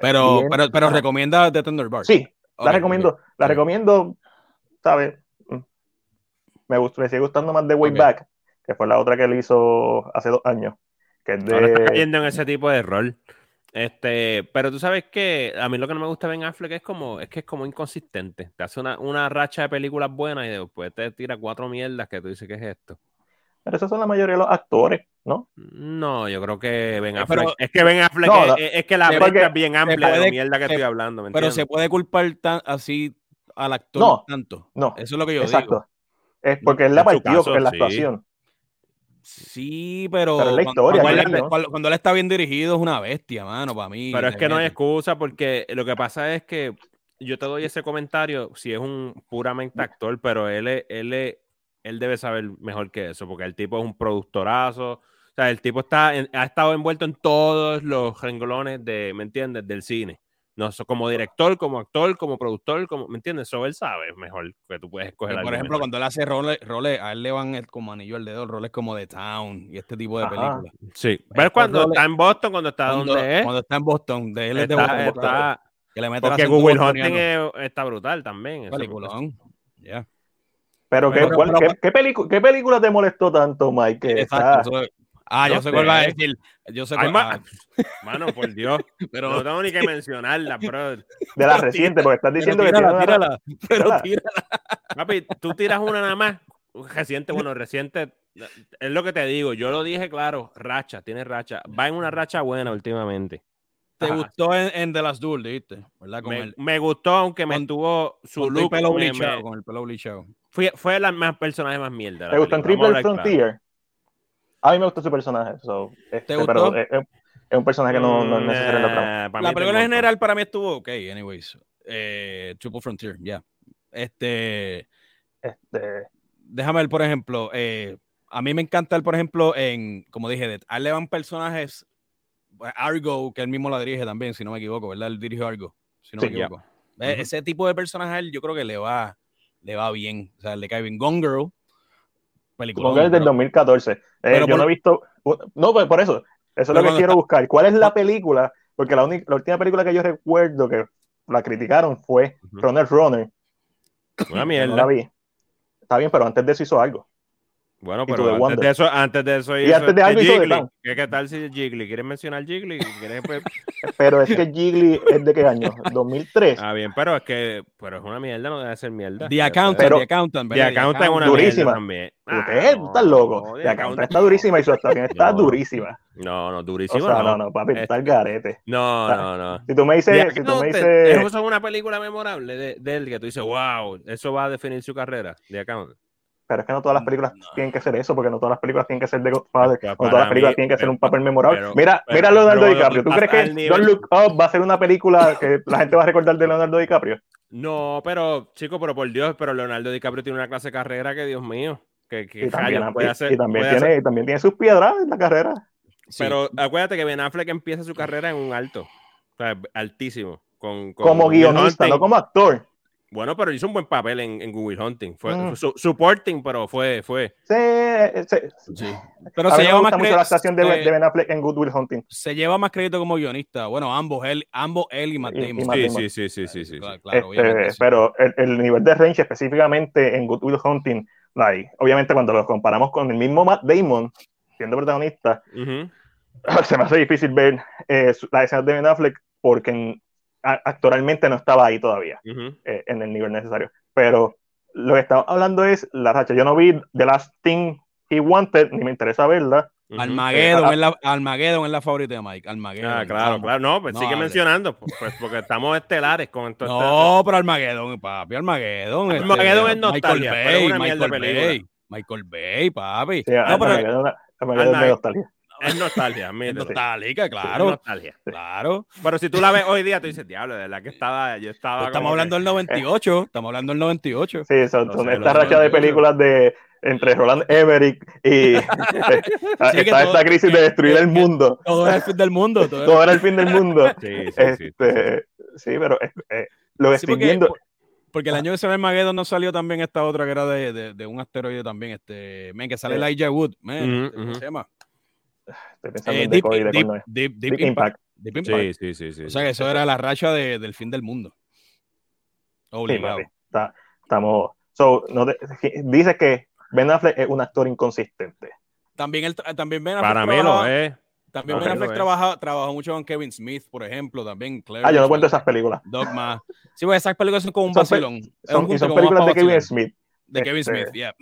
pero, pero, pero recomienda The Thunderbird. Sí, la recomiendo, la recomiendo, ¿sabes? Mm. Me, gusta, me sigue gustando más de Way Back, que fue la otra que él hizo hace dos años. Que es de... Ahora está cayendo en ese tipo de rol. Este, pero tú sabes que a mí lo que no me gusta de Ben Affleck es como, es que es como inconsistente. Te hace una, una racha de películas buenas y después te tira cuatro mierdas que tú dices, ¿qué es esto? Pero esos son la mayoría de los actores, ¿no? No, yo creo que Ben Affleck. es que Ben Affleck es, que la brecha es bien amplia de la mierda que estoy hablando. pero se puede culpar tan, así al actor no, tanto. No. Eso es lo que yo exacto. digo. Es porque él la partió en la actuación. Sí, pero, cuando, él, está bien dirigido es una bestia, mano, para mí. Pero es que no hay excusa porque lo que pasa es que yo te doy ese comentario si es un puramente actor, pero él, él, él debe saber mejor que eso, porque el tipo es un productorazo. O sea, el tipo está ha estado envuelto en todos los renglones de, ¿me entiendes? Del cine. No, como director, como actor, como productor, como, ¿me entiendes? Eso él sabe mejor que tú puedes escoger. por ejemplo, cuando él hace roles, roles, a él le van el, como anillo al dedo, roles como The Town y este tipo de películas. Sí, pero cuando está en Boston, cuando está donde es. Cuando está en Boston, de él es de Boston. Está, que le mete porque Google Hunting está brutal también. Peliculón, ya. Pero, ¿qué, ¿qué, ¿qué, película te molestó tanto, Mike? Exacto, Ah, yo sé cuál va a decir. Yo sé cuál. Ah. *laughs* Mano, por Dios. pero no tengo ni que *laughs* mencionarla, bro. De la reciente, porque estás diciendo que tírala, tírala, pero tírala. Papi, tú tiras una nada más. Reciente, bueno, reciente. Es lo que te digo. Yo lo dije claro. Racha, tiene racha. Va en una racha buena últimamente. ¿Te gustó en, The Last Duel, dijiste? ¿Verdad? me, gustó, aunque me tuvo su look. Pelo con el pelo blichado. Fue, fue la más personaje más mierda. ¿Te gustó en Triple Frontier? A mí me gustó su personaje. Este, pero es, un personaje que no, no es necesario la La película en general para mí estuvo ok, anyways. Eh, Triple Frontier, ya. Este, este. Déjame ver, por ejemplo. Eh, a mí me encanta, por ejemplo, en, como dije, a él le van personajes. Argo, que él mismo la dirige también, si no me equivoco, ¿verdad? Él dirigió Argo, si no me equivoco. Ese tipo de personaje yo creo que le va, le va bien. O sea, le cae bien. Gone Girl, película. es del 2014. Eh, yo no he visto. No, pues por eso. Eso es lo que quiero buscar. ¿Cuál es la película? Porque la, única, la última película que yo recuerdo que la criticaron fue Runner Runner. Una mierda. la vi. Está bien, pero antes de eso hizo algo. Bueno, pero antes de, eso, antes de eso y antes de algo hizo ¿Qué, ¿Qué, tal si Jiggly? ¿Quieres mencionar Jiggly? Pues? *laughs* pero es que Jiggly es de qué año? 2003. Ah, bien, pero es que pero es una mierda, no debe ser mierda. The Accountant, pero, The Accountant. The Accountant es una durísima. también. Usted ah, está loco. The Accountant está durísima y su actuación está durísima. No, no, durísima. O sea, no, no, papi, está el garete. No, no, no. Si tú me dices, si tú me dices... Eso es una película memorable de, de él que tú dices, wow, eso va a definir su carrera, The Accountant. Pero es que no todas las películas tienen que ser eso, porque no todas las películas tienen que ser de Godfather, no todas las películas tienen que ser un papel memorable. mira, mira Leonardo DiCaprio. ¿Tú crees que Don't Look Up va a ser una película que la gente va a recordar de Leonardo DiCaprio? No, pero, chico, pero por Dios, pero Leonardo DiCaprio tiene una clase de carrera que, Dios mío, que, que y, también, puede hacer, y también, tiene, también tiene sus piedras en la carrera. Pero acuérdate que Ben Affleck empieza su carrera en un alto, o sea, altísimo. Con, como guionista, no como actor. Bueno, pero hizo un buen papel en, en Google Hunting. Fue mm. supporting, pero fue. fue. Sí, sí. sí. Pero se lleva más mucho la estación de, de, Ben Affleck en Good Will Hunting. Se lleva más crédito como guionista. Bueno, ambos él, ambos él y Matt Damon. sí, sí, sí, sí, sí, sí, Claro, este, Pero el, el, nivel de range, específicamente en Good Will Hunting, like, obviamente cuando lo comparamos con el mismo Matt Damon, siendo protagonista, *laughs* se me hace difícil ver eh, la escena de Ben Affleck porque en, actualmente no estaba ahí todavía eh, en el nivel necesario. Pero lo que estamos hablando es la racha. Yo no vi The Last Thing He Wanted, ni me interesa verla. Almageddon, eh, es la, es la favorita de Mike. Almageddon. Ah, claro, claro. No, pues sigue mencionando. Pues, pues, porque estamos estelares con esto. No, pero Almageddon, papi. Almageddon. Este, Almageddon es nostalgia. Michael Bay, una Michael Bay. Michael Bay, papi. Sí, no, Almageddon es nostalgia. Es *laughs* nostalgia, Es nostálgica, claro. Es nostalgia. Claro. Pero si tú la ves hoy día, tú dices, diablo, de verdad que estaba, yo estaba. *laughs* estamos hablando del 98, estamos hablando del 98. Sí, son, son esta racha de películas de entre Roland Emmerich y *laughs* está esta crisis de destruir el mundo. Todo era el fin del mundo. Todo era, el fin del mundo. Sí, sí, este, sí. pero eh, lo estoy porque, viendo. Porque el año de Armageddon no salió también esta otra que era de, de, de un asteroide también, este, men, que sale eh, Elijah Wood, men, ¿cómo se llama? Estoy pensando eh, en deep, deep, deep, Impact. Sí, sí, sí, sí. O sea que eso era la racha de, del fin del mundo. Obligado. estamos. So, no dice que Ben Affleck es un actor inconsistente. También, el, también Ben Affleck. Para mí lo es. También Ben Affleck trabajó mucho con Kevin Smith, por ejemplo, también. Claire, ah, yo no cuento esas películas. Dogma. Sí, pues esas películas son como un vacilón. Son, son películas de Kevin Smith. De Kevin este, Smith, yeah.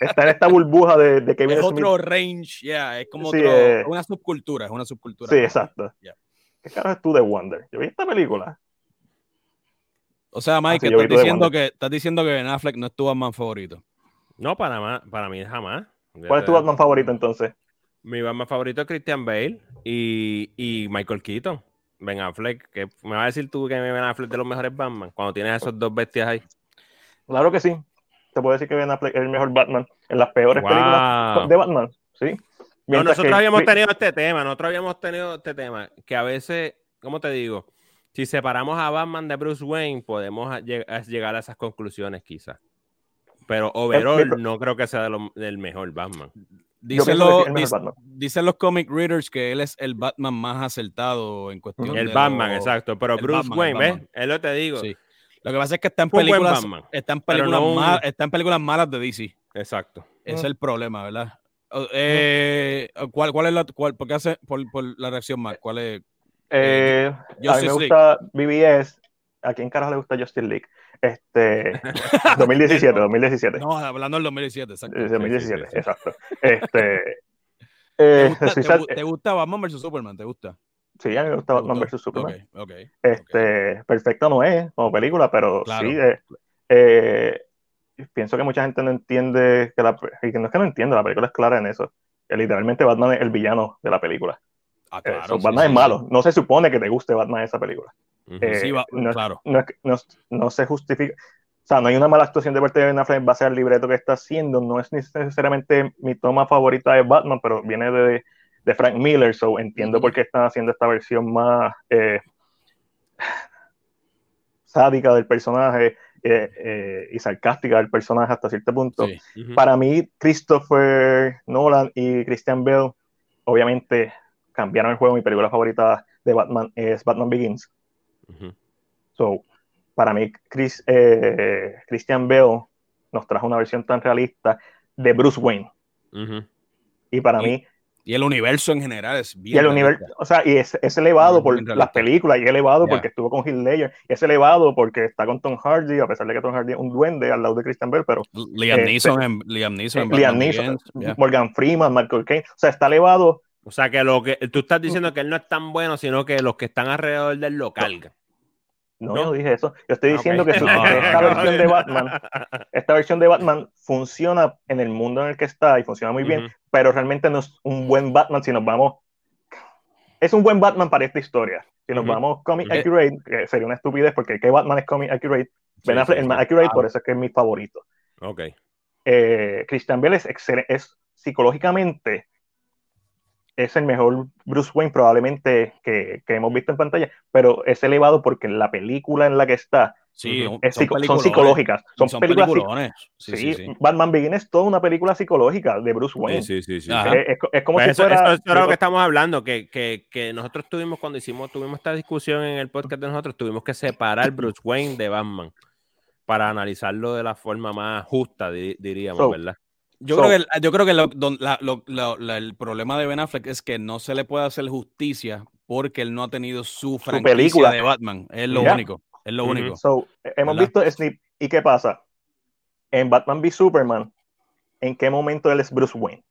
Está en esta burbuja de, de Kevin es Smith. Es otro range, yeah. Es como otro, eh, una subcultura, es una subcultura. Sí, exacto. ¿Qué carajo es tú de Wonder? Yo vi esta película. O sea, Mike, ah, estás, diciendo que, estás diciendo que Ben Affleck no es tu Batman favorito. No, para, para mí jamás. ¿Cuál es tu Batman favorito entonces? Mi Batman favorito es Christian Bale y, y Michael Keaton. Ben Affleck, que me va a decir tú que Ben Affleck es de los mejores Batman cuando tienes esos dos bestias ahí. Claro que sí te puedo decir que Ben Affleck es el mejor Batman en las peores películas de Batman, ¿sí? nosotros habíamos tenido este tema, nosotros habíamos tenido este tema, que a veces, ¿cómo te digo? si separamos a Batman de Bruce Wayne, podemos llegar a esas conclusiones quizás. Pero overall no creo que sea del mejor Batman. Dicen, los comic readers que él es el Batman más acertado en cuestión El Batman, exacto. Pero Bruce Wayne, ¿ves? Es lo que te digo. Lo que pasa es que está en películas, está en películas, está en películas malas de DC. Exacto. Ese es el problema, ¿verdad? Eh, ¿cuál, ¿Cuál es la, cuál, por qué hace, por, por la reacción más? ¿Cuál es? Eh, a mí me gusta BBS. ¿A quién carajo le gusta Justice League? Este, *laughs* 2017, 2017. No, hablando del 2017, exacto. 2017, exacto. *laughs* Este, eh, *laughs* ¿Te, gusta, Batman vs Superman? ¿Te gusta? Sí, a mí me gusta Batman vs Superman. Okay, este, perfecto no es como película, pero sí. Eh, eh, pienso que mucha gente no entiende que la, que no es que no entienda, la película es clara en eso. Que literalmente Batman es el villano de la película. Ah, claro, Batman es malo. No se supone que te guste Batman esa película. Eh, no, claro. No, se justifica. O sea, no hay una mala actuación de parte de Ben Affleck en base al libreto que está haciendo. No es necesariamente mi toma favorita de Batman, pero viene de, de Frank Miller, so entiendo por qué están haciendo esta versión más eh, sádica del personaje eh, y sarcástica del personaje hasta cierto punto. Para mí, Christopher Nolan y Christian Bale, obviamente, cambiaron el juego. Mi película favorita de Batman es Batman Begins. So, para mí, Chris, eh, Christian Bale nos trajo una versión tan realista de Bruce Wayne. Y para mí. Y el universo en general es bien. Y el universo, o sea, y es, elevado por las películas, y es elevado porque estuvo con Ledger, y es elevado porque está con Tom Hardy, a pesar de que Tom Hardy es un duende al lado de Christian Bale, pero. Liam este, Neeson, en, Liam Neeson, Morgan Freeman, Michael Caine, o sea, está elevado. O sea, que lo que tú estás diciendo que él no es tan bueno, sino que los que están alrededor de él lo cargan. No, yo dije eso. Yo estoy diciendo que, *laughs* esta versión de Batman, esta versión de Batman funciona en el mundo en el que está y funciona muy bien, pero realmente no es un buen Batman si nos vamos. Es un buen Batman para esta historia. Si nos vamos comic accurate, que sería una estupidez porque ¿qué Batman es comic accurate? Ben Affleck es más accurate, por eso es que es mi favorito. Ok. Eh, Christian Bale es, es psicológicamente es el mejor Bruce Wayne probablemente que, que, hemos visto en pantalla, pero es elevado porque la película en la que está sí, son, psicológicas. Son, películas sí, sí, Batman Begins es toda una película psicológica de Bruce Wayne. Sí, sí, sí. Es, como pues si fuera... Eso, es lo que estamos hablando, que, que, que, nosotros tuvimos, cuando hicimos, tuvimos esta discusión en el podcast de nosotros, tuvimos que separar Bruce Wayne de Batman para analizarlo de la forma más justa, diríamos, ¿verdad? Yo, creo que, yo creo que el problema de Ben Affleck es que no se le puede hacer justicia porque él no ha tenido su franquicia película. de Batman. Es lo único. Es lo único. hemos visto Snip. ¿Y qué pasa? En Batman v Superman, ¿en qué momento él es Bruce Wayne?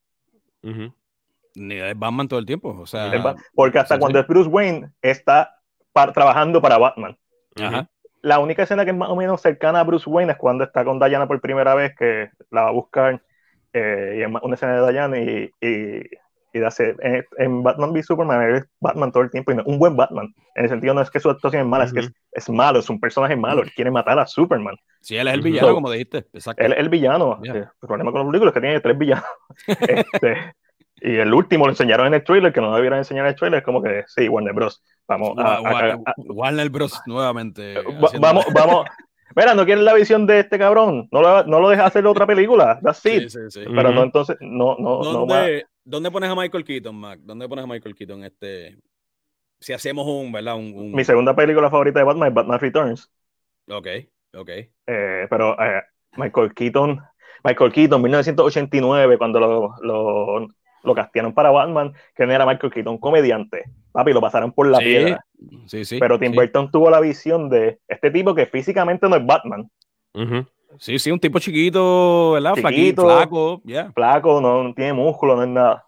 Ni es Batman todo el tiempo. O sea, porque hasta cuando es Bruce Wayne, está trabajando para Batman. La única escena que es más o menos cercana a Bruce Wayne es cuando está con Diana por primera vez, que la va a buscar eh, y en una escena de Diana y, y, y hace, en, Batman v Superman es Batman todo el tiempo y un buen Batman. En el sentido no es que su actuación es mala es que es, malo es un personaje malo él quiere matar a Superman. Sí él es el villano como dijiste Exacto. él es el villano el problema con los películas es que tiene tres villanos. *laughs* Este, y el último lo enseñaron en el trailer que no debieron enseñar en el trailer es como que sí Warner Bros. Vamos a, Warner Bros. nuevamente vamos vamos Mira, ¿no quieres la visión de este cabrón? No lo, no lo dejas hacer otra película. That's it. Sí, sí, sí. Pero no, entonces, no, no, ¿Dónde, no ¿Dónde pones a Michael Keaton, Mac? ¿Dónde pones a Michael Keaton este? Si hacemos un, ¿verdad? Un, Mi segunda película favorita de Batman es Batman Returns. Ok, ok. Eh, pero eh, Michael Keaton, Michael Keaton, 1989, cuando lo, lo, lo castearon para Batman, que no era Michael Keaton, comediante. Papi, lo pasaron por la piedra. Sí, sí. Pero Tim Burton tuvo la visión de este tipo que físicamente no es Batman. Sí, sí, un tipo chiquito, ¿verdad? Chiquito, flaco, yeah. Flaco, no, tiene músculo, no es nada.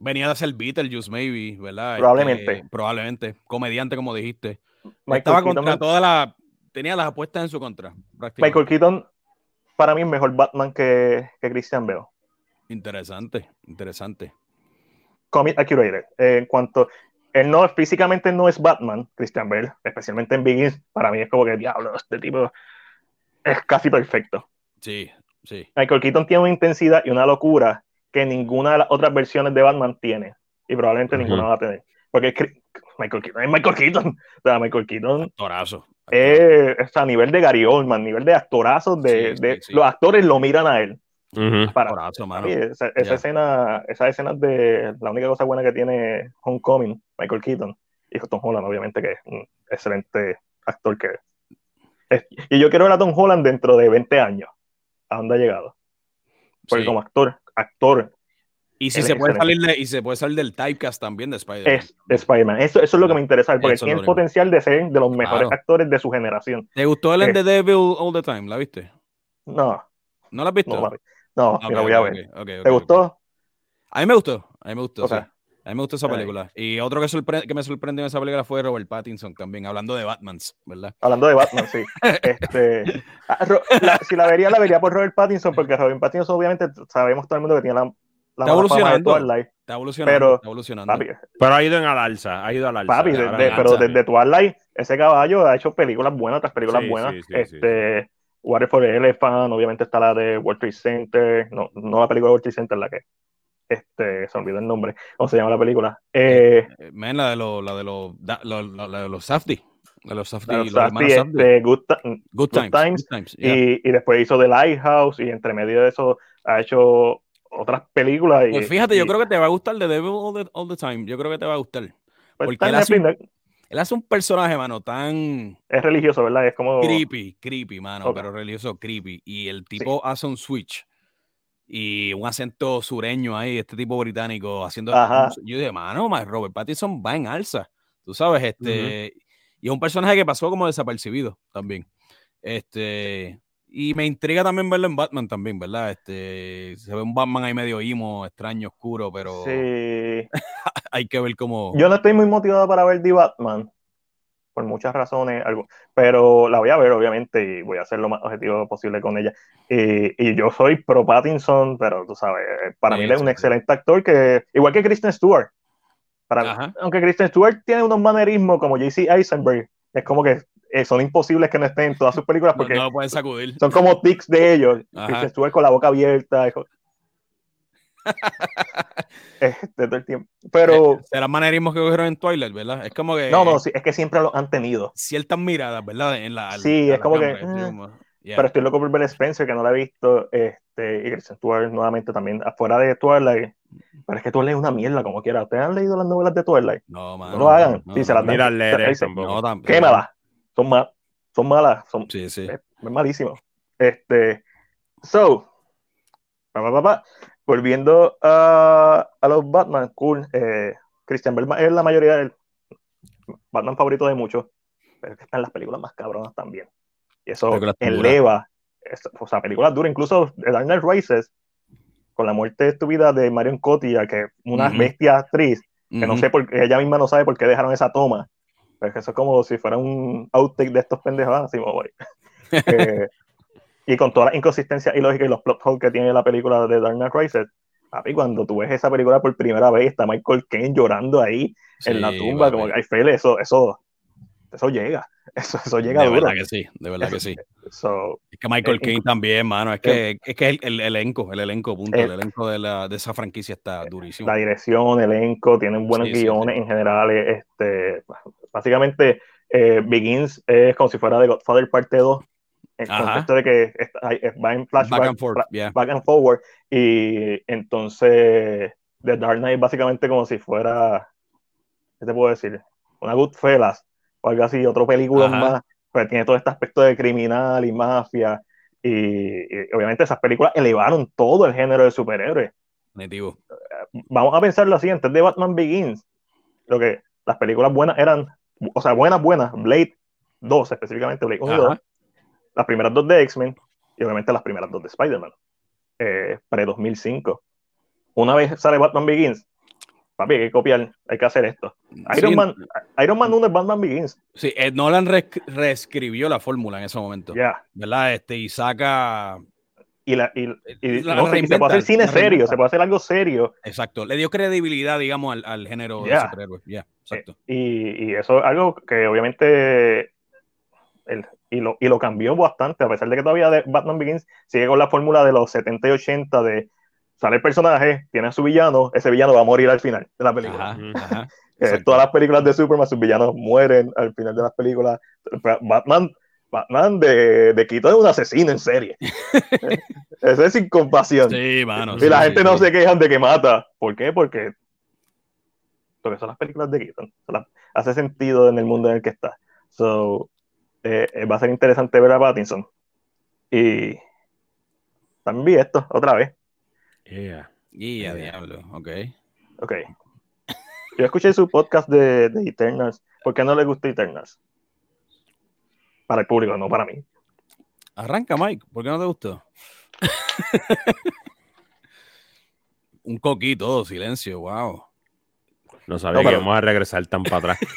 Venía de hacer Beetlejuice, maybe, ¿verdad? Probablemente. Este, probablemente. Comediante, como dijiste. Estaba contra toda la. Tenía las apuestas en su contra. Michael Keaton, para mí, es mejor Batman que, que Christian Bale. Interesante, interesante. Comic Accurate. en cuanto, él no, físicamente no es Batman, Christian Bale, especialmente en Begins, para mí es como que, diablo, este tipo es casi perfecto. Sí, sí. Michael Keaton tiene una intensidad y una locura que ninguna de las otras versiones de Batman tiene, y probablemente ninguna va a tener. porque Michael Keaton es Michael Keaton. O sea, Michael Keaton. Actorazo. Es, a nivel de Gary Oldman, nivel de actorazos, de, de los actores lo miran a él. Para, esa, esa escena, esas escenas de la única cosa buena que tiene Homecoming, Michael Keaton, y Tom Holland, obviamente, que es un excelente actor que es. Y yo quiero ver a Tom Holland dentro de 20 años. ¿A dónde ha llegado? Porque como actor, actor, y si se puede salir y se puede salir del typecast también de Spider-Man. Es de Spider-Man. Eso, eso, es lo que me interesa, porque tiene el potencial de ser de los mejores actores de su generación. ¿Te gustó el The Devil All the Time? ¿La viste? No. ¿No la has visto? No, no la voy a ver. ¿Te gustó? A mí me gustó. A mí me gustó. A mí me gustó esa película. Y otro que, que me sorprendió en esa película fue Robert Pattinson también, hablando de Batman, ¿verdad? Hablando de Batman, sí. *laughs* este, ah, si la vería, la vería por Robert Pattinson, porque Robert Pattinson, obviamente, sabemos todo el mundo que tiene la está evolucionando. Está evolucionando. Pero, está evolucionando. pero ha ido en al alza. Ha ido al alza. Papi, pero desde Twilight, ese caballo ha hecho películas buenas, otras películas buenas. este, Water for the Elephant, obviamente está la de World Trade Center. No, no la película de World Trade Center, la que. Este, se olvidó el nombre. ¿Cómo se llama la película? Eh, Men, la de los la de los la de los Safdie. De los Safdie, los Safdie, este, Good, Good, Times. times y, y, después hizo The Lighthouse y entre medio de eso ha hecho otras películas. Y, pues fíjate, yo creo que te va a gustar The Devil All the, Time. Yo creo que te va a gustar. Pues porque él hace, un, él hace, un, personaje, mano, tan. Es religioso, ¿verdad? Es como. Creepy, creepy, mano, pero religioso, creepy. Y el tipo hace un switch y un acento sureño ahí, este tipo británico haciendo. Yo dije, mano, Robert Pattinson va en alza. Tú sabes, este. Y es un personaje que pasó como desapercibido también. Este. Y me intriga también verlo en Batman también, ¿verdad? Este, se ve un Batman ahí medio imo, extraño, oscuro, pero sí. *laughs* hay que ver cómo... Yo no estoy muy motivado para ver The Batman, por muchas razones, algo, pero la voy a ver obviamente y voy a hacer lo más objetivo posible con ella. Y, yo soy pro Pattinson, pero tú sabes, para mí él es un excelente actor que, igual que Kristen Stewart, para, aunque Kristen Stewart tiene unos manerismos como JC Eisenberg, es como que eh, son imposibles que no estén en todas sus películas porque no, pueden sacudir. son como tics de ellos. Que estuve con la boca abierta. *laughs* este, todo el tiempo. Pero. Eh, serán manerismos que cogieron en Twilight, ¿verdad? Es como que. No, no, sí, es que siempre lo han tenido. Ciertas miradas, ¿verdad? En la, sí, es como que. Eh, pero estoy loco por ver Spencer, que no la he visto. Este, y Kristen Stewart nuevamente también afuera de Twilight. Pero es que Twilight es una mierda, como quiera. ¿Ustedes han leído las novelas de Twilight? No, man, no lo hagan. sí, se las Mira, leer, no, Quémala son, mal, son malas, son sí, sí. Es, malísimo. Este, so, volviendo a, a, los Batman, cool. Eh, Christian Bale es la mayoría del Batman favorito de muchos, pero es que están las películas más cabronas también. Y eso eleva, o sea, películas duras, incluso The Dark Knight Rises, con la muerte estúpida de Marion Cotillard, que una bestia actriz, que no sé por qué, ella misma no sabe por qué dejaron esa toma pues eso es como si fuera un outtake de estos pendejos, voy. *laughs* Eh, y con toda la inconsistencia y lógica y los plot holes que tiene la película de Dark Knight Rises, papi, cuando tú ves esa película por primera vez, está Michael Caine llorando ahí en la tumba, como que hay fe, eso, eso, eso llega. *laughs* Eso, eso llega de verdad que sí, de verdad que sí. *laughs* es que Michael Caine también, mano. Es que, es que el, elenco, el elenco, punto. El, elenco de, la, de, esa franquicia está durísimo. La dirección, el elenco, tienen buenos guiones en general. Este, básicamente, eh, Begins es como si fuera de Godfather parte 2. En el contexto de que va en flashback, back and, forth, back and forward. Y entonces, The Dark Knight básicamente como si fuera, ¿qué te puedo decir? Una Goodfellas o algo así, otra película más, pues tiene todo este aspecto de criminal y mafia. Y, obviamente esas películas elevaron todo el género de superhéroes. Negativo. Vamos a pensar lo siguiente, de Batman Begins, lo que las películas buenas eran, o sea, buenas, buenas, Blade 2 específicamente, Blade 1 y 2, las primeras dos de X-Men y obviamente las primeras dos de Spider-Man, eh, pre-2005. Una vez sale Batman Begins, papi, hay que copiar, hay que hacer esto. Iron, Man, Iron Man 1 es Batman Begins. Sí, Ed Nolan reescribió la fórmula en ese momento. Ya. ¿Verdad? Este, y saca. Y, la, y, se puede hacer cine serio, se puede hacer algo serio. Exacto, le dio credibilidad, digamos, al, al género de superhéroes. Ya, exacto. Y, y, eso es algo que obviamente el, y, lo, y lo cambió bastante, a pesar de que todavía Batman Begins sigue con la fórmula de los 70 y 80 de sale el personaje, tiene a su villano, ese villano va a morir al final de la película. todas las películas de Superman, sus villanos mueren al final de las películas. Batman, Batman de, de Quito es un asesino en serie. *laughs* Ese es sin compasión. Sí, mano. Y la gente no se quejan de que mata. ¿Por qué? Porque, porque son las películas de Keaton. Hace sentido en el mundo en el que está. So, eh, eh, va a ser interesante ver a Pattinson. Y también vi esto otra vez. Yeah. Yeah, diablo. Ok. Ok. Yo escuché su podcast de, de Eternals. ¿Por qué no le gusta Eternals? Para el público, no para mí. Arranca, Mike. ¿Por qué no te gustó? *laughs* Un coquito, silencio, wow. No sabía que íbamos a regresar tan para atrás. *laughs*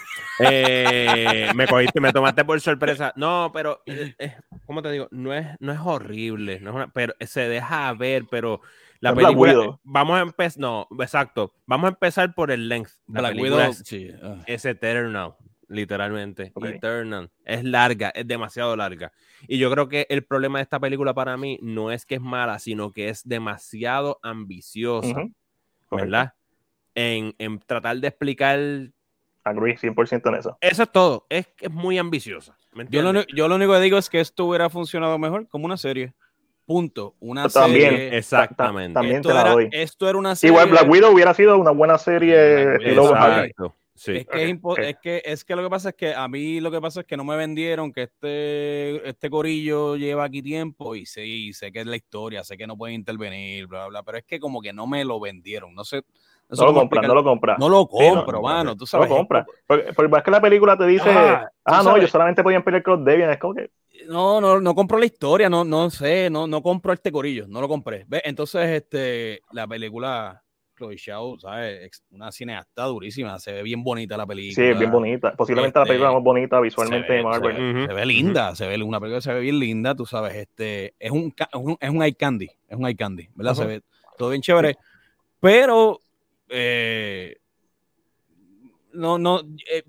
Eh, me cogiste, me tomaste por sorpresa. No, pero, eh, eh, ¿cómo te digo? No es, no es horrible, no es pero se deja ver, pero la película. Vamos a empezar, no, exacto. Vamos a empezar por el length. La película es, sí. Ah. es, eternal, literalmente. Eternal. Es larga, es demasiado larga. Y yo creo que el problema de esta película para mí no es que es mala, sino que es demasiado ambiciosa. ¿Verdad? En, en, tratar de explicar. Agree 100% en eso. Eso es todo. Es, es muy ambiciosa. yo, lo, yo lo único que digo es que esto hubiera funcionado mejor como una serie. Punto. Una también, serie. Exactamente. También esto te la era, doy. Esto era una serie. Igual Black Widow hubiera sido una buena serie. Exacto. Sí. Es, que es, que, es que lo que pasa es que a mí lo que pasa es que no me vendieron que este, este corillo lleva aquí tiempo y sí, sé que es la historia, sé que no pueden intervenir, bla, bla, pero es que como que no me lo vendieron, no sé. No, lo compras, no lo compras. No lo compro, mano, tú sabes. No lo compras. Porque, porque, es que la película te dice, ah, ah no, yo solamente podían pelear con Debian, es como que no, no, no compro la historia, no, no sé, no, no compro este corillo, no lo compré. ¿Ves? Entonces, este, la película, Chloe Shaw, ¿sabes? Una cineasta durísima, se ve bien bonita la película. Sí, bien bonita. Posiblemente la película este, más bonita visualmente de Marvel. Se ve, linda, se ve una película que se ve bien linda, tú sabes, este, es un, es un, eye candy, es un eye candy, ¿verdad? Se ve todo bien chévere, pero eh, no, no, eh,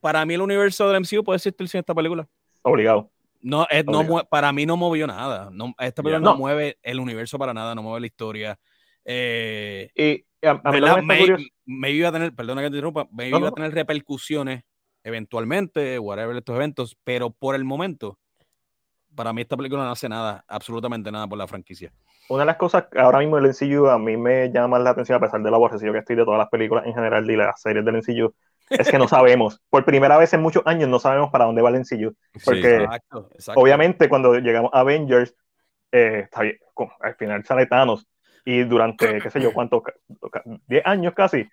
para mí el universo del MCU puede existir sin esta película. Obligado. No, no para mí no movió nada. No, esta película no. mueve el universo para nada, no mueve la historia. Eh, y a, me, iba a tener, perdona que te interrumpa, me iba a tener repercusiones eventualmente, whatever estos eventos, pero por el momento, para mí esta película no hace nada, absolutamente nada por la franquicia. Una de las cosas ahora mismo el NCU a mí me llama la atención, a pesar de la aborrecido que estoy de todas las películas en general y las series del NCU, es que no *laughs* sabemos. Por primera vez en muchos años no sabemos para dónde va el MCU. Porque obviamente cuando llegamos a Avengers, eh, al final sale Thanos y durante, qué sé yo, cuántos, 10 años casi,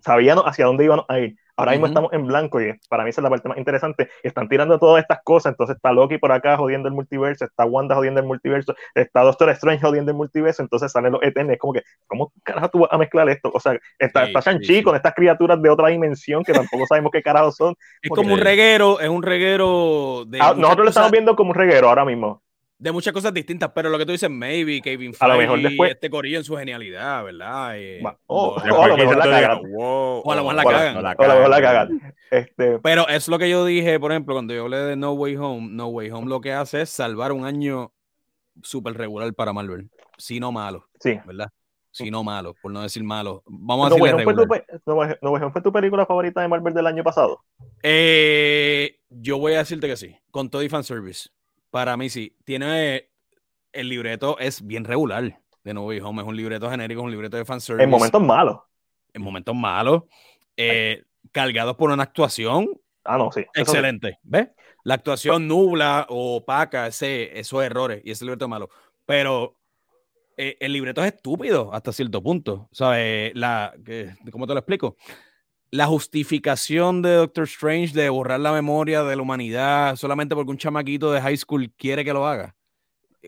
sabíamos hacia dónde íbamos a ir. Ahora mismo estamos en blanco y para mí esa es la parte más interesante. Están tirando todas estas cosas, entonces está Loki por acá jodiendo el multiverso, está Wanda jodiendo el multiverso, está Doctor Strange jodiendo el multiverso, entonces salen los Eternos. Es como que, ¿cómo carajo tú vas a mezclar esto? O sea, está, Shang-Chi con estas criaturas de otra dimensión que tampoco sabemos qué carajo son. Es como un reguero, es un reguero de. Ah, nosotros lo estamos viendo como un reguero ahora mismo de muchas cosas distintas, pero lo que tú dices, maybe, Kevin Feige, a lo mejor después este corillo en su genialidad, ¿verdad? Eh, oh, o, a lo mejor la cagan. o a lo mejor la cagan. O a lo mejor la cagan. Este... Pero es lo que yo dije, por ejemplo, cuando yo hablé de No Way Home, No Way Home lo que hace es salvar un año súper regular para Marvel, si no malo, sí. ¿verdad? Si no malo, por no decir malo. Vamos a decirle no, regular. no, Way Home fue tu película favorita de Marvel del año pasado? Eh, yo voy a decirte que sí, con todo y fanservice. Para mí sí. Tiene. El libreto es bien regular de No Way Home. Es un libreto genérico, un libreto de fanservice. En momentos malos. En momentos malos. Eh, cargados por una actuación. Ah, no, sí. Excelente. ¿Ves? La actuación nubla o opaca ese, esos errores y ese libreto es malo. Pero eh, el libreto es estúpido hasta cierto punto. ¿Sabes? La, ¿Cómo te lo explico? La justificación de Doctor Strange de borrar la memoria de la humanidad solamente porque un chamaquito de high school quiere que lo haga.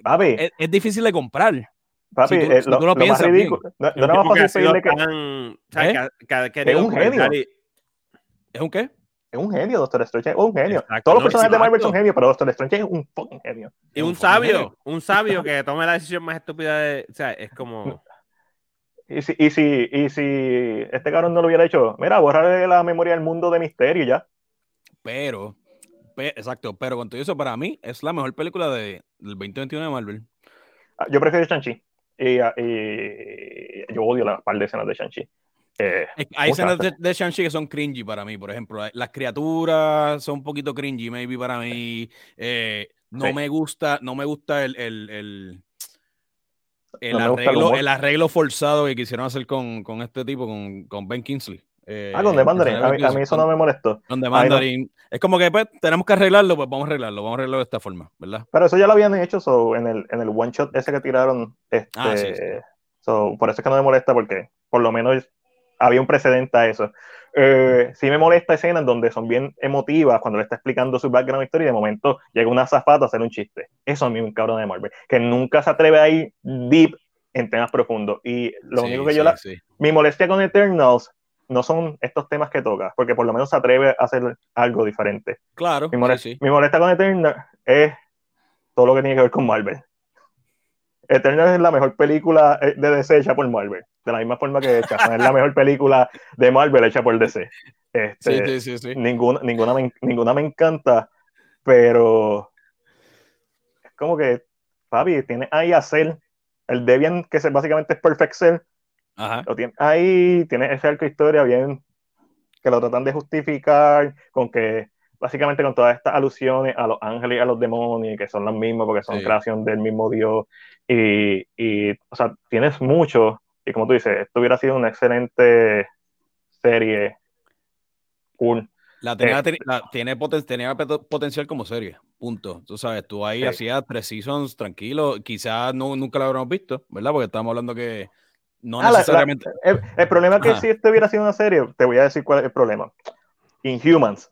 Papi. Es, difícil de comprar. Papi, si tú, lo, piensas ridículo. No, no, no más fácil que... ¿Eh? es un genio. ¿Es un qué? Es un genio, Doctor Strange es un genio. Todos los personajes de Marvel son genios, pero Doctor Strange es un fucking genio. Y un, sabio, un sabio que tome la decisión más estúpida de. O sea, es como. Y si, y, si, y si este cabrón no lo hubiera hecho, mira, borrar la memoria del mundo de misterio ya. Pero, exacto, pero con todo eso, para mí es la mejor película de, del 2021 de Marvel. Ah, yo prefiero Shang-Chi. Y, y, yo odio las par de escenas de Shang-Chi. Eh, hay escenas de, de Shang-Chi que son cringy para mí, por ejemplo. Las criaturas son un poquito cringy, maybe para mí. Eh, no me gusta, no me gusta el, el, el, el arreglo, el arreglo forzado que quisieron hacer con, con este tipo, con, con Ben Kingsley. Eh, ah, con The Mandarin. A, mí, eso no me molestó. Con The Mandarin. Es como que pues, tenemos que arreglarlo, pues vamos a arreglarlo, vamos a arreglarlo de esta forma, ¿verdad? Pero eso ya lo habían hecho so, en, el, en el one shot ese que tiraron. Este, ah, sí, So, por eso es que no me molesta, porque por lo menos había un precedente a eso. Eh, sí me molesta escenas donde son bien emotivas cuando le está explicando su background historia y de momento llega una zafata a hacer un chiste. Eso a mí me cabrón de Marvel, que nunca se atreve a ir deep en temas profundos. Y lo único que yo la... Mi molestia con Eternals no son estos temas que toca, porque por lo menos se atreve a hacer algo diferente. Claro. Mi, molestia, mi molestia con Eternals es todo lo que tiene que ver con Marvel. Eternals es la mejor película eh, de DC hecha por Marvel, de la misma forma que hecha. es la mejor película de Marvel hecha por DC. Este, sí, sí, sí, Ninguna, ninguna, me, ninguna me encanta, pero es como que, Fabi, tiene ahí a Cell, el Debian, que básicamente es Perfect Cell, lo tiene ahí, tiene ese arco historia bien, que lo tratan de justificar con que básicamente con todas estas alusiones a los ángeles y a los demonios, que son las mismas porque son creación del mismo Dios, y, y, o sea, tienes mucho, y como tú dices, esto hubiera sido una excelente serie, cool. La tenía, eh, tiene tenía potencial como serie, punto. Tú sabes, tú ahí hacías tres seasons tranquilo, quizás no, nunca la habríamos visto, ¿verdad? Porque estamos hablando que no ah, necesariamente... el, problema es que si esto hubiera sido una serie, te voy a decir cuál es el problema. Inhumans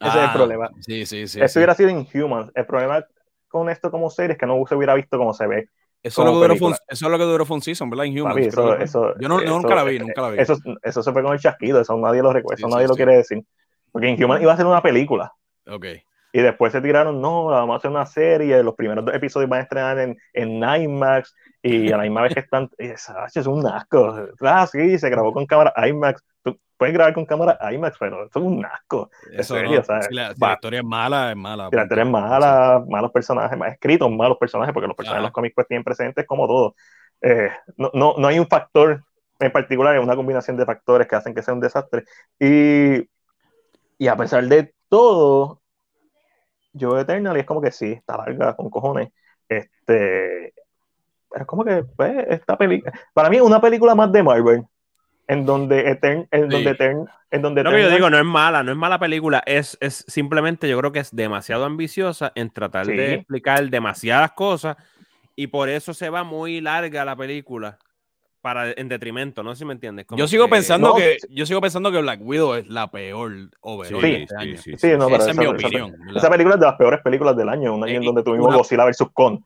ese es el ah, problema. Sí, sí, sí. Eso hubiera sido Inhumans. El problema con esto como serie es que no se hubiera visto como se ve. Eso, es lo que duró eso es lo que duró fue un season, ¿verdad? Inhumans. eso, yo no, nunca la vi, nunca la vi. Eso, eso se fue con el chasquido, eso nadie lo recuerda, eso nadie lo quiere decir. Porque Inhumans iba a ser una película. Ok. Y después se tiraron, no, vamos a hacer una serie, los primeros dos episodios van a estrenar en, en IMAX, y a la misma vez que están, es un asco. Ah, sí, se grabó con cámara IMAX. Tú puedes grabar con cámara IMAX, pero eso es un asco. Eso serio, la, historia es mala, es mala. la historia es mala, malos personajes, más escritos, malos personajes, porque los personajes de los cómics pues tienen presentes como todo. Eh, no, no, no hay un factor en particular, es una combinación de factores que hacen que sea un desastre. Y, y a pesar de todo, yo Eternal y es como que sí, está larga con cojones. Este, es como que pues, esta película, para mí es una película más de Marvel, en donde Etern, en donde Etern, en donde Lo que yo digo no es mala, no es mala película, es, es simplemente yo creo que es demasiado ambiciosa en tratar de explicar demasiadas cosas y por eso se va muy larga la película para en detrimento, no sé si me entiendes. yo sigo pensando que yo sigo pensando que Black Widow es la peor overall sí, este sí, Sí, no, esa, es mi opinión. Esa, película es de las peores películas del año, un año en donde tuvimos Godzilla vs Kong.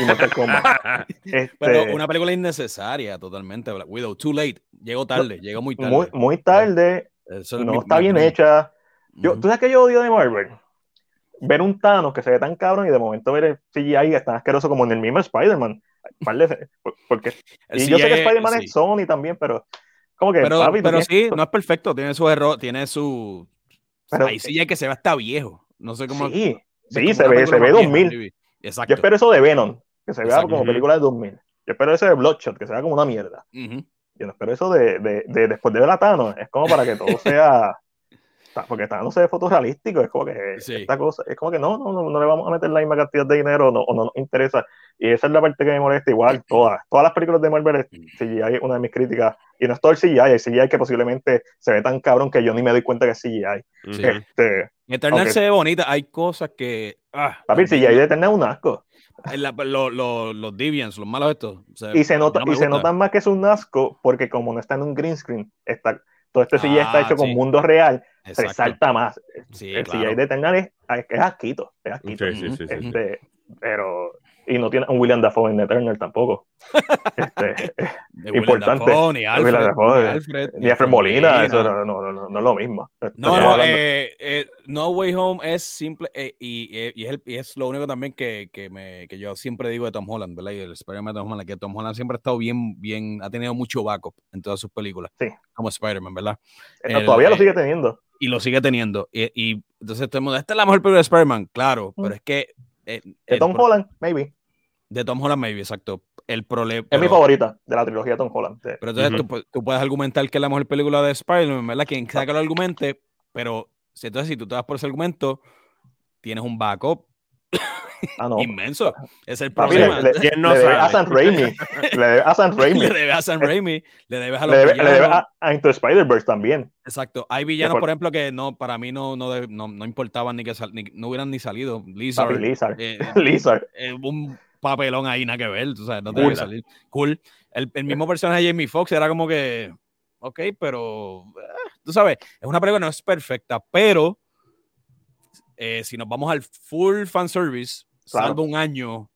Y Mortal Kombat. *laughs* este... Pero una película innecesaria totalmente, Black Widow. Too late, llegó tarde, llegó muy tarde. Muy, muy tarde, no está bien hecha. Yo, ¿Tú sabes que yo odio de Marvel? Ver un Thanos que se ve tan cabrón y de momento ver el CGI tan asqueroso como en el mismo Spider-Man porque, y yo sé que Spider-Man es Sony también, pero como que. Pero, pero sí, no es perfecto, tiene su error, tiene su. Pero, ahí sí hay que se ve hasta viejo. No sé cómo. Sí, sí se ve, se ve 2000. Exacto. Yo espero eso de Venom, que se vea como película de 2000. Yo espero eso de Bloodshot, que se vea como una mierda. Yo no espero eso de, de, de después de Thanos. Es como para que todo *laughs* sea porque está no se ve fotorrealístico, es como que esta cosa, es como que no, no, no, le vamos a meter la misma cantidad de dinero o no nos interesa. Y esa es la parte que me molesta igual, todas, todas las películas de Marvel, CGI es una de mis críticas, y no es todo el CGI, hay CGI que posiblemente se ve tan cabrón que yo ni me doy cuenta que es CGI. Sí. Este, Eternal se ve bonita, hay cosas que... Ah, Papi, CGI de Eternal es un asco. los Deviants, los malos estos. y se, nota, y se notan más que es un asco porque como no está en un green screen, está todo este CGI está ah, hecho con mundo real, resalta más. Sí, el CGI de Eternal es, es asquito, es asquito. Este, pero y no tiene un William Dafoe en Eternal tampoco. Este, *laughs* *laughs* importante. Dafoe, ni Alfred, ni, Alfred, Molina, eso no, no, no, no, es lo mismo. No, no, eh, eh, no Way Home es simple eh, y, eh, y, es el, y, es lo único también que, que, me, que yo siempre digo de Tom Holland, ¿verdad? Y el Spider-Man de Tom Holland, que Tom Holland siempre ha estado bien, bien, ha tenido mucho backup en todas sus películas. Sí. Como Spider-Man, ¿verdad? todavía lo sigue teniendo. Y lo sigue teniendo. Y, y entonces, esta es la mejor película de Spider-Man, claro, pero es que. de Tom Holland, maybe. De Tom Holland, maybe, exacto. El problema. Es mi favorita de la trilogía de Tom Holland. Pero entonces tú, puedes argumentar que es la mejor película de Spider-Man, ¿verdad? Quien sea que lo argumente, pero si entonces si tú te vas por ese argumento, tienes un backup Ah, Inmenso. Es el problema. le, le, no le debe a San Raimi. Le debe a San *laughs* Raimi. le debe a San Raimi. Le debe a los Le debe, le debe a, a Into Spider-Verse también. Exacto. Hay villanos, por, ejemplo, que no, para mí no, no, no, no importaban ni que ni, no hubieran ni salido. Lizard. Lizard. *laughs* Eh, Lizard. Eh, un papelón ahí, nada que ver. O sea, no debe salir. Cool. El, el mismo personaje de Jamie Foxx era como que. Ok, pero. Eh, tú sabes, es una película que no es perfecta, pero. Eh, si nos vamos al full fan service, salvo un año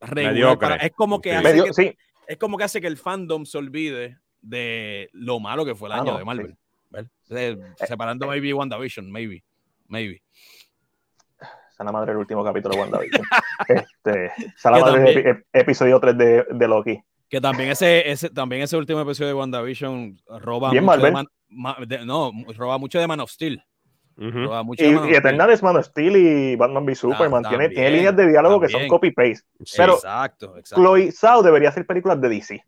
regular. es como que, hace que es como que hace que el fandom se olvide de lo malo que fue el ah, año de Marvel. Eh, separando maybe WandaVision, maybe, maybe. Esa la madre del último capítulo de WandaVision. *laughs* este, esa la madre del episodio 3 de, de, Loki. Que también ese, ese, también ese último episodio de WandaVision roba Bien mucho Marvel. de no, roba mucho de Man of Steel y, Eternal es Man of Steel y Batman v Superman. tiene, tiene, líneas de diálogo que son copy-paste. Pero exacto, exacto. Chloe Zhao debería hacer películas de DC.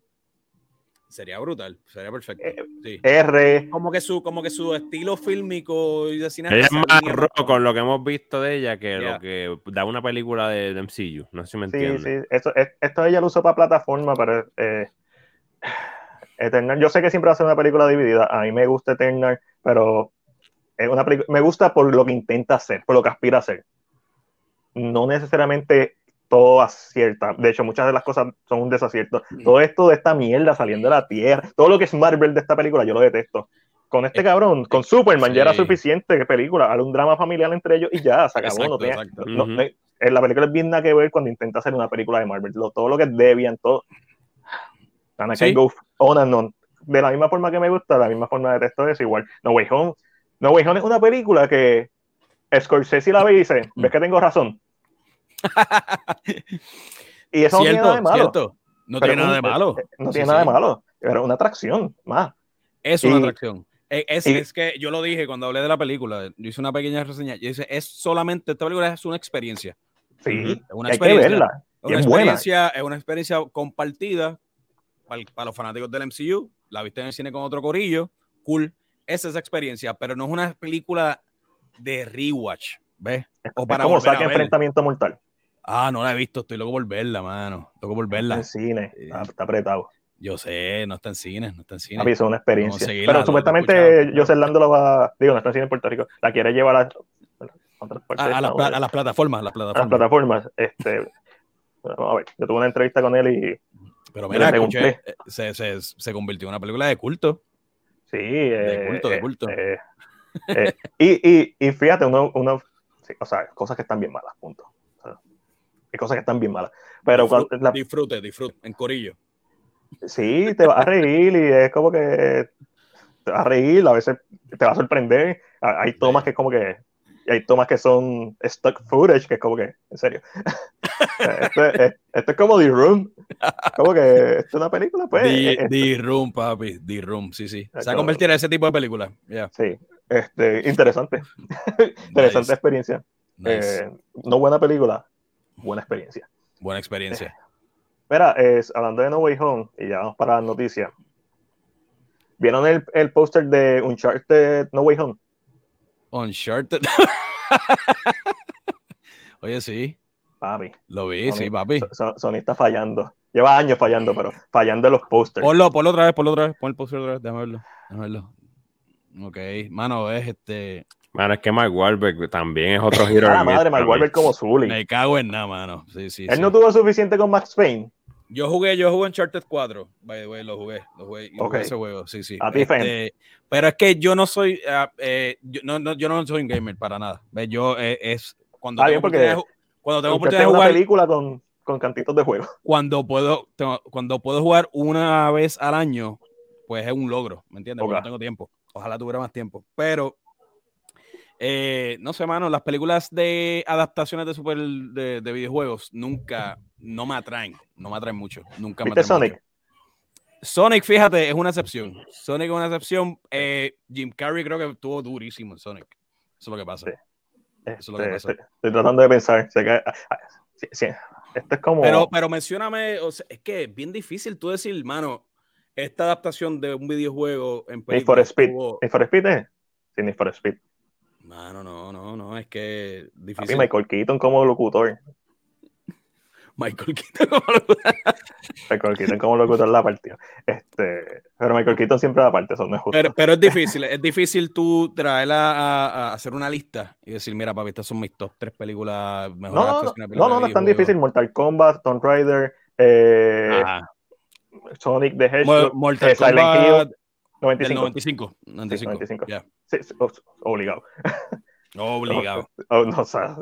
Sería brutal, sería perfecto. Eh, R. Como que su, como que su estilo fílmico y de cine. Ella es más rojo con lo que hemos visto de ella que lo que da una película de, de, MCU. No sé si me entiendes. Sí, sí. Esto, esto ella lo usó para plataforma, pero eh, Eternal, yo sé que siempre va a ser una película dividida. A mí me gusta Eternal, pero una me gusta por lo que intenta hacer, por lo que aspira a hacer. No necesariamente todo acierta. De hecho, muchas de las cosas son un desacierto. Todo esto de esta mierda saliendo de la tierra, todo lo que es Marvel de esta película, yo lo detesto. Con este cabrón, con Superman ya era suficiente que película, Haz un drama familiar entre ellos y ya, se acabó. no la película es bien nada que ver cuando intenta hacer una película de Marvel. todo lo que es Debian, todo. go on and on. De la misma forma que me gusta, de la misma forma detesto es igual. No Way Home no Way Home es una película que Scorsese la ve y dice, ves que tengo razón. *laughs* y eso no tiene nada de malo. No tiene nada de malo. No tiene nada de malo. Pero una atracción, más. Es una atracción. E, es, es, que yo lo dije cuando hablé de la película, yo hice una pequeña reseña. Yo dije, es solamente, esta película es una experiencia. Sí, es una experiencia, hay que verla. Es una, experiencia, es una experiencia compartida para, para, los fanáticos del MCU. La viste en el cine con otro corillo, cool esa es experiencia, pero no es una película de rewatch, ¿ves? O para como saque enfrentamiento mortal. Ah, no la he visto, estoy loco por verla, mano. Loco por verla. en cine, está, apretado. Yo sé, no está en cine, no está en cine. es una experiencia. Pero supuestamente José Lando lo va, digo, no está en cine en Puerto Rico, la quiere llevar a, a, las plataformas, a las plataformas. A las plataformas. Este, a ver, yo tuve una entrevista con él y. Pero mira, escuché, eh, se, se, se convirtió en una película de culto. Sí, de eh, culto, de culto. Eh, eh, y, y, y, fíjate, uno, uno o sea, cosas que están bien malas, punto. hay cosas que están bien malas. Pero disfrute, cuando, disfrute, disfrute, en corillo. Sí, te vas a reír y es como que te vas a reír, a veces te va a sorprender. Hay tomas que es como que y hay tomas que son stock footage, que es como que, en serio. *laughs* esto, es, esto, es, como The Room. Como que esto es una película, pues. The, The Room, papi. The Room, sí, sí. Se ha convertido en ese tipo de película. Sí, este, interesante. *laughs* interesante experiencia. Eh, no buena película, buena experiencia. Buena experiencia. Eh, mira, es, hablando de No Way Home, y ya vamos para la noticia. ¿Vieron el, el póster de Uncharted No Way Home? Uncharted. *laughs* Oye, sí. Papi. Lo vi, sí, papi. Sony está fallando. Lleva años fallando, pero fallando en los posters. Ponlo, ponlo otra vez, ponlo otra vez. Pon el póster otra vez. Déjame verlo. Déjame verlo. Ok. Mano, es este. Mano, es que Mark Wahlberg también es otro *laughs* giro. Ah, madre, Mark Wahlberg como Zully. Me cago en nada, mano. Sí, sí. Él no tuvo suficiente con Max Payne. Yo jugué, yo jugué Uncharted 4, by the way, lo jugué, lo jugué, okay. ese juego, sí, sí. A ti, este, pero es que yo no soy, uh, eh, yo, no, no, yo no soy un gamer para nada. Yo eh, es cuando ah, tengo, porque cuando tengo oportunidad de jugar. una película con, con cantitos de juego. *laughs* Cuando puedo, tengo, cuando puedo jugar una vez al año, pues es un logro, ¿me entiendes? Porque no tengo tiempo. Ojalá tuviera más tiempo. Pero eh, no sé, mano, las películas de adaptaciones de super de, de, videojuegos nunca no me atraen, no me atraen mucho, nunca me atraen Sonic? Sonic, fíjate, es una excepción. Sonic es una excepción. Eh, Jim Carrey creo que estuvo durísimo en Sonic. Eso es lo que pasa. Eso es lo que pasa. Estoy, tratando de pensar. Ah, ah, Esto es como. Pero, pero mencióname, o sea, es que es bien difícil tú decir, mano, esta adaptación de un videojuego en Need for Speed. Need for Speed es. Sí, Need for Speed. Mano, no, no, no, es que difícil. A mí Michael Keaton como locutor. *laughs* Michael Keaton como locutor. *laughs* Michael Keaton como locutor la partida. Este, pero Michael Keaton siempre la parte, eso no es justo. Pero, pero, es *laughs* difícil, es difícil tú traerla a, a, hacer una lista y decir, mira, papi, estas son mis top tres películas mejores. No, no, no, no, es tan difícil. Mortal Kombat, Tomb Raider, eh, Sonic the Hedgehog, Mortal eh, Silent Hill. 95. 95. 95. 95. Yeah. Sí, obligado. Obligado. *laughs* Oh, no, o sea,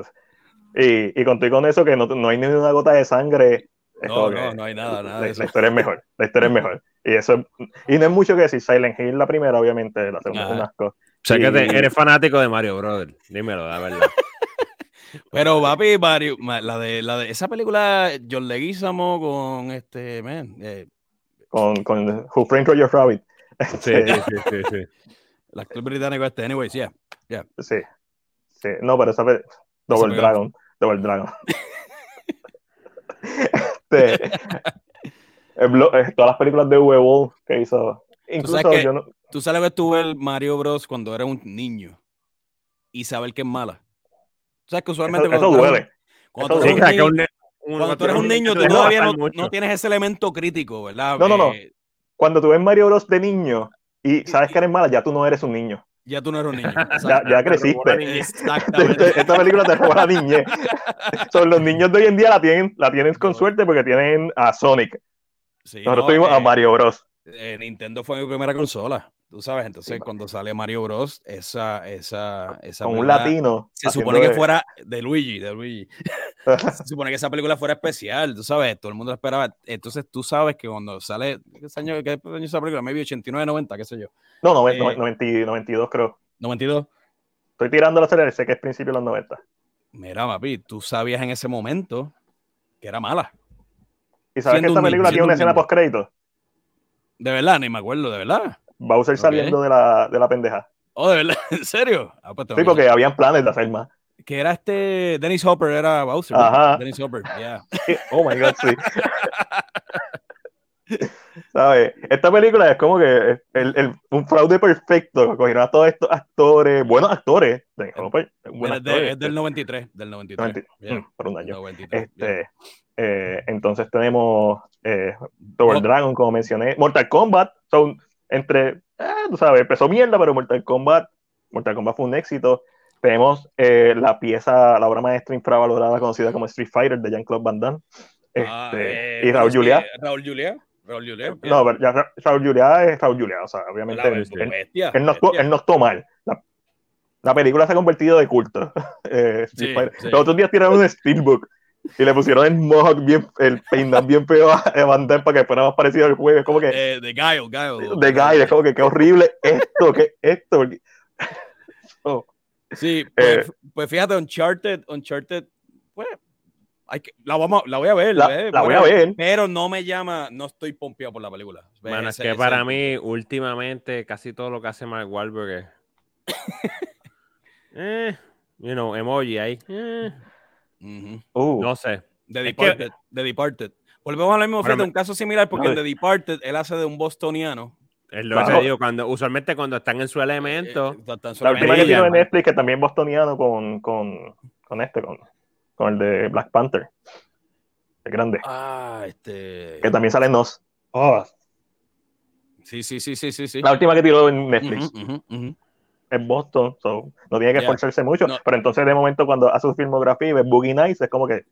y, y conté con eso que no, no hay ni una gota de sangre. No, no, no hay nada, nada la, la, historia es mejor, la historia es mejor. Y eso y no es mucho que decir, Silent Hill la primera, obviamente, la segunda es un asco. O sea que eres fanático de Mario Brother, dímelo, la verdad. *laughs* Pero papi, Mario, la de, la de esa película, John Leguizamo con este, man, eh, con, con Who Framed Roger Rabbit. *laughs* Sí, sí, sí, sí. El actor británico este, anyways, yeah, yeah. Sí, sí. No, pero esa vez, Double Dragon, Double Dragon. *laughs* este, eh, todas las películas de Uwe que hizo. Incluso ¿Tú yo no... Tú sabes que tuve el Mario Bros. cuando era un niño y saber que es mala. O sea, que usualmente. Eso, eso duele. Cuando, tú, eres un niño, cuando tú eres un niño, tú todavía no, no, tienes ese elemento crítico, ¿verdad? No, no, no. Eh, cuando tú ves Mario Bros. de niño y sabes que eres mala, ya tú no eres un niño. Ya tú no eres un niño. *laughs* ya, ya, creciste. *laughs* Esta película te roba la niñez. Son los niños de hoy en día la tienen, la tienen con suerte porque tienen a Sonic. Sí, Nosotros tuvimos a eh, Mario Bros. Eh, Nintendo fue mi primera consola. Tú sabes, entonces cuando sale Mario Bros, esa, esa, esa con un latino. Se supone que fuera de Luigi, de Luigi. *laughs* se supone que esa película fuera especial, tú sabes, todo el mundo esperaba. Entonces tú sabes que cuando sale, ¿qué año, qué año esa película? Maybe 89, 90, qué sé yo. No, 90, 92 creo. 92. Estoy tirando la serie, sé que es principio de los 90. Mira, papi, tú sabías en ese momento que era mala. ¿Y sabes que esta película tiene una escena post crédito? De verdad, ni me acuerdo, de verdad. Bowser saliendo de la, de la pendeja. Oh, ¿de verdad? *laughs* ¿En serio? Ah, pues sí, porque habían planes de hacer más. Que era este. Dennis Hopper era Bowser. Ajá. Dennis Hopper, yeah. oh my God, sí. *laughs* ¿Sabes? Esta película es como que el, el, un fraude perfecto. Cogieron a todos estos actores, buenos actores. De Hopper, es, de, es, del 93. Del 93. 90, yeah. Por un año. 93, este, yeah. eh, entonces tenemos eh, Double oh. Dragon, como mencioné. Mortal Kombat. Son entre, eh, tú sabes, empezó mierda, pero Mortal Kombat, Mortal Kombat fue un éxito. Tenemos eh, la pieza, la obra maestra infravalorada conocida como Street Fighter de Jean-Claude Van Damme. Ah, este, eh, y Raúl Julia. Raúl Julia. Raúl Julia. No, ya Raúl Julia es Raúl Julia, o sea, obviamente él, bestia, él, no, él, no, estuvo mal. La, la, película se ha convertido de culto. *laughs* Eh, sí, sí. Los otros días tiraron un Steelbook y le pusieron el mohawk bien, el peinado bien feo a Van para que fuera más parecido al juego. Es como que. Eh, de Guile, Guile. De Guile, es como que qué horrible esto, que esto. *laughs* Oh. Sí, pues, eh, pues, fíjate, Uncharted, Uncharted, pues. Hay que, la, vamos, la voy a ver, la, la voy a ver. Pero no me llama, no estoy pompeado por la película. Bueno, es que para mí, últimamente, casi todo lo que hace Mark Wahlberg es. *laughs* eh, you know, emoji ahí. Eh. Uh. no sé. The Departed. The Departed. Volvemos a lo mismo, frente un caso similar, porque en The Departed él hace de un bostoniano. Es lo que digo, cuando, usualmente cuando están en su elemento. Eh, eh, la última que tiene en Netflix, que también bostoniano con, con, con este, con, con, el de Black Panther. El grande. Ah, este. Que también sale en Nos. Oh. Sí, sí, sí, sí, sí, sí. La última que tiró en Netflix. Uh -huh, uh -huh en Boston, so, no tiene que esforzarse mucho, no. pero entonces de momento cuando hace su filmografía y ve Boogie Nights es como que,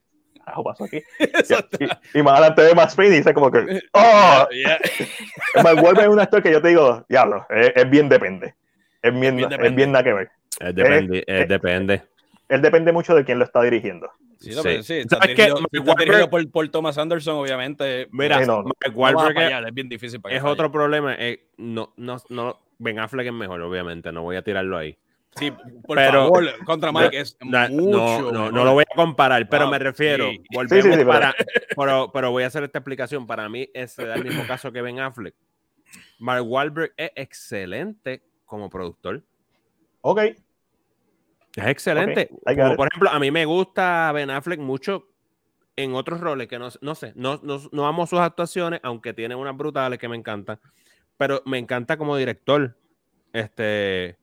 ah, pasó aquí? *laughs* y, y, más adelante ve Max Payne y dice como que, *laughs* ¡oh! Yeah, *laughs* yeah. vuelve un actor que yo te digo, diablo, es, es bien depende, es bien, bien es bien nada que ver. Es depende, es, depende. Él depende mucho de quién lo está dirigiendo. Sí, no, sí. sí está, dirigido, que está dirigido por, por, Thomas Anderson, obviamente. Mira, no, no. Wahlberg no es bien difícil para Es otro problema. Eh, no, no, no, Ben Affleck es mejor, obviamente, no voy a tirarlo ahí. Sí, por pero, favor, contra Mike es no, mucho. No, no, lo voy a comparar, pero wow, me refiero, sí. volvemos sí, sí, para, pero, pero, voy a hacer esta explicación. Para mí, es el mismo caso que Ben Affleck. Mark Wahlberg es excelente como productor. Ok. Es excelente. Okay. Como, por ejemplo, a mí me gusta Ben Affleck mucho en otros roles que no, no sé, no, no, no amo sus actuaciones, aunque tiene unas brutales que me encantan, pero me encanta como director. Este,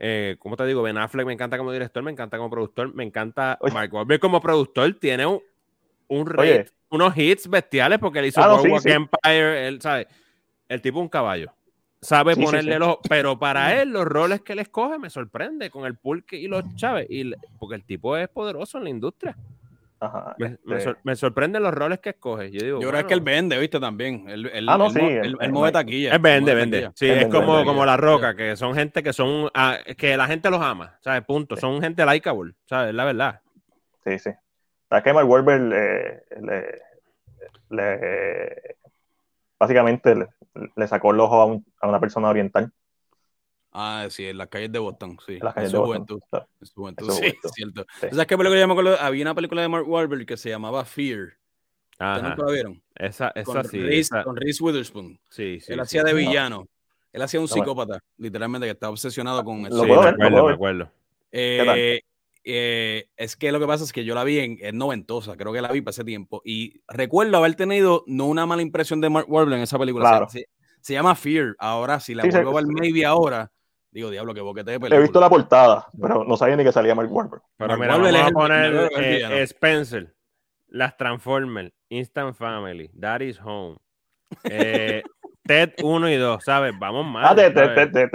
eh, ¿cómo te digo? Ben Affleck me encanta como director, me encanta como productor, me encanta Mark Wahlberg como productor, tiene un, un unos hits bestiales porque él hizo ah, Empire, él sabe, el tipo un caballo. Sabe ponerle los, pero para él los roles que él escoge me sorprende con el pulque y los chaves, y, porque el tipo es poderoso en la industria me, sorprenden los roles que escoge. Yo, digo, Yo creo que él vende, ¿viste? También. Él, ah, no, sí. Él, mueve taquilla. Él vende, vende. Sí, es como, como La Roca, que son gente que son. Ah, que la gente los ama, ¿sabes? Punto. Son gente likeable, ¿sabes? La verdad. Sí, sí. ¿Sabes que Mark Wahlberg le, le, básicamente le, sacó el ojo a, un, a una persona oriental? Ah, sí, en las calles de Boston, sí. En las calles de Boston. En su juventud, sí, *laughs* es cierto. ¿Sabes qué película yo me acuerdo? Había una película de Mark Wahlberg que se llamaba Fear. ¿Ustedes nunca la vieron? Esa, esa con sí. Reese, Con Reese Witherspoon. Sí, sí. Él hacía de villano. Él hacía un psicópata, literalmente, que estaba obsesionado con eso. Sí, me acuerdo, me acuerdo. Eh, eh, es que lo que pasa es que yo la vi en, en noventosa, creo que la vi para ese tiempo, y recuerdo haber tenido no una mala impresión de Mark Wahlberg en esa película. Claro. Se, se, llama Fear. Ahora, si la vuelvo a ver maybe ahora, Digo, diablo, que boquete de película. He visto la portada, pero no sabía ni que salía Mark Wahlberg. Pero mira, vamos a poner eh, Spencer, las Transformers, Instant Family, Daddy's Home, eh, *laughs* TED 1 y 2, ¿sabes? Vamos más. Ah, TED, TED, TED,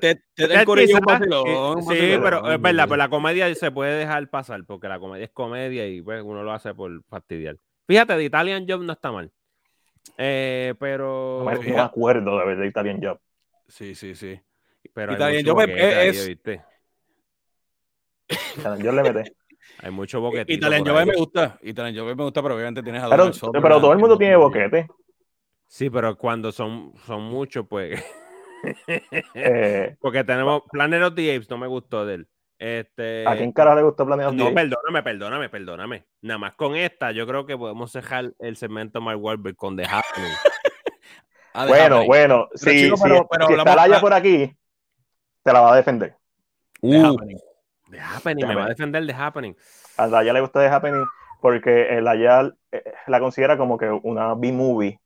TED. Sí, pero es verdad, pues la comedia se puede dejar pasar, porque la comedia es comedia y pues uno lo hace por fastidiar. Fíjate, de Italian Job no está mal. Eh, pero. No me acuerdo de ver de Italian Job. Sí, sí, sí. Pero hay yo me, es, yo le metí. *laughs* Hay mucho boquete. Italian Job me gusta. Italian Job me gusta, pero obviamente tienes a Pero, pero todo el mundo tiene boquete. Sí, pero cuando son, son muchos, pues. *laughs* eh, *laughs* Porque tenemos Planet of the Apes, no me gustó de él. Este... ¿A quién cara le gustó Planet of the Apes? No, perdóname, perdóname, perdóname. Nada más con esta, yo creo que podemos dejar el segmento Mark Wahlberg con The Happening. Ah, bueno, bueno, si, está Laya por aquí, te la va a defender. Uh, The Happening. The Happening, me va a defender The Happening. A Laya le gusta The Happening porque el Laya eh, la considera como que una B-movie.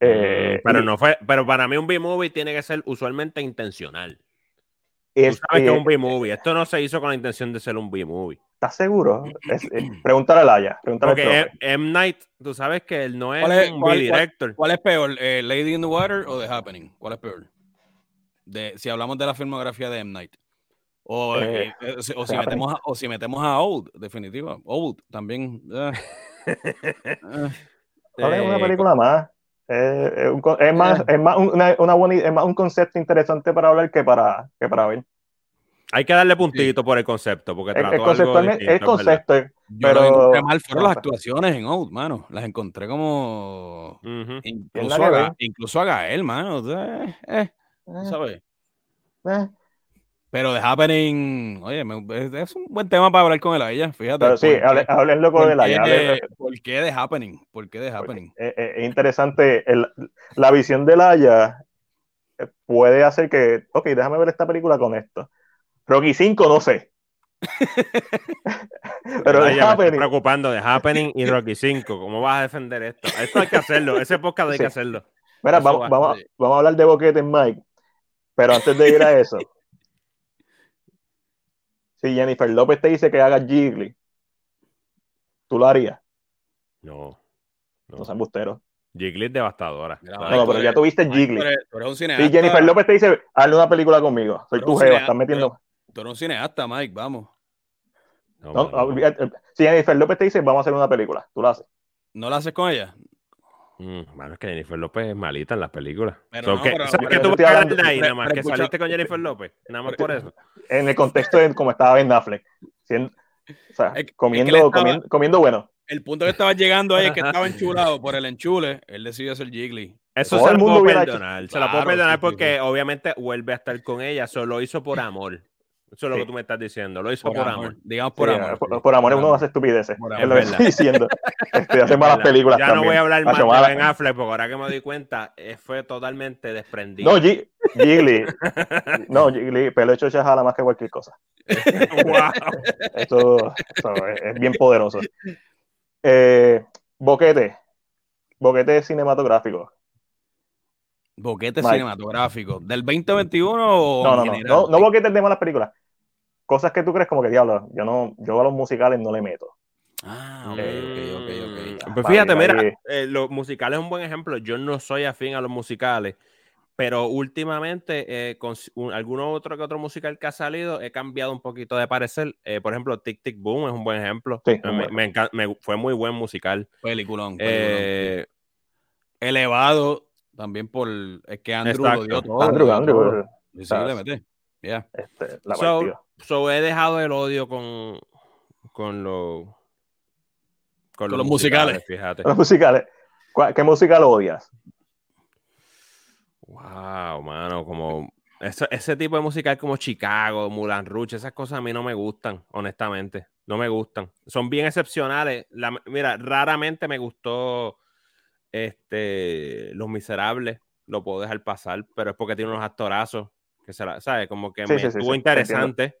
Eh, pero no fue, pero para mí un B-movie tiene que ser usualmente intencional. Es, sabes que es un B-movie. Esto no se hizo con la intención de ser un B-movie. ¿Estás seguro? *clears throat* Eh, pregúntale a Laia. Porque M. Night, tú sabes que él no es, un B-director. ¿Cuál, es peor, eh, Lady in the Water o The Happening? ¿Cuál es peor? De, si hablamos de la filmografía de M. Night. O, eh, o, si, metemos a, o si metemos a Old, definitiva. Old también. *laughs* es una película más. es, más, es más, una, una es más un concepto interesante para hablar que para, que para ver. Hay que darle puntito por el concepto, porque el, concepto es concepto, pero mal fueron las actuaciones en Out, mano. Las encontré como incluso, a, incluso, a, Gael, mano. Eh, eh, eh, ¿Sabes? Eh. Pero The Happening, oye, es un buen tema para hablar con él a ella, fíjate. Pero sí, háblenlo con él allá. ¿Por qué The Happening? ¿Por qué The Happening? Es, interesante, la visión de Laia puede hacer que, ok, déjame ver esta película con esto Rocky 5 no sé. Pero de Happening. preocupando de Happening y Rocky 5. ¿Cómo vas a defender esto? Esto hay que hacerlo. Ese podcast hay que hacerlo. Mira, vamos, vamos, vamos, a hablar de boquete en Mike. Pero antes de ir a eso. *laughs* si Jennifer López te dice que hagas Jiggly, ¿tú lo harías? No. No, no sean busteros. Jiggly es devastadora. No, pero ya tuviste Jiggly. Si Jennifer López te dice, hazle una película conmigo. Soy tu jeva, estás metiendo. Tú eres un cineasta, Mike, vamos. No, si Jennifer López te dice, vamos a hacer una película, tú la haces. ¿No la haces con ella? Mm, bueno, es que Jennifer López es malita en las películas. Pero que, ¿Sabes que tú vas a de ahí nada más? que saliste con Jennifer López, nada más por eso. En el contexto de cómo estaba Ben Affleck. o sea, comiendo, comiendo, bueno. El punto que estaba llegando ahí es que *laughs* estaba enchulado por el enchule. Él decidió hacer Jiggly. Eso se lo puedo perdonar. se lo puedo perdonar porque obviamente vuelve a estar con ella. Solo lo hizo por amor. Eso es lo que tú me estás diciendo. Lo hizo por, amor. Digamos por amor. Por, amor uno hace estupideces. Es lo que estoy diciendo. *laughs* Este, hace malas películas. Ya no voy a hablar más de Ben Affleck porque ahora que me doy cuenta, eh, fue totalmente desprendido. No, Gigli. *laughs* no, Gigli, pelo hecho ya jala más que cualquier cosa. *laughs* wow. Eso, es, bien poderoso. Eh, boquete. Boquete cinematográfico. Boquete cinematográfico. ¿Del 2021 o no, no, no, no, no boquetes de malas películas. Cosas que tú crees como que diablo, yo no, yo a los musicales no le meto. Ah, ok, ok, ok, Pues fíjate, mira, eh, los musicales es un buen ejemplo. Yo no soy afín a los musicales, pero últimamente eh, con alguno otro que otro musical que ha salido he cambiado un poquito de parecer. Eh, por ejemplo, Tic Tic Boom es un buen ejemplo. me, fue muy buen musical. Peliculón. elevado también por. Es que Andrew lo dio todo. Andrew, Andrew. Sí, le mete. Ya. Este, so, so, he dejado el odio con, con, lo, con, los, musicales. Fíjate. Los musicales. ¿Qué musical odias? Wow, mano, como ese, ese, tipo de musical como Chicago, Mulan Rouge, esas cosas a mí no me gustan, honestamente. No me gustan. Son bien excepcionales. mira, raramente me gustó este, Los Miserables lo puedo dejar pasar, pero es porque tiene unos actorazos que se la, ¿sabes? Como que me estuvo interesante.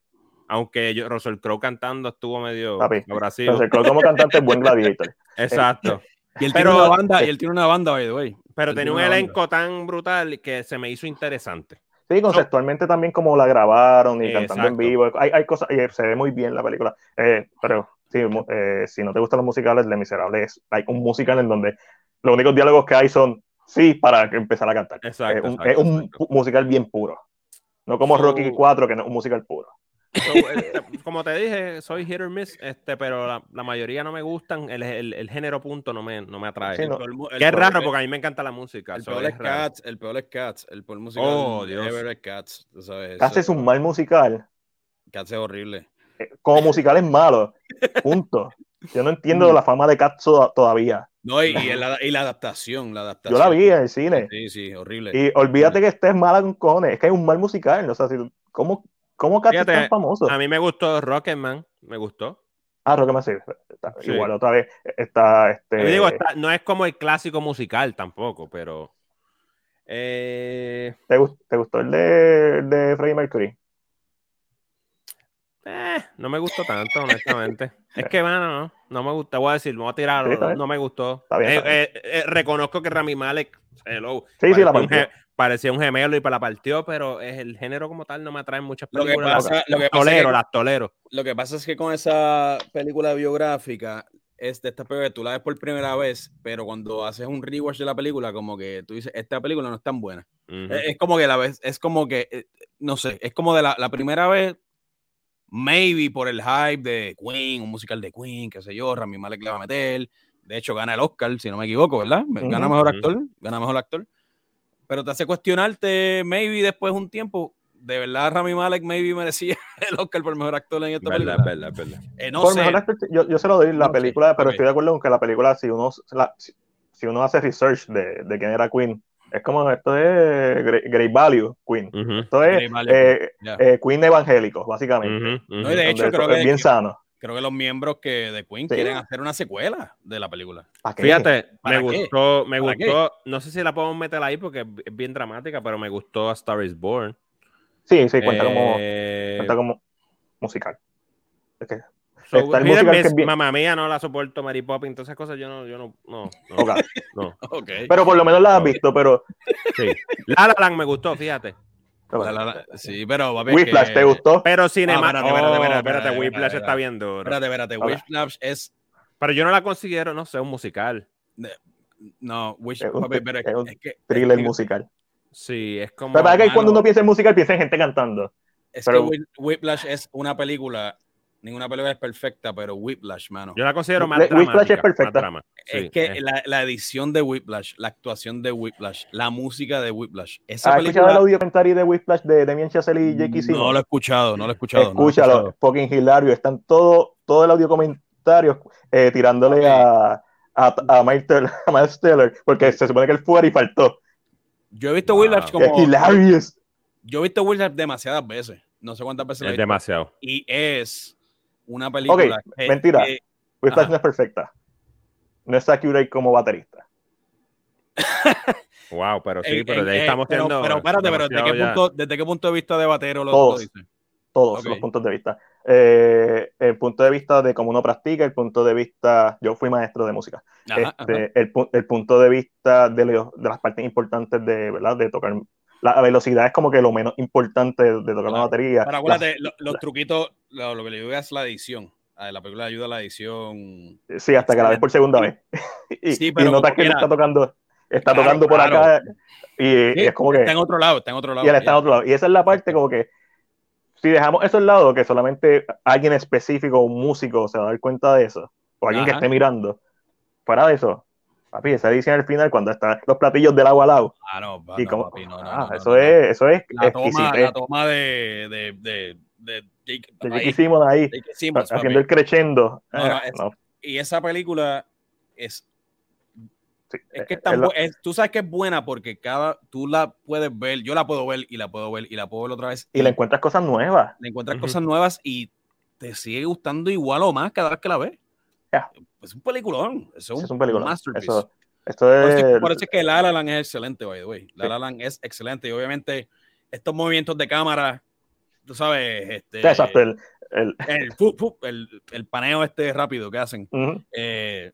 Aunque yo, Russell Crowe cantando estuvo medio abrasivo. Russell Crowe como cantante es buen gladiator. *laughs* Exacto. y él tiene una banda, y él tiene una banda, by the way. Pero tenía un elenco tan brutal que se me hizo interesante. Sí, conceptualmente también como la grabaron y cantando en vivo. Hay, hay cosas, y se ve muy bien la película. Eh, pero sí, eh, si no te gustan los musicales, Les Miserables hay un musical en donde los únicos diálogos que hay son sí para empezar a cantar. Exacto, es un, musical bien puro. No como Rocky 4, que no es un musical puro. Eh, como te dije, soy hit or miss, este, pero la, la mayoría no me gustan. El, el, el, género punto no me, no me atrae. Sí, no. es raro porque a mí me encanta la música. El peor es, Cats, el peor es Cats, el peor musical. Oh, Dios. Es Cats. Cats es un mal musical. Cats es horrible. Eh, como musical es malo. *laughs* Punto. Yo no entiendo la fama de Cats todavía. No, y, la, y, la, adaptación, la adaptación. Yo la vi en el cine. Sí, sí, horrible. Y olvídate que estés mala con cojones, es que hay un mal musical. O sea, ¿cómo, cómo Cats es tan famoso? A mí me gustó Rocketman, me gustó. Ah, Rocketman sí. Igual otra vez está este. Digo, no es como el clásico musical tampoco, pero. Eh... ¿Te, gustó, el de, de Freddie Mercury? Eh, no me gustó tanto, *laughs* honestamente. es que, bueno, no, me gusta. Voy a decir, me voy a tirar, no, me gustó. Eh, eh, reconozco que Rami Malek, hello, sí, sí, la parecía un gemelo y para la partió, pero es el género como tal no me atrae muchas películas. Lo que pasa, lo que tolero, las tolero. Lo que pasa es que con esa película biográfica, es de esta película, tú la ves por primera vez, pero cuando haces un rewatch de la película, como que tú dices, esta película no es tan buena. es, como que la vez, es como que, no sé, es como de la, la primera vez maybe por el hype de Queen, un musical de Queen, qué sé yo, Rami Malek le va a meter. De hecho, gana el Oscar, si no me equivoco, ¿verdad? Gana mejor actor, gana mejor actor. Pero te hace cuestionarte, maybe después de un tiempo, de verdad Rami Malek maybe merecía *laughs* el Oscar por mejor actor en esta película. Verdad, verdad. Eh, no sé. yo, yo, se lo doy la película, pero estoy de acuerdo con que la película, si uno, si, uno hace research de, de quién era Queen, es como esto es Great Value Queen. Esto es eh, eh, Queen evangélico, básicamente. no, y de hecho, creo que es bien sano. Creo que los miembros que de Queen quieren hacer una secuela de la película. Fíjate, me gustó, me gustó, no sé si la podemos meter ahí porque es bien dramática, pero me gustó A Star is Born. Sí, sí, cuenta, como, eh, cuenta como musical. Es que So, Mamá mía, no la soporto, Mary Poppins, todas esas cosas yo no, yo no, no, no, okay. *laughs* Pero por lo menos la has visto, pero... Sí. La La Land me gustó, fíjate. sí, pero va a ver Whiplash, ¿te gustó? Pero Cinema... Ah, espérate, espérate, espérate, espérate, Whiplash está bien duro. Espérate, espérate, Whiplash es... Pero yo no la considero, no sé, un musical. No, Wish, es pero es, es un que, thriller musical. Sí, es como... Pero que cuando uno piensa en musical, piensa en gente cantando. Es pero... que Whiplash es una película ninguna película es perfecta, pero Whiplash, mano. Yo la considero más Whiplash es perfecta. es que La, edición de Whiplash, la actuación de Whiplash, la música de Whiplash. Esa ¿Has escuchado el audio comentario de Whiplash de Damien Chazelle y Jackie Simmons? No lo he escuchado, no lo he escuchado. Escúchalo, no fucking hilario. Están todo, todo el audio comentario eh, tirándole a, a, *laughs* a, Miles Teller, porque se supone que él fuera y faltó. Yo he visto Whiplash como. Es hilarious. Yo he visto Whiplash demasiadas veces. no sé cuántas veces es demasiado. Y es una película. Ok, mentira. Whiplash no es perfecta. No es accurate como baterista. *laughs* wow, pero sí, pero de ahí estamos pero, teniendo. Pero espérate, pero ¿desde qué, punto, ¿desde qué punto de vista de batero lo, todos, lo? Todos los puntos de vista. Eh, el punto de vista de cómo uno practica, el punto de vista. Yo fui maestro de música. Ajá, este, ajá. El, el, punto de vista de, lo, de, las partes importantes de, ¿verdad? de tocar. La velocidad es como que lo menos importante de, tocar claro. una batería. Pero acuérdate, la, los, truquitos, lo, lo, que le ayuda es la edición. A la película ayuda a la edición. Sí, hasta que la ves por segunda vez. *laughs* y, sí, pero y notas que él está tocando, está claro, tocando por claro. acá. Y, sí, y, es como que. Está en otro lado, está en otro lado. Y él está en otro lado. Y esa es la parte como que si dejamos eso al lado, que solamente alguien específico, un músico, se va a dar cuenta de eso, o alguien Ajá. que esté mirando, fuera de eso, papi, esa edición al final, cuando están los platillos del agua al lado. Ah, no, y no, como, papi, no, no, ah, no, eso, Es, eso es. La toma, la toma de, de, de, de Jake, de Jake Simmons ahí, Jake Simmons, haciendo el crescendo. Eh, es, y esa película es Sí, es que tan es, es, tú sabes que es buena porque cada tú la puedes ver, yo la puedo ver y la puedo ver y la puedo ver otra vez. Y, y le encuentras cosas nuevas. Le encuentras uh -huh. cosas nuevas y te sigue gustando igual o más cada vez que la ves. Yeah. Es un peliculón. Es un, es un peliculón. masterpiece. Eso, esto es... Por, eso, es que La La Land es excelente, by the way. La La Land es excelente y obviamente estos movimientos de cámara, tú sabes, este, sí, exacto, el, el... *laughs* El, el, el, paneo este rápido que hacen. Uh -huh. eh,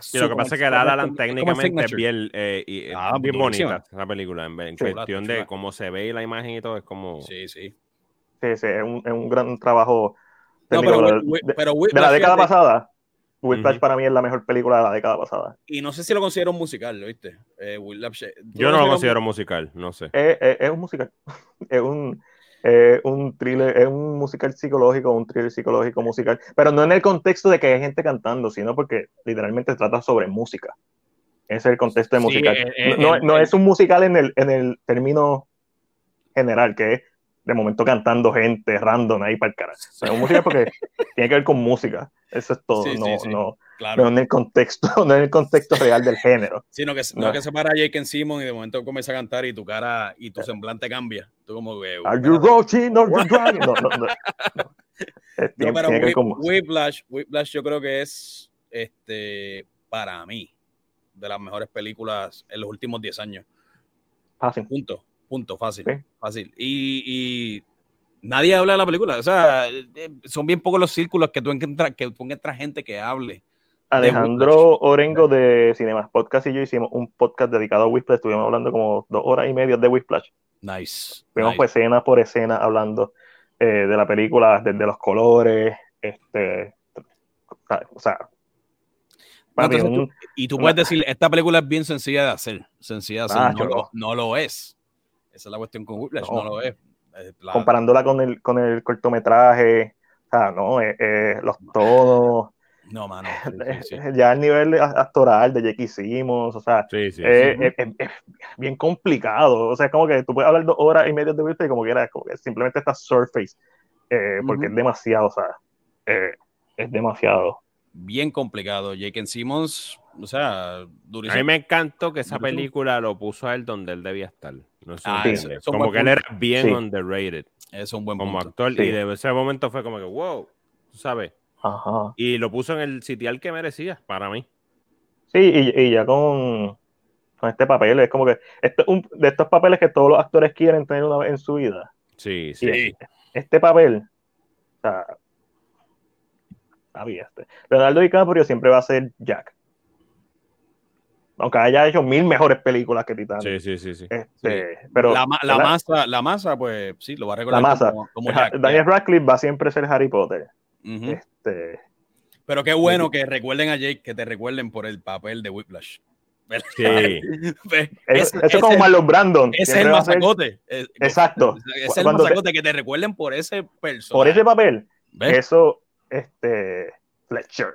Sí, lo que pasa es que La La Land técnicamente es bien, eh, y, ah, bien bonita la película, en, en chula, cuestión chula. de cómo se ve la imagen y todo, es como... Sí, sí. Sí, sí, es un, es un gran trabajo no, pero, de, pero, de, de, la década pasada. Whiplash uh -huh. para mí es la mejor película de la década pasada. Y no sé si lo considero un musical, ¿lo viste? Eh, Yo no lo considero un... musical, no sé. Es, es, es un musical. *laughs* es un eh, un thriller, es un musical psicológico, un thriller psicológico musical, pero no en el contexto de que hay gente cantando, sino porque literalmente trata sobre música. Ese es el contexto de sí, musical. Eh, eh, no, no, es un musical en el, en el término general, que es de momento cantando gente random ahí para el carajo. Es un musical porque tiene que ver con música. Eso es todo. Sí, no, sí, no, claro. no en el contexto, *laughs* no en el contexto real del género. Sino que, no. que se para Jake Simon y de momento comienza a cantar y tu cara y tu semblante cambia. Tú como que. Are you roaching or you? No, no, no. *laughs* no pero Whip, Whiplash, Whiplash yo creo que es este para mí de las mejores películas en los últimos 10 años. Punto, punto, fácil. Fácil. Y, y nadie habla de la película. O sea, son bien pocos los círculos que tú encuentras, que tú encuentras gente que hable. Alejandro Orengo de Cinemas Podcast y yo hicimos un podcast dedicado a Whiplash. Estuvimos hablando como dos horas y media de Whiplash. Nice. Vimos nice. pues escena por escena hablando eh, de la película, desde los colores, este, o sea. No, entonces, un, tú, y tú puedes decir, esta película es bien sencilla de hacer. Sencilla de hacer. Ah, no, lo, no, lo, es. Esa es la cuestión con Whiplash, no, no lo es. La... Comparándola con el, con el cortometraje, o sea, no, eh, eh, los tonos. No, mano. Sí, sí. Ya el nivel actoral de Jackie Simmons, o sea, sí, es, es, es, es, bien complicado. O sea, es como que tú puedes hablar dos horas y media de Whiplash y como quieras, como que simplemente está surface, eh, porque uh -huh. es demasiado, o sea, eh, es demasiado. Bien complicado. Jake Simmons, o sea, durísimo. A mí me encantó que esa película lo puso a él donde él debía estar. No sé ah, eso, eso como que punto. él era bien underrated. Es un buen como punto. actor. Y de ese momento fue como que, wow, tú sabes. Ajá. Y lo puso en el sitial que merecía, para mí. Sí, y, y ya con, con, este papel, es como que este, un, de estos papeles que todos los actores quieren tener una vez en su vida. Sí, sí. Este, este, papel, o sea, había este. Leonardo DiCaprio siempre va a ser Jack. Aunque haya hecho mil mejores películas que Titanic. Sí, sí, sí. sí. Este, sí. Pero, la, la masa, la masa, pues sí, lo va a recordar la masa. como, como Jack. Daniel Radcliffe va a siempre ser Harry Potter. Uh -huh. este, pero qué bueno que recuerden a Jake, que te recuerden por el papel de Whiplash. Sí. *laughs* es, eso es como Marlon Brandon. Ese es el masacote. Exacto. Es el masacote, te, que te recuerden por ese personaje. Por ese papel. ¿Ves? Eso, este, Fletcher.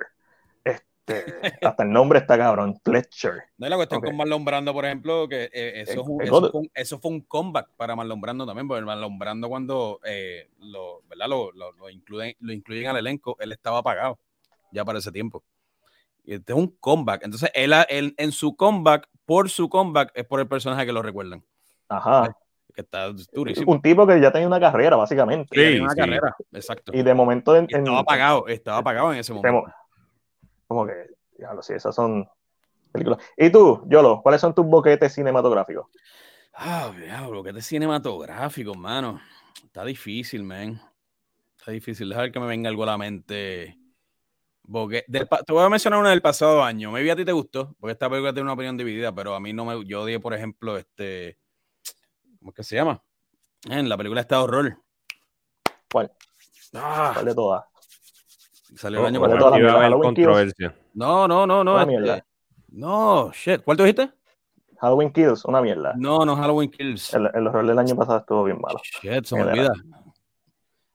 Este, hasta el nombre está cabrón, Fletcher. No es la cuestión okay. con Marlon Brando, por ejemplo, que eh, eso, un, eso, fue un, eso, fue un, comeback para Marlon Brando también, porque Marlon Brando cuando eh, lo, ¿verdad? Lo, lo, lo, incluyen, lo incluyen al elenco, él estaba apagado ya para ese tiempo. Y este es un comeback. Entonces, él, él, en su comeback, por su comeback, es por el personaje que lo recuerdan. Ajá. que está durísimo. Un tipo que ya tenía una carrera, básicamente. Sí, una carrera, exacto. Y de momento... estaba apagado, estaba apagado en ese momento. Como que, lo sí, esas son películas. ¿Y tú, Yolo, cuáles son tus boquetes cinematográficos? Ah, boquetes cinematográficos, mano. Está difícil, man. Está difícil. Deja ver que me venga algo a la mente. te voy a mencionar una del pasado año. Maybe a ti te gustó, porque esta película tiene una opinión dividida, pero a mí no me. Yo odié, por ejemplo, este. ¿Cómo es que se llama? En la película está horror. ¿Cuál? Ah, ¿Cuál de todas? Salió el año pasado. No, no, no, no. Este, no, shit. ¿Cuál tú dijiste? Halloween Kills, una mierda. No, no, Halloween Kills. El, el horror del año pasado estuvo bien malo. Shit, se me olvida.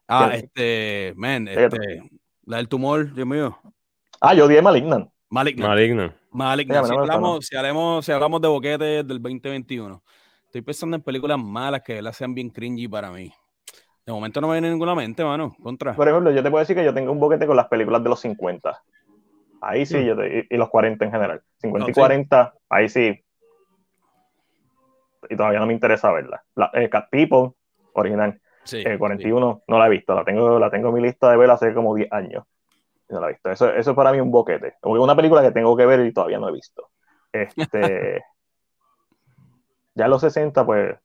Ah, este, man, este, la del tumor, Dios mío. Ah, yo odié Malignant. Malignant. Malignant. Malignant. Si, hablamos, si, hablamos, si hablamos de boquetes del 2021, estoy pensando en películas malas que las sean bien cringy para mí. De momento no me viene ninguna mente, mano. Contra. Por ejemplo, yo te puedo decir que yo tengo un boquete con las películas de los 50. Ahí sí, yo y, los 40 en general. 50 y 40, ahí sí. Y todavía no me interesa verla. La, eh, Cat People, original. Sí, 41, eh, no la he visto. La tengo, la tengo en mi lista de ver hace como 10 años. No la he visto. Eso, eso es para mí un boquete. Una película que tengo que ver y todavía no he visto. Este. *laughs* ya en los 60, pues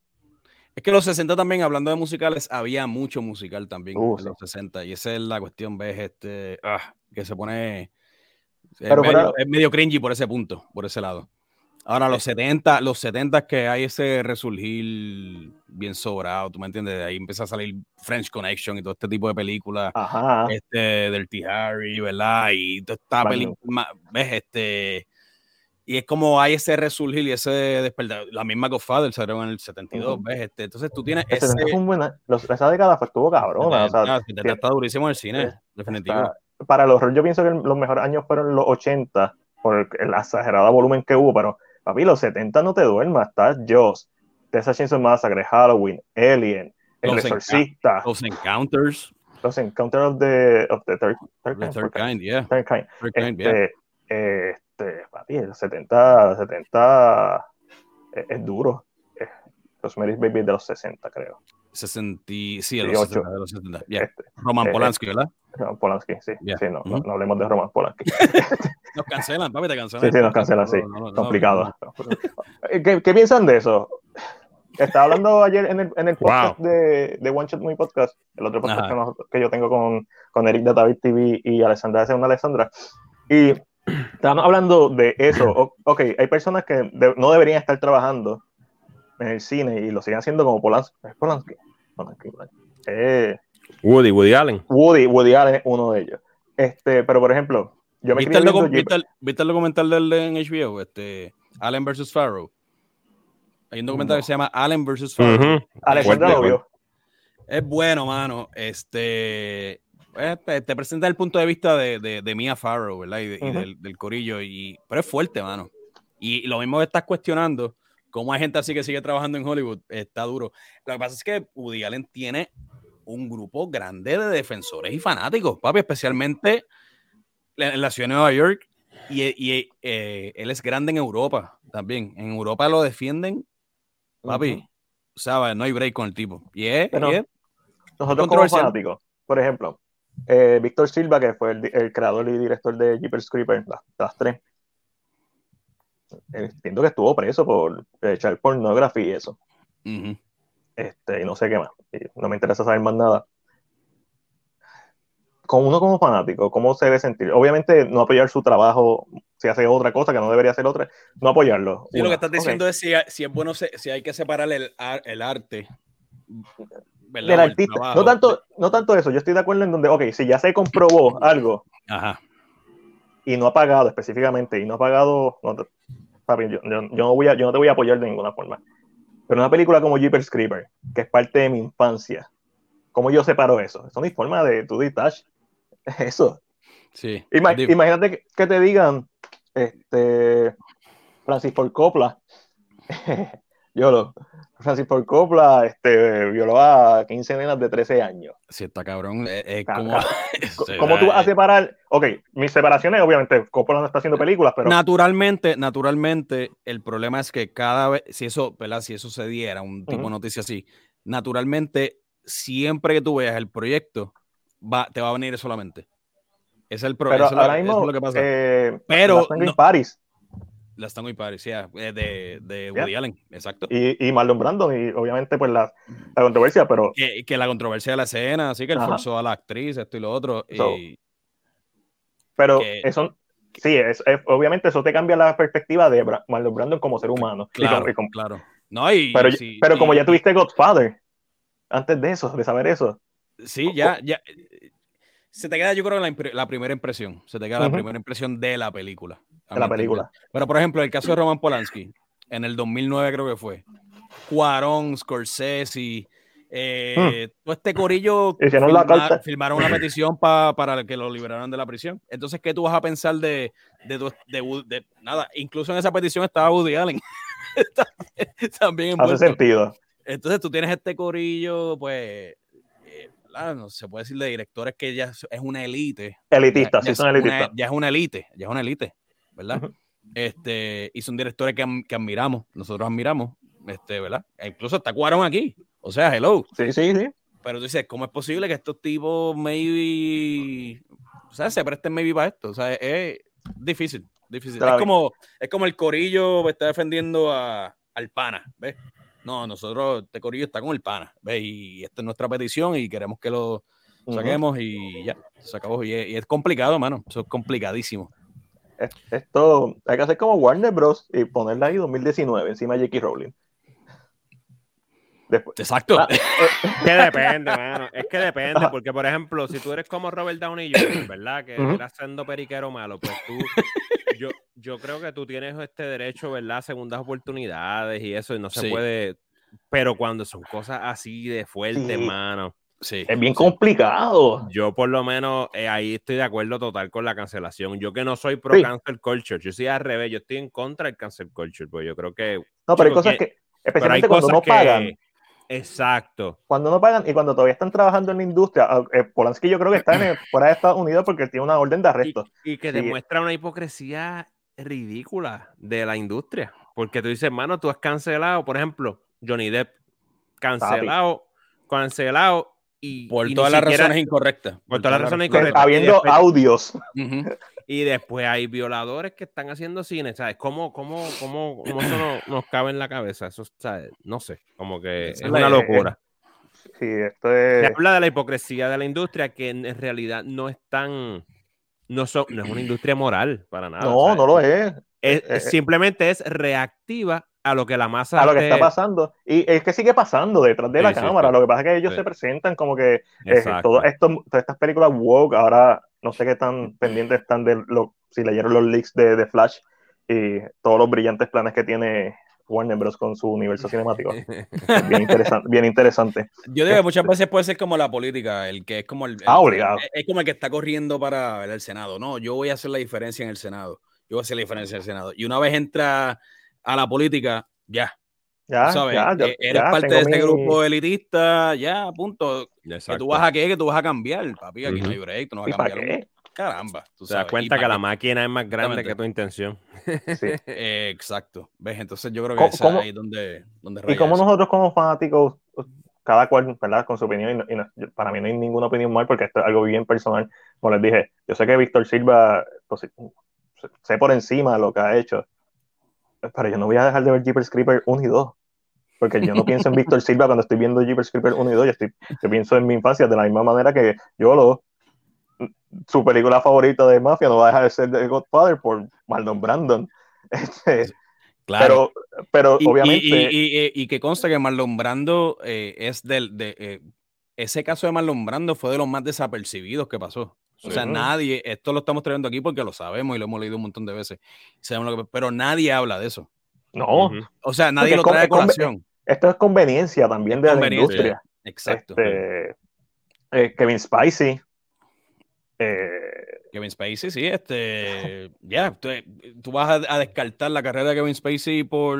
es que los 60 también, hablando de musicales, había mucho musical también uh, en los 60. Y esa es la cuestión, ves, este, ah, que se pone. Es, medio, cringy por ese punto, por ese lado. Ahora, los 70, los 70 que hay ese resurgir bien sobrado, tú me entiendes, de ahí empieza a salir French Connection y todo este tipo de películas, este, del T. Harry, ¿verdad? Y toda esta película, ves, este, y es como hay ese resurgir y ese despertar. La misma Godfather salió en el 72, ¿ves? Este, entonces tú tienes ese... esa década fue, estuvo cabrona. O sea, está durísimo en el cine, definitivo. para los yo pienso que los mejores años fueron los 80, por el exagerado volumen que hubo, pero papi, los 70 no te duermas, estás Joss, Tessa Chainsaw Massacre, Halloween, Alien, El los Exorcista. los Encounters. Los Encounters of the, of the Third, kind, yeah. Third Kind. Third kind yeah. Este, eh, este, 70, 70 es, duro. Rosemary's Baby de los 60, creo. 60, sí, de los 60, de los 60. Este, Roman eh, Polanski, ¿verdad? Roman Polanski, sí. sí no, no, hablemos de Roman Polanski. *laughs* nos cancelan, papi, te cancelan. Sí, sí, nos cancelan, sí. Complicado. ¿Qué, ¿Qué, piensan de eso? Estaba hablando ayer en el, en el podcast de, de, One Shot Movie Podcast, el otro podcast que, yo tengo con, con Eric de David TV y Alessandra de Alessandra. Y Estamos hablando de eso. *clears throat* ok, hay personas que no deberían estar trabajando en el cine y lo siguen haciendo como Polanski. Polanski? Eh, Woody, Woody Allen. Woody, Woody Allen es uno de ellos. Este, pero por ejemplo, yo me ¿Viste, el, ¿viste, el, documental del en HBO? Este, Allen vs. Farrow. Hay un documental que se llama Allen vs. Farrow. Es bueno, mano. Este te, presenta el punto de vista de, de, Mia Farrow, ¿verdad? Y, del, corillo. Y, pero es fuerte, mano. Y, lo mismo que estás cuestionando, cómo hay gente así que sigue trabajando en Hollywood, está duro. Lo que pasa es que Woody Allen tiene un grupo grande de defensores y fanáticos, papi, especialmente en la ciudad de Nueva York. Y, eh, él es grande en Europa también. En Europa lo defienden, papi. ¿Sabes? No hay break con el tipo. Y es, nosotros como fanáticos, por ejemplo, eh, Víctor Silva, que fue el, creador y director de Jeepers Creepers, las, tres. Entiendo que estuvo preso por echar pornografía y eso. este, y no sé qué más. no me interesa saber más nada. Con uno como fanático, ¿cómo se debe sentir? Obviamente, no apoyar su trabajo si hace otra cosa que no debería hacer otra, no apoyarlo. Sí, lo que estás diciendo es si, si, es bueno, si hay que separar el, el arte del artista. No tanto, no tanto eso, yo estoy de acuerdo en donde, ok, si ya se comprobó *clears throat* algo y no ha pagado específicamente y no ha pagado, no, yo, no voy a, yo no te voy a apoyar de ninguna forma. Pero una película como Jeepers Creeper, que es parte de mi infancia, ¿cómo yo separo eso? Eso es forma de tu detach. *laughs* Eso. Sí. imagínate que, te digan, este, Francis Ford Coppola, *laughs* Yolo. Francis Ford Coppola este, violó a 15 nenas de 13 años. Sí, está cabrón. Es, *laughs* como... ¿Cómo tú vas a separar? Ok, mis separaciones, obviamente, Coppola no está haciendo películas, pero... Naturalmente, naturalmente, el problema es que cada vez, si eso, ¿verdad? Si eso se diera, un tipo de noticia así, naturalmente, siempre que tú veas el proyecto, va, te va a venir solamente. Es el problema. Pero ahora mismo, es lo que pasa. Eh, pero... No, Paris la están muy parecida, eh, de, de Woody Allen, exacto. Y, y, Marlon Brando, y obviamente pues la, la controversia, pero... Que, que, la controversia de la escena, así que él forzó a la actriz, esto y lo otro. y... Pero eso, sí, es, obviamente eso te cambia la perspectiva de Marlon Brando como ser humano. Claro, claro. No, y, pero, pero como ya tuviste Godfather, antes de eso, de saber eso. Sí, ya, ya. Se te queda, yo creo, la, la primera impresión. Se te queda la primera impresión de la película la película. Pero, por ejemplo, el caso de Roman Polanski, en el 2009 creo que fue, Cuarón, Scorsese, eh, hmm. todo este corillo firmaron una petición para que lo liberaran de la prisión. Entonces, ¿qué tú vas a pensar de, de, nada? Incluso en esa petición estaba Woody Allen. *laughs* También Hace sentido. Entonces, tú tienes este corillo, pues, no se puede decir de directores que ya es una élite. Elitista, sí, son elitistas. ya es una élite, ya es una élite. ¿verdad? Este, y son directores que, que, admiramos, nosotros admiramos, este, ¿verdad? E incluso está Cuarón aquí, o sea, hello. Sí, sí, sí. Pero tú dices, ¿cómo es posible que estos tipos maybe, o sea, se presten maybe para esto? O sea, es, difícil, difícil. Es como, es como el corillo está defendiendo a, al pana, ¿ves? No, nosotros, este corillo está con el pana, ¿ves? Y esta es nuestra petición y queremos que lo saquemos y ya, se acabó. Y es, y es complicado, mano, eso es complicadísimo esto hay que hacer como Warner Bros. y ponerla ahí 2019 encima de J.K. Rowling. Exacto. Ah, *laughs* es que depende, mano. Es que depende, porque por ejemplo, si tú eres como Robert Downey Jr., ¿verdad? Que uh estás siendo periquero malo, pues tú, yo, yo creo que tú tienes este derecho, ¿verdad? Segundas oportunidades y eso, y no se puede. Pero cuando son cosas así de fuertes, mano. Sí, es bien complicado. Yo por lo menos eh, ahí estoy de acuerdo total con la cancelación. Yo que no soy pro cancel culture, yo soy al revés, yo estoy en contra del cancel culture, pues yo creo que... No, pero hay cosas que, especialmente cuando no pagan. Exacto. Cuando no pagan y cuando todavía están trabajando en la industria, ah, eh, Polanski yo creo que está en fuera de Estados Unidos porque tiene una orden de arresto. Y, que demuestra una hipocresía ridícula de la industria. Porque tú dices, hermano, tú has cancelado, por ejemplo, Johnny Depp, cancelado, cancelado por todas las razones incorrectas. Por, todas las razones incorrectas. Habiendo audios. Y después hay violadores que están haciendo cine, ¿sabes? ¿Cómo, cómo, cómo, cómo eso nos, cabe en la cabeza? Eso, ¿sabes? No sé, como que es, una locura. Sí, esto es... Se habla de la hipocresía de la industria que en realidad no es tan... No, no es una industria moral para nada. No, no lo es. simplemente es reactiva a lo que la masa. A lo que está pasando. Y es que sigue pasando detrás de la cámara. Lo que pasa es que ellos se presentan como que eh, todo esto, todas estas películas woke, ahora no sé qué tan pendientes están de lo, si leyeron los leaks de, de, Flash y todos los brillantes planes que tiene Warner Bros. con su universo cinemático. bien, interesante, bien interesante. Yo digo que muchas veces puede ser como la política, el que es como el, ah, obligado. Es, como el que está corriendo para el Senado. No, yo voy a hacer la diferencia en el Senado. Yo voy a hacer la diferencia en el Senado. Y una vez entra a la política, ya. Ya, ¿sabes? ya, eh, Eres parte de ese grupo elitista, ya, punto. Que tú vas a qué, que tú vas a cambiar, papi, aquí no hay break, tú no vas a cambiar. Qué? Caramba. Tú te das cuenta que la máquina es más grande que tu intención. Sí. *laughs* exacto. ¿Ves? Entonces yo creo que es ahí donde, donde Y como nosotros como fanáticos, cada cual, ¿verdad? Con su opinión, y, para mí no hay ninguna opinión mal porque esto es algo bien personal. Como les dije, yo sé que Víctor Silva, pues, sé por encima lo que ha hecho, pero yo no voy a dejar de ver Jeepers Creeper 1 y 2. Porque yo no pienso en Víctor Silva cuando estoy viendo Jeepers Creeper 1 y 2. Yo, estoy, yo pienso en mi infancia de la misma manera que yo lo. Su película favorita de Mafia no va a dejar de ser The Godfather por Marlon Brandon. *laughs* Este, claro. Pero, pero obviamente. Y, que consta que Marlon Brando eh, es del. De, eh, ese caso de Marlon Brando fue de los más desapercibidos que pasó. O sea, nadie, esto lo estamos trayendo aquí porque lo sabemos y lo hemos leído un montón de veces. pero nadie habla de eso. No. O sea, nadie lo trae a colación. Esto es conveniencia también de la industria. Exacto. Este, eh, Kevin Spacey. Eh, Kevin Spacey, sí, este, ya, tú, vas a, descartar la carrera de Kevin Spacey por,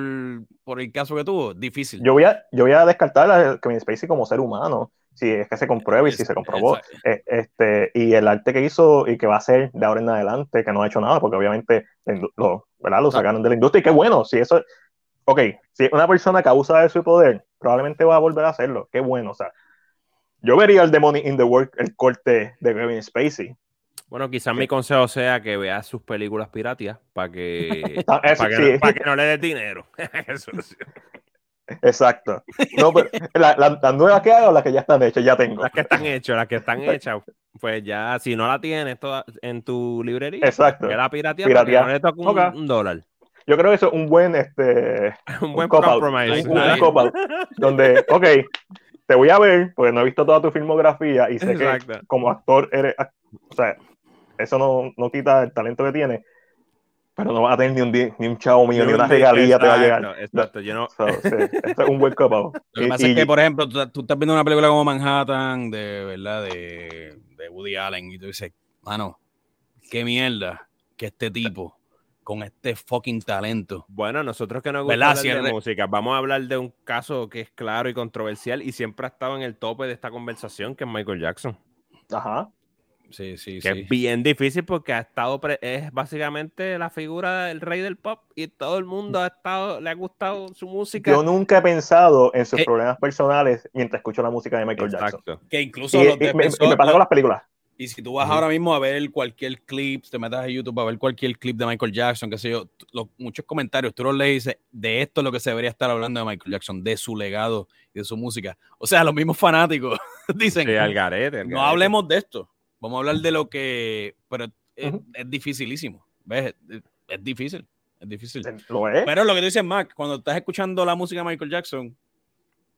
por el caso que tuvo, difícil. Yo voy a, yo voy a descartar a Kevin Spacey como ser humano, si es que se comprueba y si se comprobó, eh, este, y el arte que hizo y que va a hacer de ahora en adelante, que no ha hecho nada, porque obviamente lo, ¿verdad? lo sacaron de la industria, y qué bueno, si eso, ok, si una persona que abusa de su poder, probablemente va a volver a hacerlo, qué bueno, o sea, yo vería el Demon in the Work, el corte de Kevin Spacey, bueno, quizás mi consejo sea que veas sus películas piratas para que, *laughs* para que, no le des dinero. *laughs* Exacto. No, pero, ¿Las nuevas que hay o las que ya están hechas? Ya tengo. Las que están hechas, las que están *laughs* hechas. Pues ya, si no la tienes toda en tu librería, Exacto. que la piratea, piratea. no le toca un, dólar. Yo creo que eso es un buen, este, *laughs* un buen compromise. Un, un donde, *laughs* ok, te voy a ver, porque no he visto toda tu filmografía y sé que como actor eres, o sea, eso no, no quita el talento que tiene, pero no va a tener ni un, ni un chavo mío, ni, una regalía te va a llegar. Exacto, yo no. es un buen copado. Lo que pasa es que, por ejemplo, tú, estás viendo una película como Manhattan, de verdad, de, de Woody Allen, y tú dices, mano, qué mierda que este tipo con este fucking talento. Bueno, nosotros que nos gusta hablar de música, vamos a hablar de un caso que es claro y controversial y siempre ha estado en el tope de esta conversación, que es Michael Jackson. Ajá. Sí, sí, que es bien difícil porque ha estado es básicamente la figura del rey del pop y todo el mundo ha estado le ha gustado su música. Yo nunca he pensado en sus eh, problemas personales mientras escucho la música de Michael Jackson. Que incluso me, pasa con las películas. Y si tú vas ahora mismo a ver cualquier clip, te metas a YouTube a ver cualquier clip de Michael Jackson, qué sé yo, muchos comentarios, tú los lees y dices, de esto es lo que se debería estar hablando de Michael Jackson, de su legado y de su música. O sea, los mismos fanáticos *laughs* dicen, no hablemos de esto. Vamos a hablar de lo que. Pero es, dificilísimo. ¿Ves? Es, difícil. Es difícil. Lo es. Pero lo que tú dices, Mac, cuando estás escuchando la música de Michael Jackson,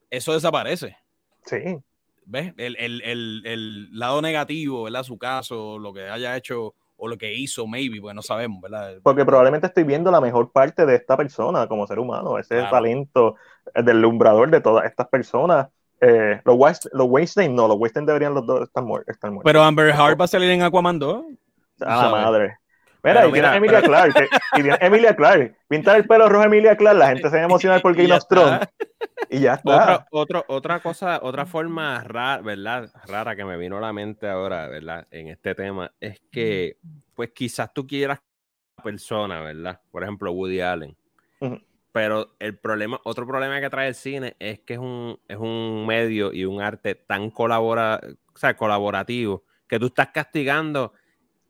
eso desaparece. Sí. ¿Ves? El, el, el, el, lado negativo, ¿verdad? Su caso, lo que haya hecho o lo que hizo, maybe, pues no sabemos, ¿verdad? Porque probablemente estoy viendo la mejor parte de esta persona como ser humano, ese talento del lumbrador de todas estas personas eh, los, West, los Weinstein no, los Weinstein deberían los dos estar, muertos. Pero Amber Heard va a salir en Aquaman 2. Ah, madre. Mira, y viene Emilia Clark. y viene Emilia Clark. Pintar el pelo rojo a Emilia Clark, la gente se va a emocionar por Game *laughs* of Thrones. Y ya está. Otra, otra cosa, otra forma rara, ¿verdad? Rara que me vino a la mente ahora, ¿verdad? En este tema, es que, pues quizás tú quieras persona, ¿verdad? Por ejemplo, Woody Allen. Pero el problema, otro problema que trae el cine es que es un, es un medio y un arte tan colabora, o sea, colaborativo que tú estás castigando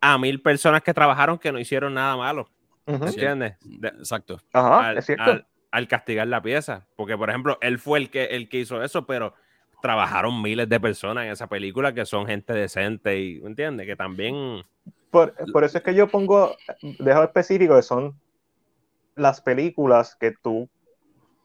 a mil personas que trabajaron que no hicieron nada malo. ¿Entiendes? Exacto. Ajá, al, es cierto. Al, castigar la pieza. Porque, por ejemplo, él fue el que, el que hizo eso, pero trabajaron miles de personas en esa película que son gente decente y, ¿entiendes? Que también... Por, por eso es que yo pongo, dejo específico que son las películas que tú,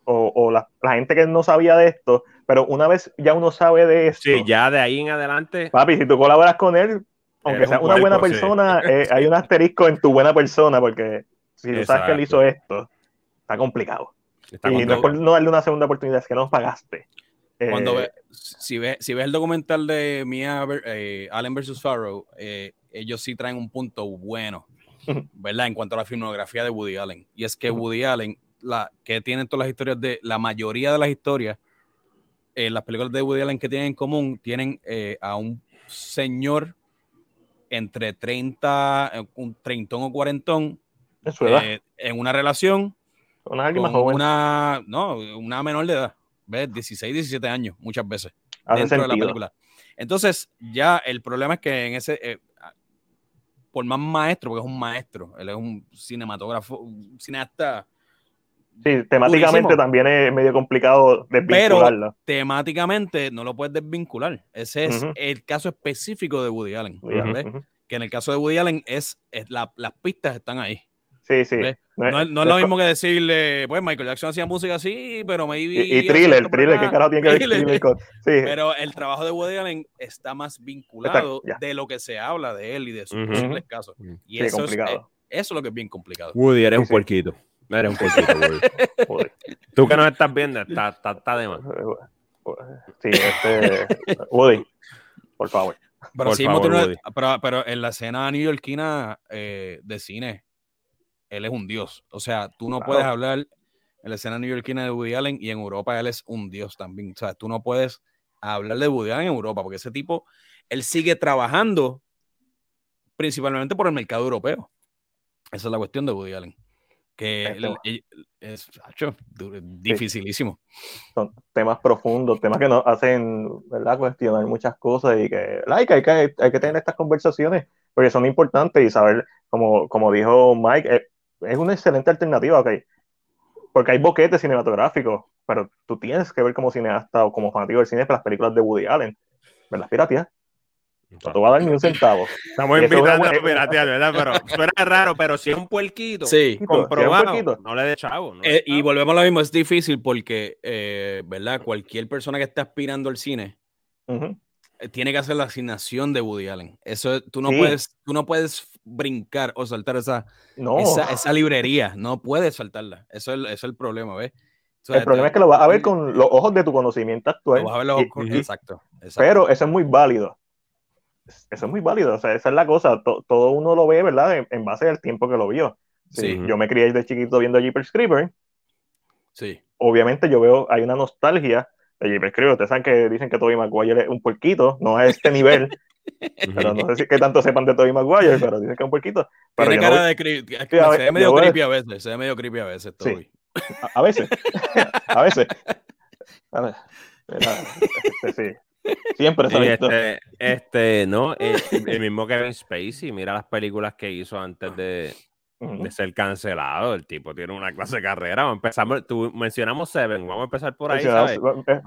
o, la, gente que no sabía de esto, pero una vez ya uno sabe de esto. Sí, ya de ahí en adelante. Papi, si tú colaboras con él, aunque sea una buena persona, eh, *laughs* hay un asterisco en tu buena persona, porque si tú sabes que él hizo esto, está complicado. y no es por no darle una segunda oportunidad, es que no pagaste. Cuando eh, si, ves, si ves el documental de Mia eh, Allen versus Farrow, ellos sí traen un punto bueno *laughs* ¿verdad? En cuanto a la filmografía de Woody Allen. Y es que Woody Allen, la, que tienen todas las historias de, la mayoría de las historias, las películas de Woody Allen que tienen en común, tienen a un señor entre 30, eh, un treintón o cuarentón, en una relación con una, no, una menor de edad, ¿ves? 16, 17 años, muchas veces, dentro de la película. Entonces, ya el problema es que en ese, por más maestro, porque es un maestro, él es un cinematógrafo, un cineasta. Sí, temáticamente también es medio complicado desvincularlo. Pero temáticamente no lo puedes desvincular. Ese es el caso específico de Woody Allen. Que en el caso de Woody Allen es, las pistas están ahí. Sí, sí. No, es, lo mismo que decirle, pues Michael Jackson hacía música así, pero maybe. Y, y thriller, thriller, ¿qué carajo tiene que ver thriller Sí. Pero el trabajo de Woody Allen está más vinculado de lo que se habla de él y de sus posibles casos. Y eso, Es, eso es lo que es bien complicado. Woody, eres un puerquito. Eres un puerquito, Woody. Tú que nos estás viendo, está, está, está de más. Sí, este. Woody, por favor. Pero, pero, en la escena neoyorquina eh, de cine, él es un dios. O sea, tú no puedes hablar en la escena neoyorquina de Woody Allen y en Europa él es un dios también. O sea, tú no puedes hablar de Woody Allen en Europa porque ese tipo, él sigue trabajando principalmente por el mercado europeo. Esa es la cuestión de Woody Allen. Que es dificilísimo. Son temas profundos, temas que nos hacen ¿verdad? cuestionar muchas cosas y que, like, hay, que hay que tener estas conversaciones porque son importantes y saber, como, como dijo Mike, es, es una excelente alternativa, ok. Porque hay boquetes cinematográficos, pero tú tienes que ver como cineasta o como fanático del cine las películas de Woody Allen. ¿Verdad, piratia? No te voy a dar ni un centavo. Estamos invitando a piratear, ¿verdad? Pero suena raro, pero si es un puerquito, sí, comprobado, no le dé chavo. Eh, y volvemos a lo mismo, es difícil porque, eh, ¿verdad? Cualquier persona que esté aspirando al cine eh, tiene que hacer la asignación de Woody Allen. Eso, tú no, puedes, tú no puedes brincar o saltar esa, esa, librería, no puedes saltarla. Eso es, eso es el problema, ¿ves? el problema es que lo vas a ver con los ojos de tu conocimiento actual. exacto, Pero eso es muy válido eso es muy válido, o sea, esa es la cosa, todo uno lo ve, ¿verdad? En, base al tiempo que lo vio. Sí. Yo me crié de chiquito viendo Jeepers Creeper. Sí. Obviamente yo veo, hay una nostalgia de Jeepers Creeper. Ustedes saben que dicen que Tobey Maguire es un puerquito, no a este nivel. *laughs* pero no sé si que tanto sepan de Tobey Maguire, pero dicen que es un puerquito. Tiene cara de creepy. Se ve medio creepy a veces, se ve medio creepy a veces, Toby. A, veces. *laughs* *laughs* a veces. A ver. Este, sí. Siempre se este, este, no, el, mismo Kevin Spacey, mira las películas que hizo antes de, de ser cancelado. El tipo tiene una clase de carrera. Empezamos, tú, mencionamos Seven, vamos a empezar por ahí, ¿sabes? Eh,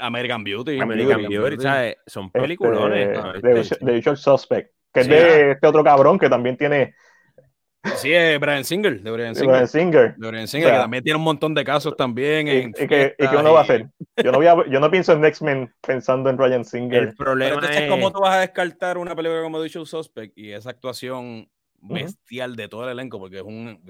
American, Beauty. American Beauty, ¿sabes? Son este, peliculones. de, The Suspect, que es de este otro cabrón que también tiene Sí, es Brian Singer, de Brian Singer. Brian Singer. De Brian Singer, que también tiene un montón de casos también. Y, que, uno va a hacer. Yo no, yo no pienso en X-Men pensando en Brian Singer. El problema es cómo tú vas a descartar una película como The Usual Suspect y esa actuación bestial de todo el elenco, porque es un,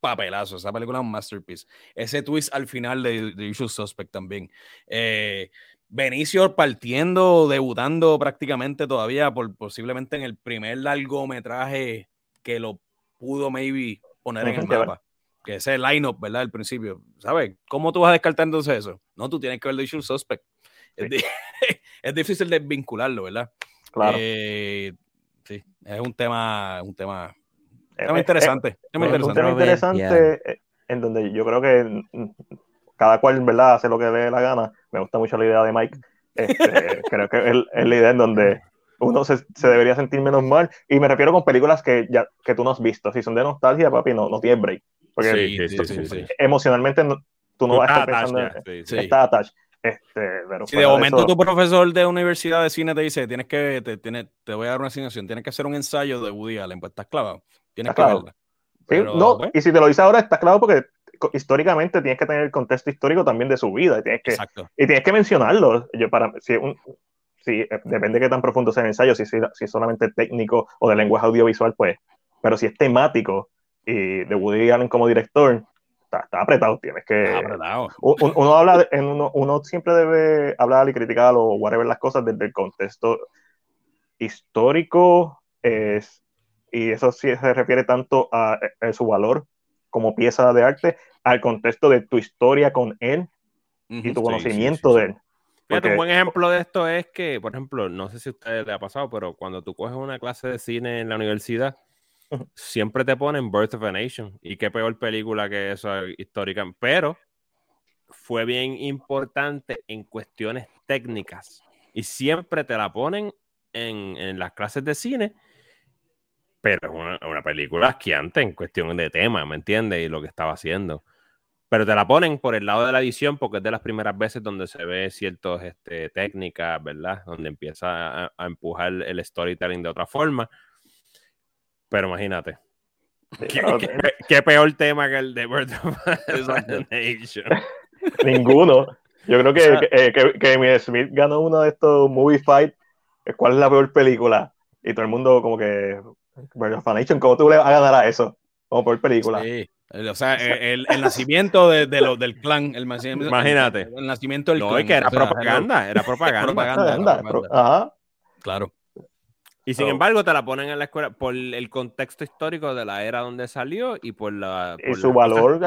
papelazo. Esa película es un masterpiece. Ese twist al final de The Usual Suspect también. Eh, Benicio partiendo, debutando prácticamente todavía, por, posiblemente en el primer largometraje que lo pudo maybe poner en el mapa. Que ese line-up, ¿verdad? Al principio. ¿Sabes? ¿Cómo tú vas a descartar entonces eso? No, tú tienes que ver The Usual Suspect. Es, *laughs* difícil de vincularlo, ¿verdad? Claro. Eh, sí, es un tema, un tema, eh, eh, interesante. Es un tema interesante en donde yo creo que cada cual, ¿verdad? Hace lo que le dé la gana. Me gusta mucho la idea de Mike. Este, *laughs* creo que es, la idea en donde uno se, debería sentir menos mal. Y me refiero con películas que, ya, que tú no has visto. Si son de nostalgia, papi, no, no tienes break. Porque emocionalmente tú no vas a estar pensando en, está attached. Este, pero si de momento tu profesor de universidad de cine te dice, tienes que, te, tiene, te voy a dar una asignación, tienes que hacer un ensayo de Woody Allen, pues estás clavado. Tienes que verla. no, y si te lo dice ahora, estás clavado porque históricamente tienes que tener el contexto histórico también de su vida y tienes que, y tienes que mencionarlo. Yo, para, si un, sí, eh, depende de qué tan profundo sea el ensayo, si, si, es solamente técnico o de lenguaje audiovisual, pues, pero si es temático y de Woody Allen como director, está, apretado, tienes que... apretado. Uno, habla, en uno, uno, siempre debe hablar y criticar o whatever las cosas desde el contexto histórico, es, y eso sí se refiere tanto a, a, su valor como pieza de arte, al contexto de tu historia con él y tu conocimiento de él un buen ejemplo de esto es que, por ejemplo, no sé si a usted le ha pasado, pero cuando tú coges una clase de cine en la universidad, siempre te ponen Birth of a Nation. Y qué peor película que eso histórica. Pero fue bien importante en cuestiones técnicas. Y siempre te la ponen en, las clases de cine. Pero es una, una película asquiante en cuestión de tema, ¿me entiendes? Y lo que estaba haciendo pero te la ponen por el lado de la edición porque es de las primeras veces donde se ve ciertas este, técnicas, ¿verdad? Donde empieza a, empujar el storytelling de otra forma. Pero imagínate. ¿Qué, peor tema que el de Birth of *laughs* Nation. *laughs* Ninguno. Yo creo que, eh, que, que, Smith ganó uno de estos movie fight. ¿Cuál es la peor película? Y todo el mundo como que Birth of Nation, ¿cómo tú le vas a ganar a eso? Como peor película. Sí. O sea, el, el nacimiento de, de lo, del clan. El, Imagínate. El, nacimiento del no, clan. que era *laughs* propaganda, era propaganda. propaganda, Ajá. Claro. Y sin embargo, te la ponen en la escuela por el contexto histórico de la era donde salió y por la. y su valor.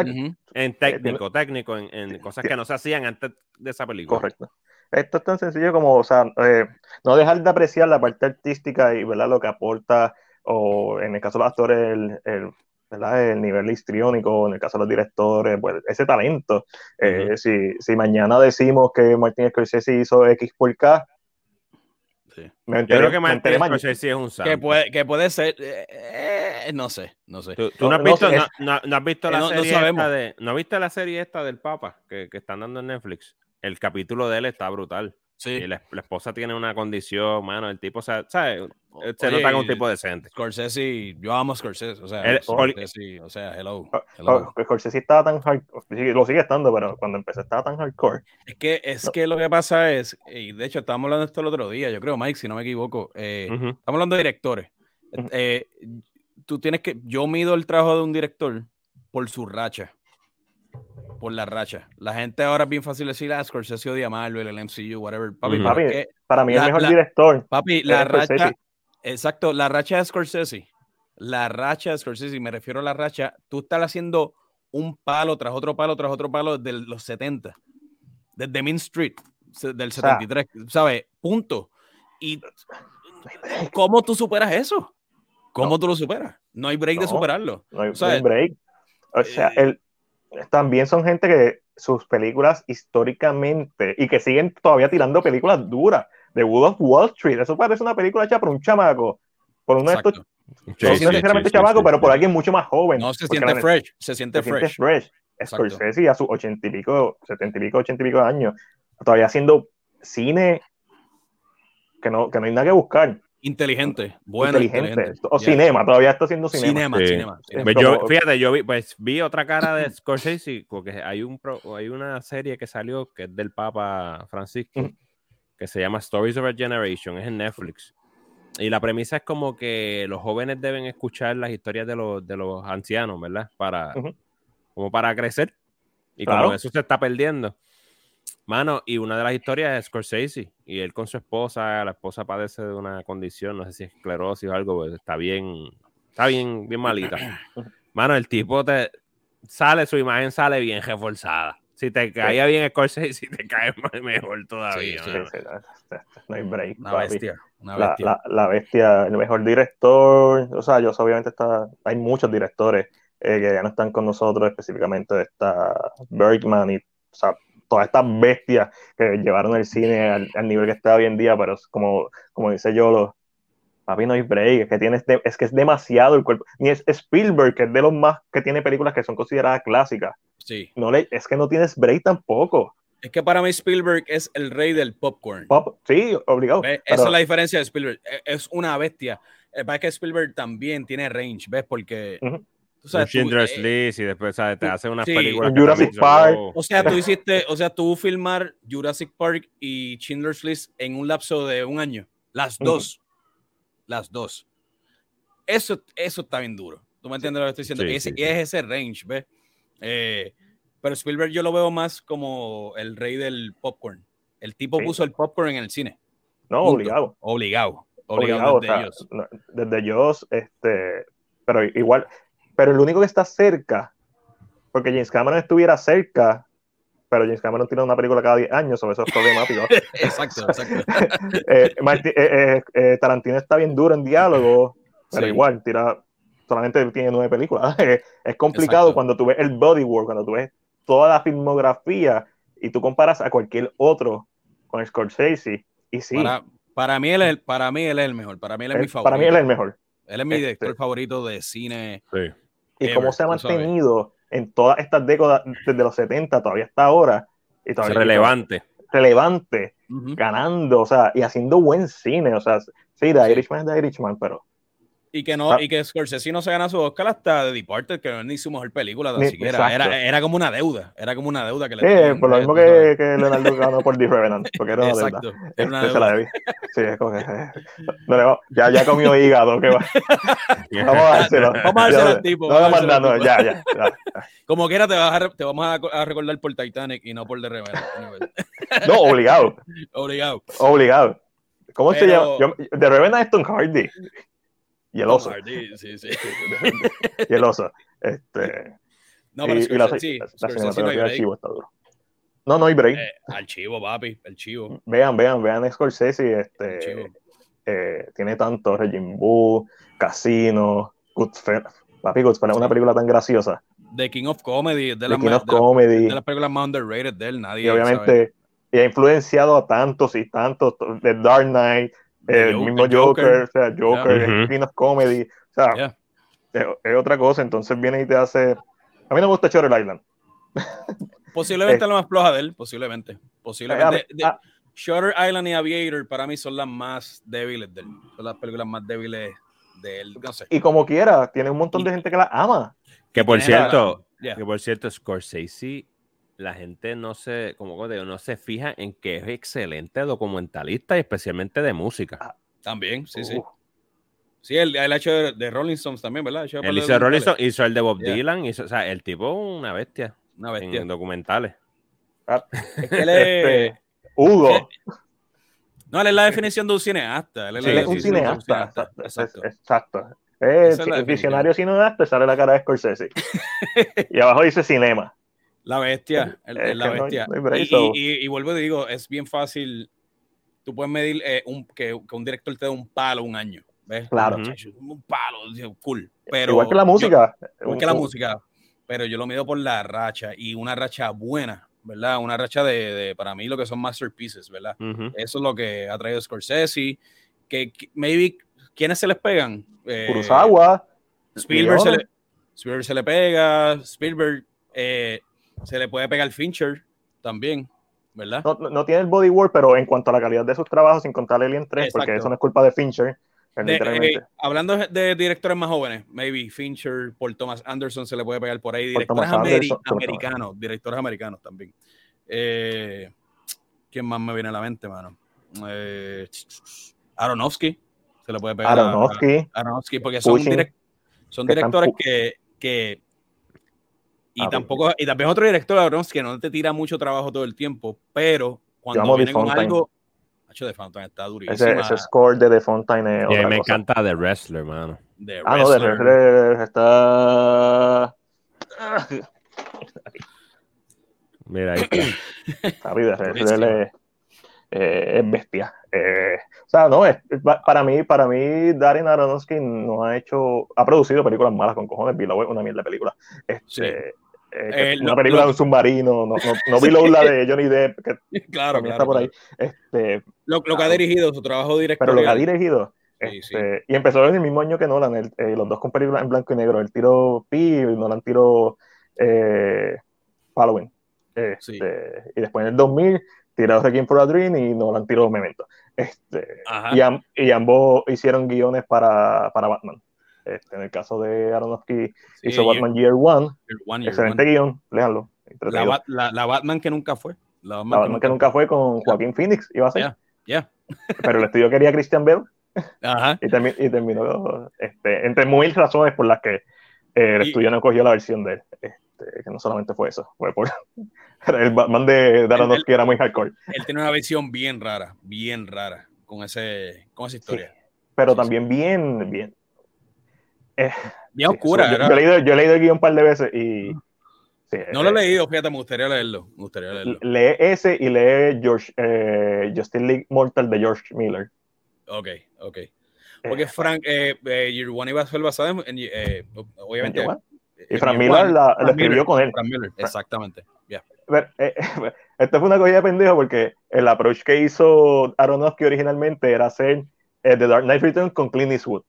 en técnico, técnico, en, cosas que no se hacían antes de esa película. Correcto. Esto es tan sencillo como, o sea, eh, no dejar de apreciar la parte artística y ¿verdad? lo que aporta, o en el caso de los actores, el, el el nivel histriónico, en el caso de los directores, pues ese talento. Eh, si, si, mañana decimos que Martin Scorsese hizo X por K, me creo que Martin Scorsese es un santo. Que puede, que puede ser, eh, eh, no sé, no sé. ¿Tú, no, has visto, no, has visto la serie esta de, ¿no viste la serie esta del Papa que, que están dando en Netflix? El capítulo de él está brutal. Sí. la, esposa tiene una condición, mano, el tipo, o sea, ¿sabes? Se nota como un tipo decente. Scorsese, yo amo Scorsese, o sea, Scorsese, o sea, hello. Hello. Scorsese estaba tan hardcore, lo sigue estando, pero cuando empecé estaba tan hardcore. Es que, es que lo que pasa es, y de hecho estábamos hablando de esto el otro día, yo creo, Mike, si no me equivoco, eh, estamos hablando de directores. Eh, tú tienes que, yo mido el trabajo de un director por su racha por la racha. La gente ahora es bien fácil decir, ah, Scorsese odia Marvel, el MCU, whatever. Papi, para mí es el mejor director. Papi, la racha, exacto, la racha de Scorsese, la racha de Scorsese, me refiero a la racha, tú estás haciendo un palo tras otro palo tras otro palo desde los 70, desde Main Street, del 73, ¿sabes? Punto. Y ¿cómo tú superas eso? ¿Cómo tú lo superas? No hay break de superarlo. No hay, break. O sea, eh, el, también son gente que sus películas históricamente y que siguen todavía tirando películas duras. The Wood of Wall Street, eso parece una película hecha por un chamaco, por uno de estos. no necesariamente chamaco, pero por alguien mucho más joven. No, se siente fresh, se siente se fresh. fresh. Scorsese a sus ochenta y pico, setenta y pico, ochenta y pico de años, todavía haciendo cine que no, que no hay nada que buscar. Inteligente, bueno. Inteligente. O cinema, todavía está haciendo cinema. Cinema, pues yo, fíjate, yo vi, pues, vi otra cara de Scorsese, porque hay, un hay una serie que salió que es del Papa Francisco, que se llama Stories of a Generation, es en Netflix. Y la premisa es como que los jóvenes deben escuchar las historias de los, de los ancianos, ¿verdad? Para, Como para crecer. Y como eso se está perdiendo. Mano, y una de las historias es Scorsese, y él con su esposa, la esposa padece de una condición, no sé si es esclerosis o algo, pues está bien, está bien, bien malita. *clears throat* Mano, el tipo te sale, su imagen sale bien reforzada. Si te caía bien Scorsese, *laughs* si te cae mejor todavía. no hay break. Una bestia, La, bestia, el mejor director, o sea, yo obviamente está, hay muchos directores eh, que ya no están con nosotros, específicamente de esta Bergman y, o sea, todas estas bestias que llevaron el cine al, nivel que está hoy en día, pero como, como dice yo, los, papi no hay break, es que, tienes es que es demasiado el cuerpo, ni es Spielberg, que es de los más que tiene películas que son consideradas clásicas. Sí. No le, es que no tienes break tampoco. Es que para mí Spielberg es el rey del popcorn. Pop, sí, obligado. Esa es la diferencia de Spielberg. E, es una bestia. Es que Spielberg también tiene range, ¿ves? Porque o sea, Schindler's eh, y después te hacen unas películas. Jurassic Park. O sea, tú hiciste, o sea, tú filmar Jurassic Park y Schindler's List en un lapso de un año. Las dos. Las dos. Eso, eso está bien duro. ¿Tú me entiendes lo que estoy diciendo? es ese range, ¿ves? Eh, pero Spielberg yo lo veo más como el rey del popcorn. El tipo puso el popcorn en el cine. No, obligado. Obligado. Obligado, desde ellos. Desde ellos, este, pero igual, pero el único que está cerca, porque James Cameron estuviera cerca, pero James Cameron tiene una película cada 10 años, sobre eso es problemático. *laughs* exacto, exacto. *laughs* Eh, eh, eh, Tarantino está bien duro en diálogo, pero igual, tira, solamente tiene nueve películas. *laughs* es complicado cuando tú ves el bodywork, cuando tú ves toda la filmografía y tú comparas a cualquier otro con Scorsese. Y sí. Para, mí, él es, para mí él es el mejor, para mí él es mi favorito. Para mí él es el mejor. Él es mi este director favorito de cine. Sí y cómo se ha mantenido en todas estas décadas, desde los 70 todavía hasta ahora. Y todavía relevante. Relevante, ganando, o sea, y haciendo buen cine. O sea, sí, The Irishman es The Irishman, pero y que no, y que Scorsese no se gana su Oscar hasta The Departed, que no es ni su mejor película ni, siquiera. Era, era, como una deuda. Era como una deuda que le Sí, por lo mismo que, que, Leonardo ganó por The Revenant, porque era una Exacto, deuda. Era una deuda. Se la debí. Sí, es como que. No, no, ya, ya comió hígado, que va. *laughs* Vamos a dárselo. Vamos a dárselo al tipo. No, mandando, ya, ya, ya, Como quiera, te, vas a, te vamos a, a, recordar por Titanic y no por The Revenant. no, obligado. *laughs* obligado. Obligado. ¿Cómo se llama? Yo, de Revenant es Tom Hardy. Y el oso. Sí, sí. y el oso. Este, no, pero y, y la, sí, la, la cinematografía del chivo está duro. No, no hay break. Eh, al chivo, papi, el chivo. Vean, vean, vean Scorsese. Este, eh, tiene tanto Regin Boo, Casino, Goodfellas. Papi, Goodfellas es una película tan graciosa. The King of Comedy, de, la, King of Comedy. de las películas más underrated de él, nadie. Y obviamente y ha influenciado a tantos y tantos, The Dark Knight, el mismo Joker, o sea, Joker, King of Comedy, o sea, es, otra cosa, entonces viene y te hace... A mí no me gusta Shutter Island. *laughs* Posiblemente es lo más floja de él, posiblemente. Posiblemente. Ah, Shutter Island y Aviator para mí son las más débiles de él. Son las películas más débiles de él. No sé. Y como quiera, tiene un montón de gente que la ama. Que por cierto, que por cierto, Scorsese, la gente no se, como digo, no se fija en que es excelente documentalista y especialmente de música. Ah, también, sí, sí. Sí, él, ha hecho de, Rolling Stones también, ¿verdad? Él hizo de Rolling Stones, hizo el de Bob Dylan, hizo, o sea, el tipo una bestia. Una bestia. En documentales. Ah, es que él es... Este, Hugo. No, él es la definición de un cineasta. Él es, un cineasta. Exacto. exacto. Es el visionario cineasta sale la cara de Scorsese. *laughs* y abajo dice cinema. La bestia. la bestia. y, vuelvo y digo, es bien fácil. Tú puedes medir eh, un, que, un director te dé un palo un año. ¿ves? Claro. Un palo, cool. Pero igual que la música. igual que la música. Pero yo lo mido por la racha y una racha buena ¿verdad? Una racha de, para mí, lo que son masterpieces, ¿verdad? Eso es lo que ha traído Scorsese. Que, maybe, ¿quiénes se les pegan? Eh, Kurosawa. Spielberg se, le, Spielberg se le pega, Spielberg eh, se le puede pegar Fincher también, ¿verdad? No, tiene el body work, pero en cuanto a la calidad de sus trabajos, sin contar Alien 3, porque eso no es culpa de Fincher, eh, hablando de directores más jóvenes, maybe Fincher, Paul Thomas Anderson se le puede pegar por ahí. Directores americanos, directores americanos también. Eh, ¿Quién más me viene a la mente, mano? Eh, Aronofsky se le puede pegar. Aronofsky. Aronofsky, porque son, son directores que, que y ah, tampoco, y también otro director Aronofsky que no te tira mucho trabajo todo el tiempo, pero cuando viene con algo de Fountain está durísimo. Ese, score de The Fountain es. me encanta The Wrestler, mano. ah, no, The Wrestler está. *laughs* Mira ahí. *coughs* Está. The Wrestler eh, es, bestia. Eh, o sea, no, es, para mí, para mí, Darren Aronofsky no ha hecho, ha producido películas malas con cojones. Below es una mierda de película. Este, eh, una película de un submarino, no, no, no *laughs* vi la de Johnny Depp, que *laughs* claro, claro, está por ahí. Este, lo, lo, que ha dirigido, su trabajo directo. Pero lo que ha dirigido. este, Y empezó en el mismo año que Nolan, el, eh, los dos con películas en blanco y negro. El tiro Pi y Nolan tiró eh, Halloween. Este, y después en el 2000 tiró Requiem for a Dream y Nolan tiró Memento. Este, y, y, ambos hicieron guiones para, para Batman. Este, en el caso de Aronofsky, hizo Batman Year One. excelente guion, léanlo. La, la, Batman que nunca fue. La Batman, que, nunca fue con Joaquín Phoenix, iba a ser. Ya, *laughs* Pero el estudio quería Christian Bell. Ajá. Y, y, terminó, este, entre mil razones por las que eh, el estudio no cogió la versión de él. Este, que no solamente fue eso, fue por *laughs* el Batman de, de Aronofsky era muy hardcore. Él tiene una versión bien rara, bien rara, con, ese, con esa historia. pero también bien, bien, eh, bien oscura. Yo, he leído, yo, he leído, el guion un par de veces y. no lo he eh, leído, fíjate, me gustaría leerlo. Me gustaría leerlo. Lee ese y lee George, eh, Justin League Mortal de George Miller. Ok, ok. Porque Frank, eh, Year One iba a ser en. obviamente. Y Frank Miller la, escribió con él. Frank Miller, exactamente. Yeah. *laughs* esto fue una cosa de pendejo porque el approach que hizo Aronofsky originalmente era hacer The Dark Knight Returns con Clint Eastwood.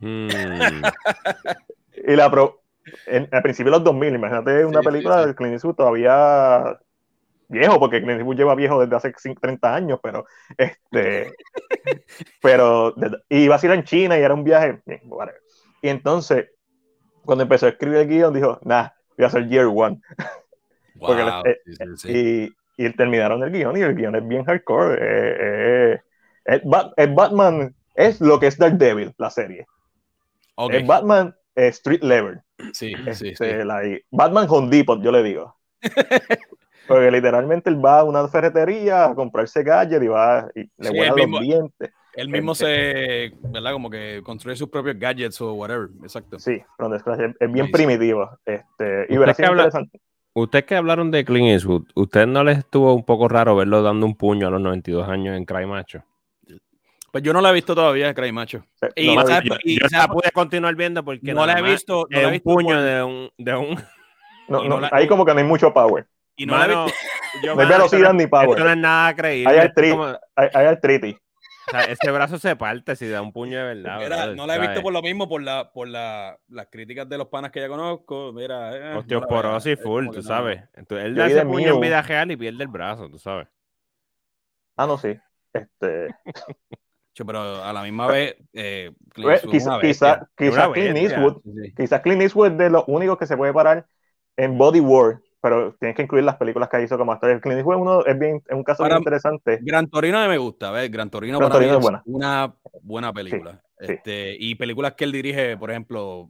Mm. *laughs* y la pro, en, al principio de los 2000, imagínate una película de Clint Eastwood todavía viejo, porque Clint Eastwood lleva viejo desde hace 30 años, pero este, *laughs* pero iba a ir en China y era un viaje, y entonces, cuando empezó a escribir el guion, dijo, nah, voy a hacer Year One. *laughs* Eh, y, y, terminaron el guion y el guion es bien hardcore. Eh, eh, Batman es lo que es Dark Devil, la serie. Okay. Batman Street Level. Sí, sí, este, Batman Home Depot, yo le digo. *laughs* Porque literalmente él va a una ferretería a comprarse gadget y va y le sí, los dientes. Él mismo este se, ¿verdad? Como que construye sus propios gadgets o whatever, exacto. Sí, es, bien primitivo. Este, y verás interesante. Ustedes que hablaron de Clint Eastwood, ¿usted no les estuvo un poco raro verlo dando un puño a los 92 años en Cry Macho? Pues yo no la he visto todavía, Cry Macho. Y, yo, la pude continuar viendo porque no, la he visto. No un puño de un... De un... *laughs* No, no, ahí como que no hay mucho power. Y no, Mano, no hay velocidad ni power. Esto no es nada creíble. Hay, artritis. hay, hay artritis. O sea, ese brazo se parte si da un puño de verdad. no la he visto por lo mismo, por, la, por la, las críticas de los panas que ya conozco. Mira, eh, Osteoporosis full, tú sabes. Entonces, él da ese puño en vida real y pierde el brazo, tú sabes. Ah, no, sí. Este. *laughs* pero a la misma vez. Eh, quizás quizá, quizá Clint Eastwood, quizás Clint Eastwood es de los únicos que se puede parar en Body War pero tienes que incluir las películas que hizo como actor. El Clint Eastwood uno es, bien, es un caso bien interesante. Gran Torino me gusta, ¿ves? Gran Torino, para mí es buena. una buena película. este, Y películas que él dirige, por ejemplo,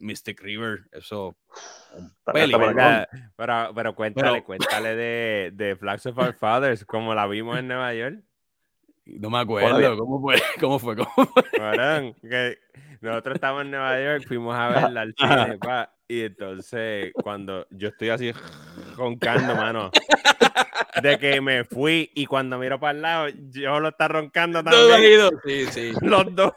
Mystic River, eso. Peli, pero, pero, cuéntale, cuéntale de, de Flags of Our Fathers, como la vimos en Nueva York. No me acuerdo, *laughs* ¿cómo fue? ¿Cómo fue? ¿Cómo fue? que nosotros estábamos en Nueva York, fuimos a *laughs* verla al cine, pa, y entonces, cuando yo estoy así roncando, mano, de que me fui y cuando miro para el lado, yo lo está roncando también. Sí, sí. *laughs* Los dos.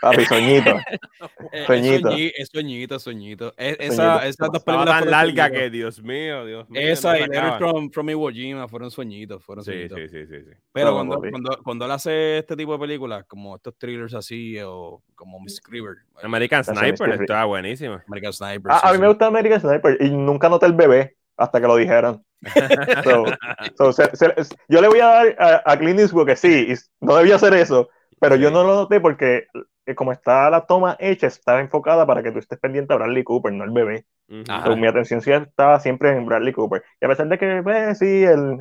Papi, soñito. *laughs* Soñito. Es soñito, soñito. Esa, esas dos películas tan larga que, Dios mío, Dios mío. Esa y Letter from, from Iwo Jima fueron sueñitos, fueron sí. Sí, sí, sí, sí. Pero cuando, cuando, cuando, él hace este tipo de películas, como estos thrillers así, o como Miss Scriber. American Sniper, está buenísima. American Sniper. Ah, a mí me gusta American Sniper y nunca noté el bebé hasta que lo dijeron. *laughs* yo le voy a dar a, a Clint Eastwood que sí, no debía hacer eso, pero yo no lo noté porque eh, como está la toma hecha, estaba enfocada para que tú estés pendiente a Bradley Cooper, no el bebé. mi atención sí estaba siempre en Bradley Cooper. Y a pesar de que, pues, sí, el,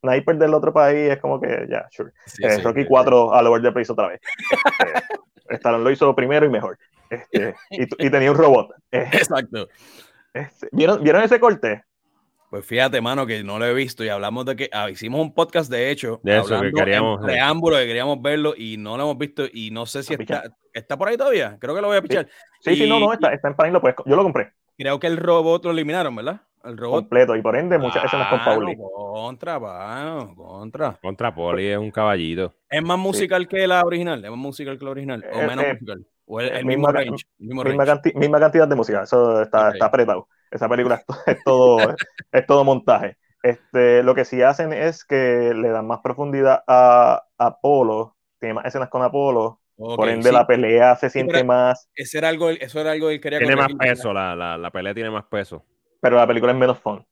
sniper del otro país es como que, ya, sure. Eh, Rocky 4 a lo de Place otra vez. *laughs* Este, lo hizo primero y mejor. Este, y, tenía un robot. *laughs* Eh, Exacto. Este, ¿vieron, ¿Vieron ese corte? Pues fíjate, mano, que no lo he visto y hablamos de que ah, hicimos un podcast de hecho, de eso que queríamos, preámbulo que queríamos verlo y no lo hemos visto y no sé si está, está por ahí todavía. Creo que lo voy a pichar. Sí, sí, no, no, está, está en panel, pues yo lo compré. Creo que el robot lo eliminaron, ¿verdad? El robot. Completo y por ende muchas escenas con Pauli. Contra, mano, contra. Contra Poli es un caballito. ¿Es más musical que la original? ¿Es más musical que la original? ¿O eh, menos eh, musical? ¿O el, mismo, range? Mismo misma, cantidad de música, eso está, está apretado. Esa película *laughs* es todo, es todo montaje. Este, lo que sí hacen es que le dan más profundidad a Apolo, tiene más escenas con Apolo, por ende la pelea se siente más... Ese era algo, eso era algo que quería Tiene más peso, la, la, la, pelea tiene más peso. Pero la película es menos fun.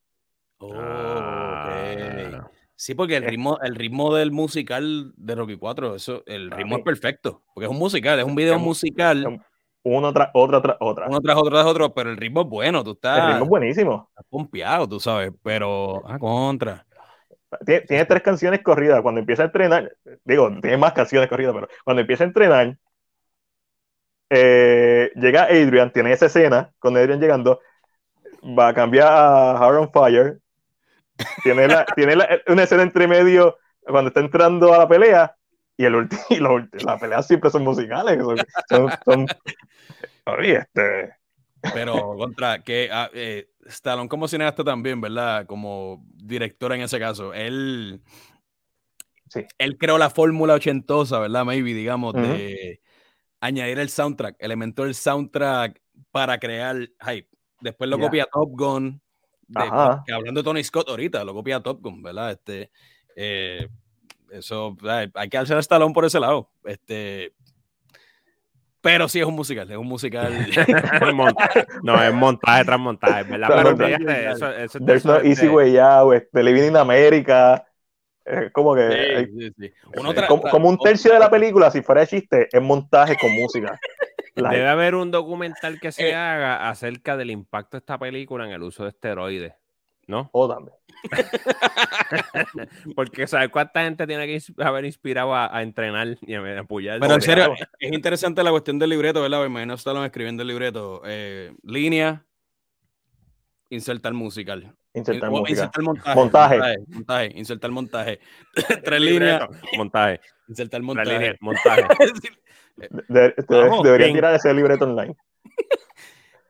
Oh, ah. Sí, porque el ritmo, el ritmo del musical de Rocky 4, eso, el ritmo es perfecto, porque es un musical, es un video musical uno tras otro tras otra. Uno tras otro tras otro, pero el ritmo es bueno, tú estás. El ritmo es buenísimo. Estás pompeado, tú sabes, pero a contra. Tiene, tres canciones corridas. Cuando empieza a entrenar, digo, tiene más canciones corridas, pero cuando empieza a entrenar, eh, llega Adrian, tiene esa escena con Adrian llegando, va a cambiar a Hard on Fire. Tiene, la, tiene una escena entre medio cuando está entrando a la pelea y, el *laughs* y las peleas siempre son musicales. Son, son, *laughs* este. Pero contra que ah, eh, Stallone como cineasta también, ¿verdad? Como director en ese caso, él, sí. él creó la fórmula ochentosa, ¿verdad? Maybe, digamos, de añadir el soundtrack, elementó el soundtrack para crear hype. Después lo copia Top Gun, que hablando de Tony Scott ahorita, lo copia Top Gun, ¿verdad? Este, eh, eso, hay que alzar el estalón por ese lado. Este, pero sí es un musical, es un musical. *laughs* no, es montaje tras montaje, ¿verdad? Pero, eso, eso, There's no easy way out, Living in America. Es como que. como, un tercio de la película, si fuera de chiste, es montaje con música. *laughs* Debe haber un documental que se eh, haga acerca del impacto de esta película en el uso de esteroides. ¿No? *laughs* O también. Porque, ¿sabes cuánta gente tiene que haber inspirado a, entrenar y a, apoyar? Pero en serio, es interesante la cuestión del libreto, ¿verdad? Me imagino estarlo escribiendo el libreto. Eh, línea, Insertar musical. Insertar música. Insertar montaje. Montaje. Montaje. Insertar montaje. *laughs* Tres líneas. Montaje. Insertar montaje. Líneas, montaje. De, debería tirar ese libreto online. *laughs*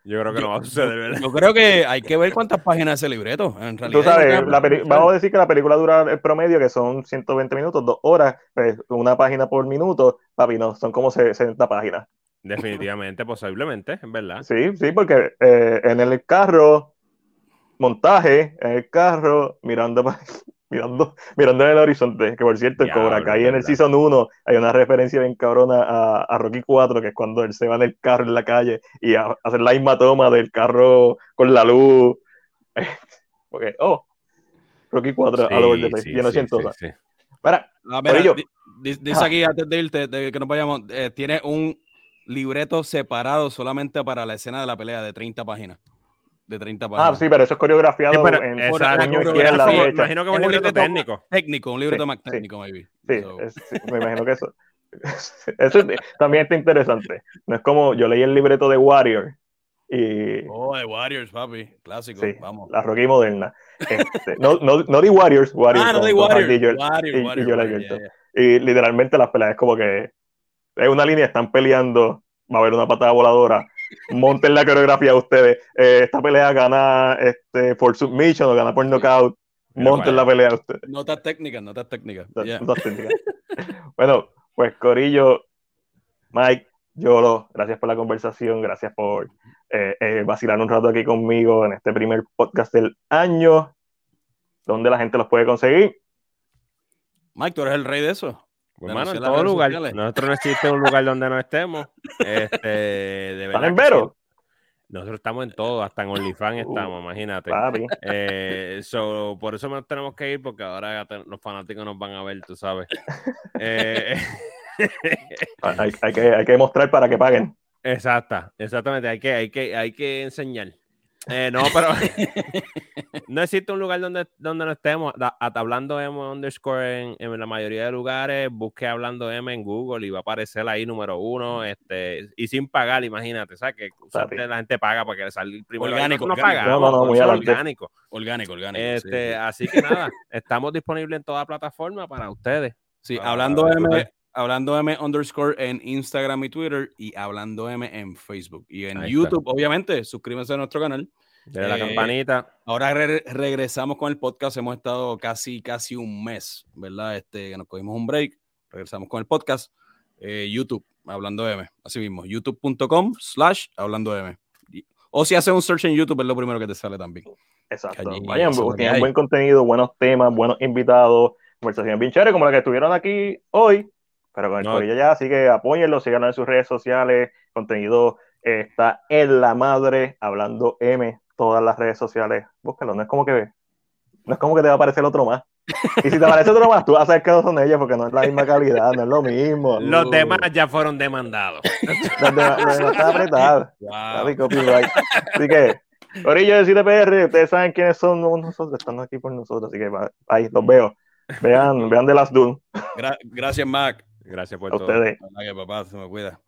Yo creo que no va a suceder, ¿verdad? Yo creo que hay que ver cuántas páginas ese libreto. En realidad, Tú sabes, vamos a decir que la película dura el promedio, que son 120 minutos, dos horas, pues, una página por minuto, papi, no, son como 60 páginas. Definitivamente, posiblemente, es verdad. Sí, sí, porque eh, en el carro, montaje, en el carro, mirando mirando, mirando en el horizonte, que por cierto, el Cobra Kai en el Season 1 hay una referencia bien cabrona a, a, Rocky 4, que es cuando él se va en el carro en la calle y a, hacer la misma toma del carro con la luz. *laughs* Porque, oh, Rocky 4 a lo de sí, lleno sí. Sí, Para, a ver, dice aquí antes de irte, de que nos vayamos, eh, tiene un libreto separado solamente para la escena de la pelea de 30 páginas de 30 páginas. Ah, sí, pero eso es coreografiado sí, en año izquierda, Me imagino que es un libreto técnico. Técnico, un libreto más técnico, maybe. Sí, me imagino que eso. *laughs* Eso también está interesante. No es como yo leí el libreto de Warrior y. Oh, de Warriors, papi. Clásico. Sí, Vamos. La Rocky moderna. Este, no, no, no de Warriors, Warriors. Ah, no de Warriors. Y, yo y literalmente las peleas es como que es una línea, están peleando, va a haber una patada voladora monten la coreografía de ustedes. Eh, esta pelea gana este, por submission o gana por knockout. Monten la pelea de ustedes. Notas técnicas, notas técnicas. técnicas. *laughs* bueno, pues Corillo, Mike, Yolo, gracias por la conversación, gracias por eh, eh, vacilar un rato aquí conmigo en este primer podcast del año. ¿Dónde la gente los puede conseguir? Mike, tú eres el rey de eso. Bueno, en todo lugar. Nosotros no existe un lugar donde no estemos. Este, *laughs* de ¿Están en Vero? Nosotros estamos en todo, hasta en OnlyFans uh, estamos, imagínate. Eh, por eso nos tenemos que ir, porque ahora los fanáticos nos van a ver, tú sabes. Eh, *laughs* hay, hay, que, hay que mostrar para que paguen. Exacta, exactamente, hay que, hay que, hay que enseñar. Eh, no, pero *laughs* *laughs* no existe un lugar donde, donde no estemos. hablando M underscore en, la mayoría de lugares, busque hablando M en Google y va a aparecer ahí número uno, este, y sin pagar, imagínate, ¿sabes? Que la gente paga para que le salga el primer orgánico. No, no, no, muy orgánico. Orgánico, orgánico. Este, Así que nada, estamos disponibles en toda plataforma para ustedes. Sí, hablando M, Hablando M underscore en Instagram y Twitter y Hablando M en Facebook. Y en YouTube, obviamente, suscríbanse a nuestro canal. De la eh, campanita. Ahora regresamos con el podcast. Hemos estado casi, casi un mes, ¿verdad? Este, que nos cogimos un break. Regresamos con el podcast. Eh, YouTube, Hablando M. Así mismo, youtube.com slash Hablando M. O si haces un search en YouTube, es lo primero que te sale también. Exacto. Vayan, tienen buen contenido, buenos temas, buenos invitados, conversaciones bien chéveres como la que estuvieron aquí hoy pero con el no. ya, así que apóyenlo, síganlo en sus redes sociales, contenido está en la madre, hablando M, todas las redes sociales, búscalo, no es como que no es como que te va a aparecer otro más. Y si te aparece otro más, tú vas a saber que son ellos porque no es la misma calidad, no es lo mismo. *laughs* Los demás ya fueron demandados. *laughs* Los demás, están apretados. Así que, Orillo de CTPR, ustedes saben quiénes son nosotros, están aquí por nosotros, así que ahí los veo. Vean, vean de las Dune. gracias, Mac. Gracias por a todo. Ustedes. papá, se me cuida.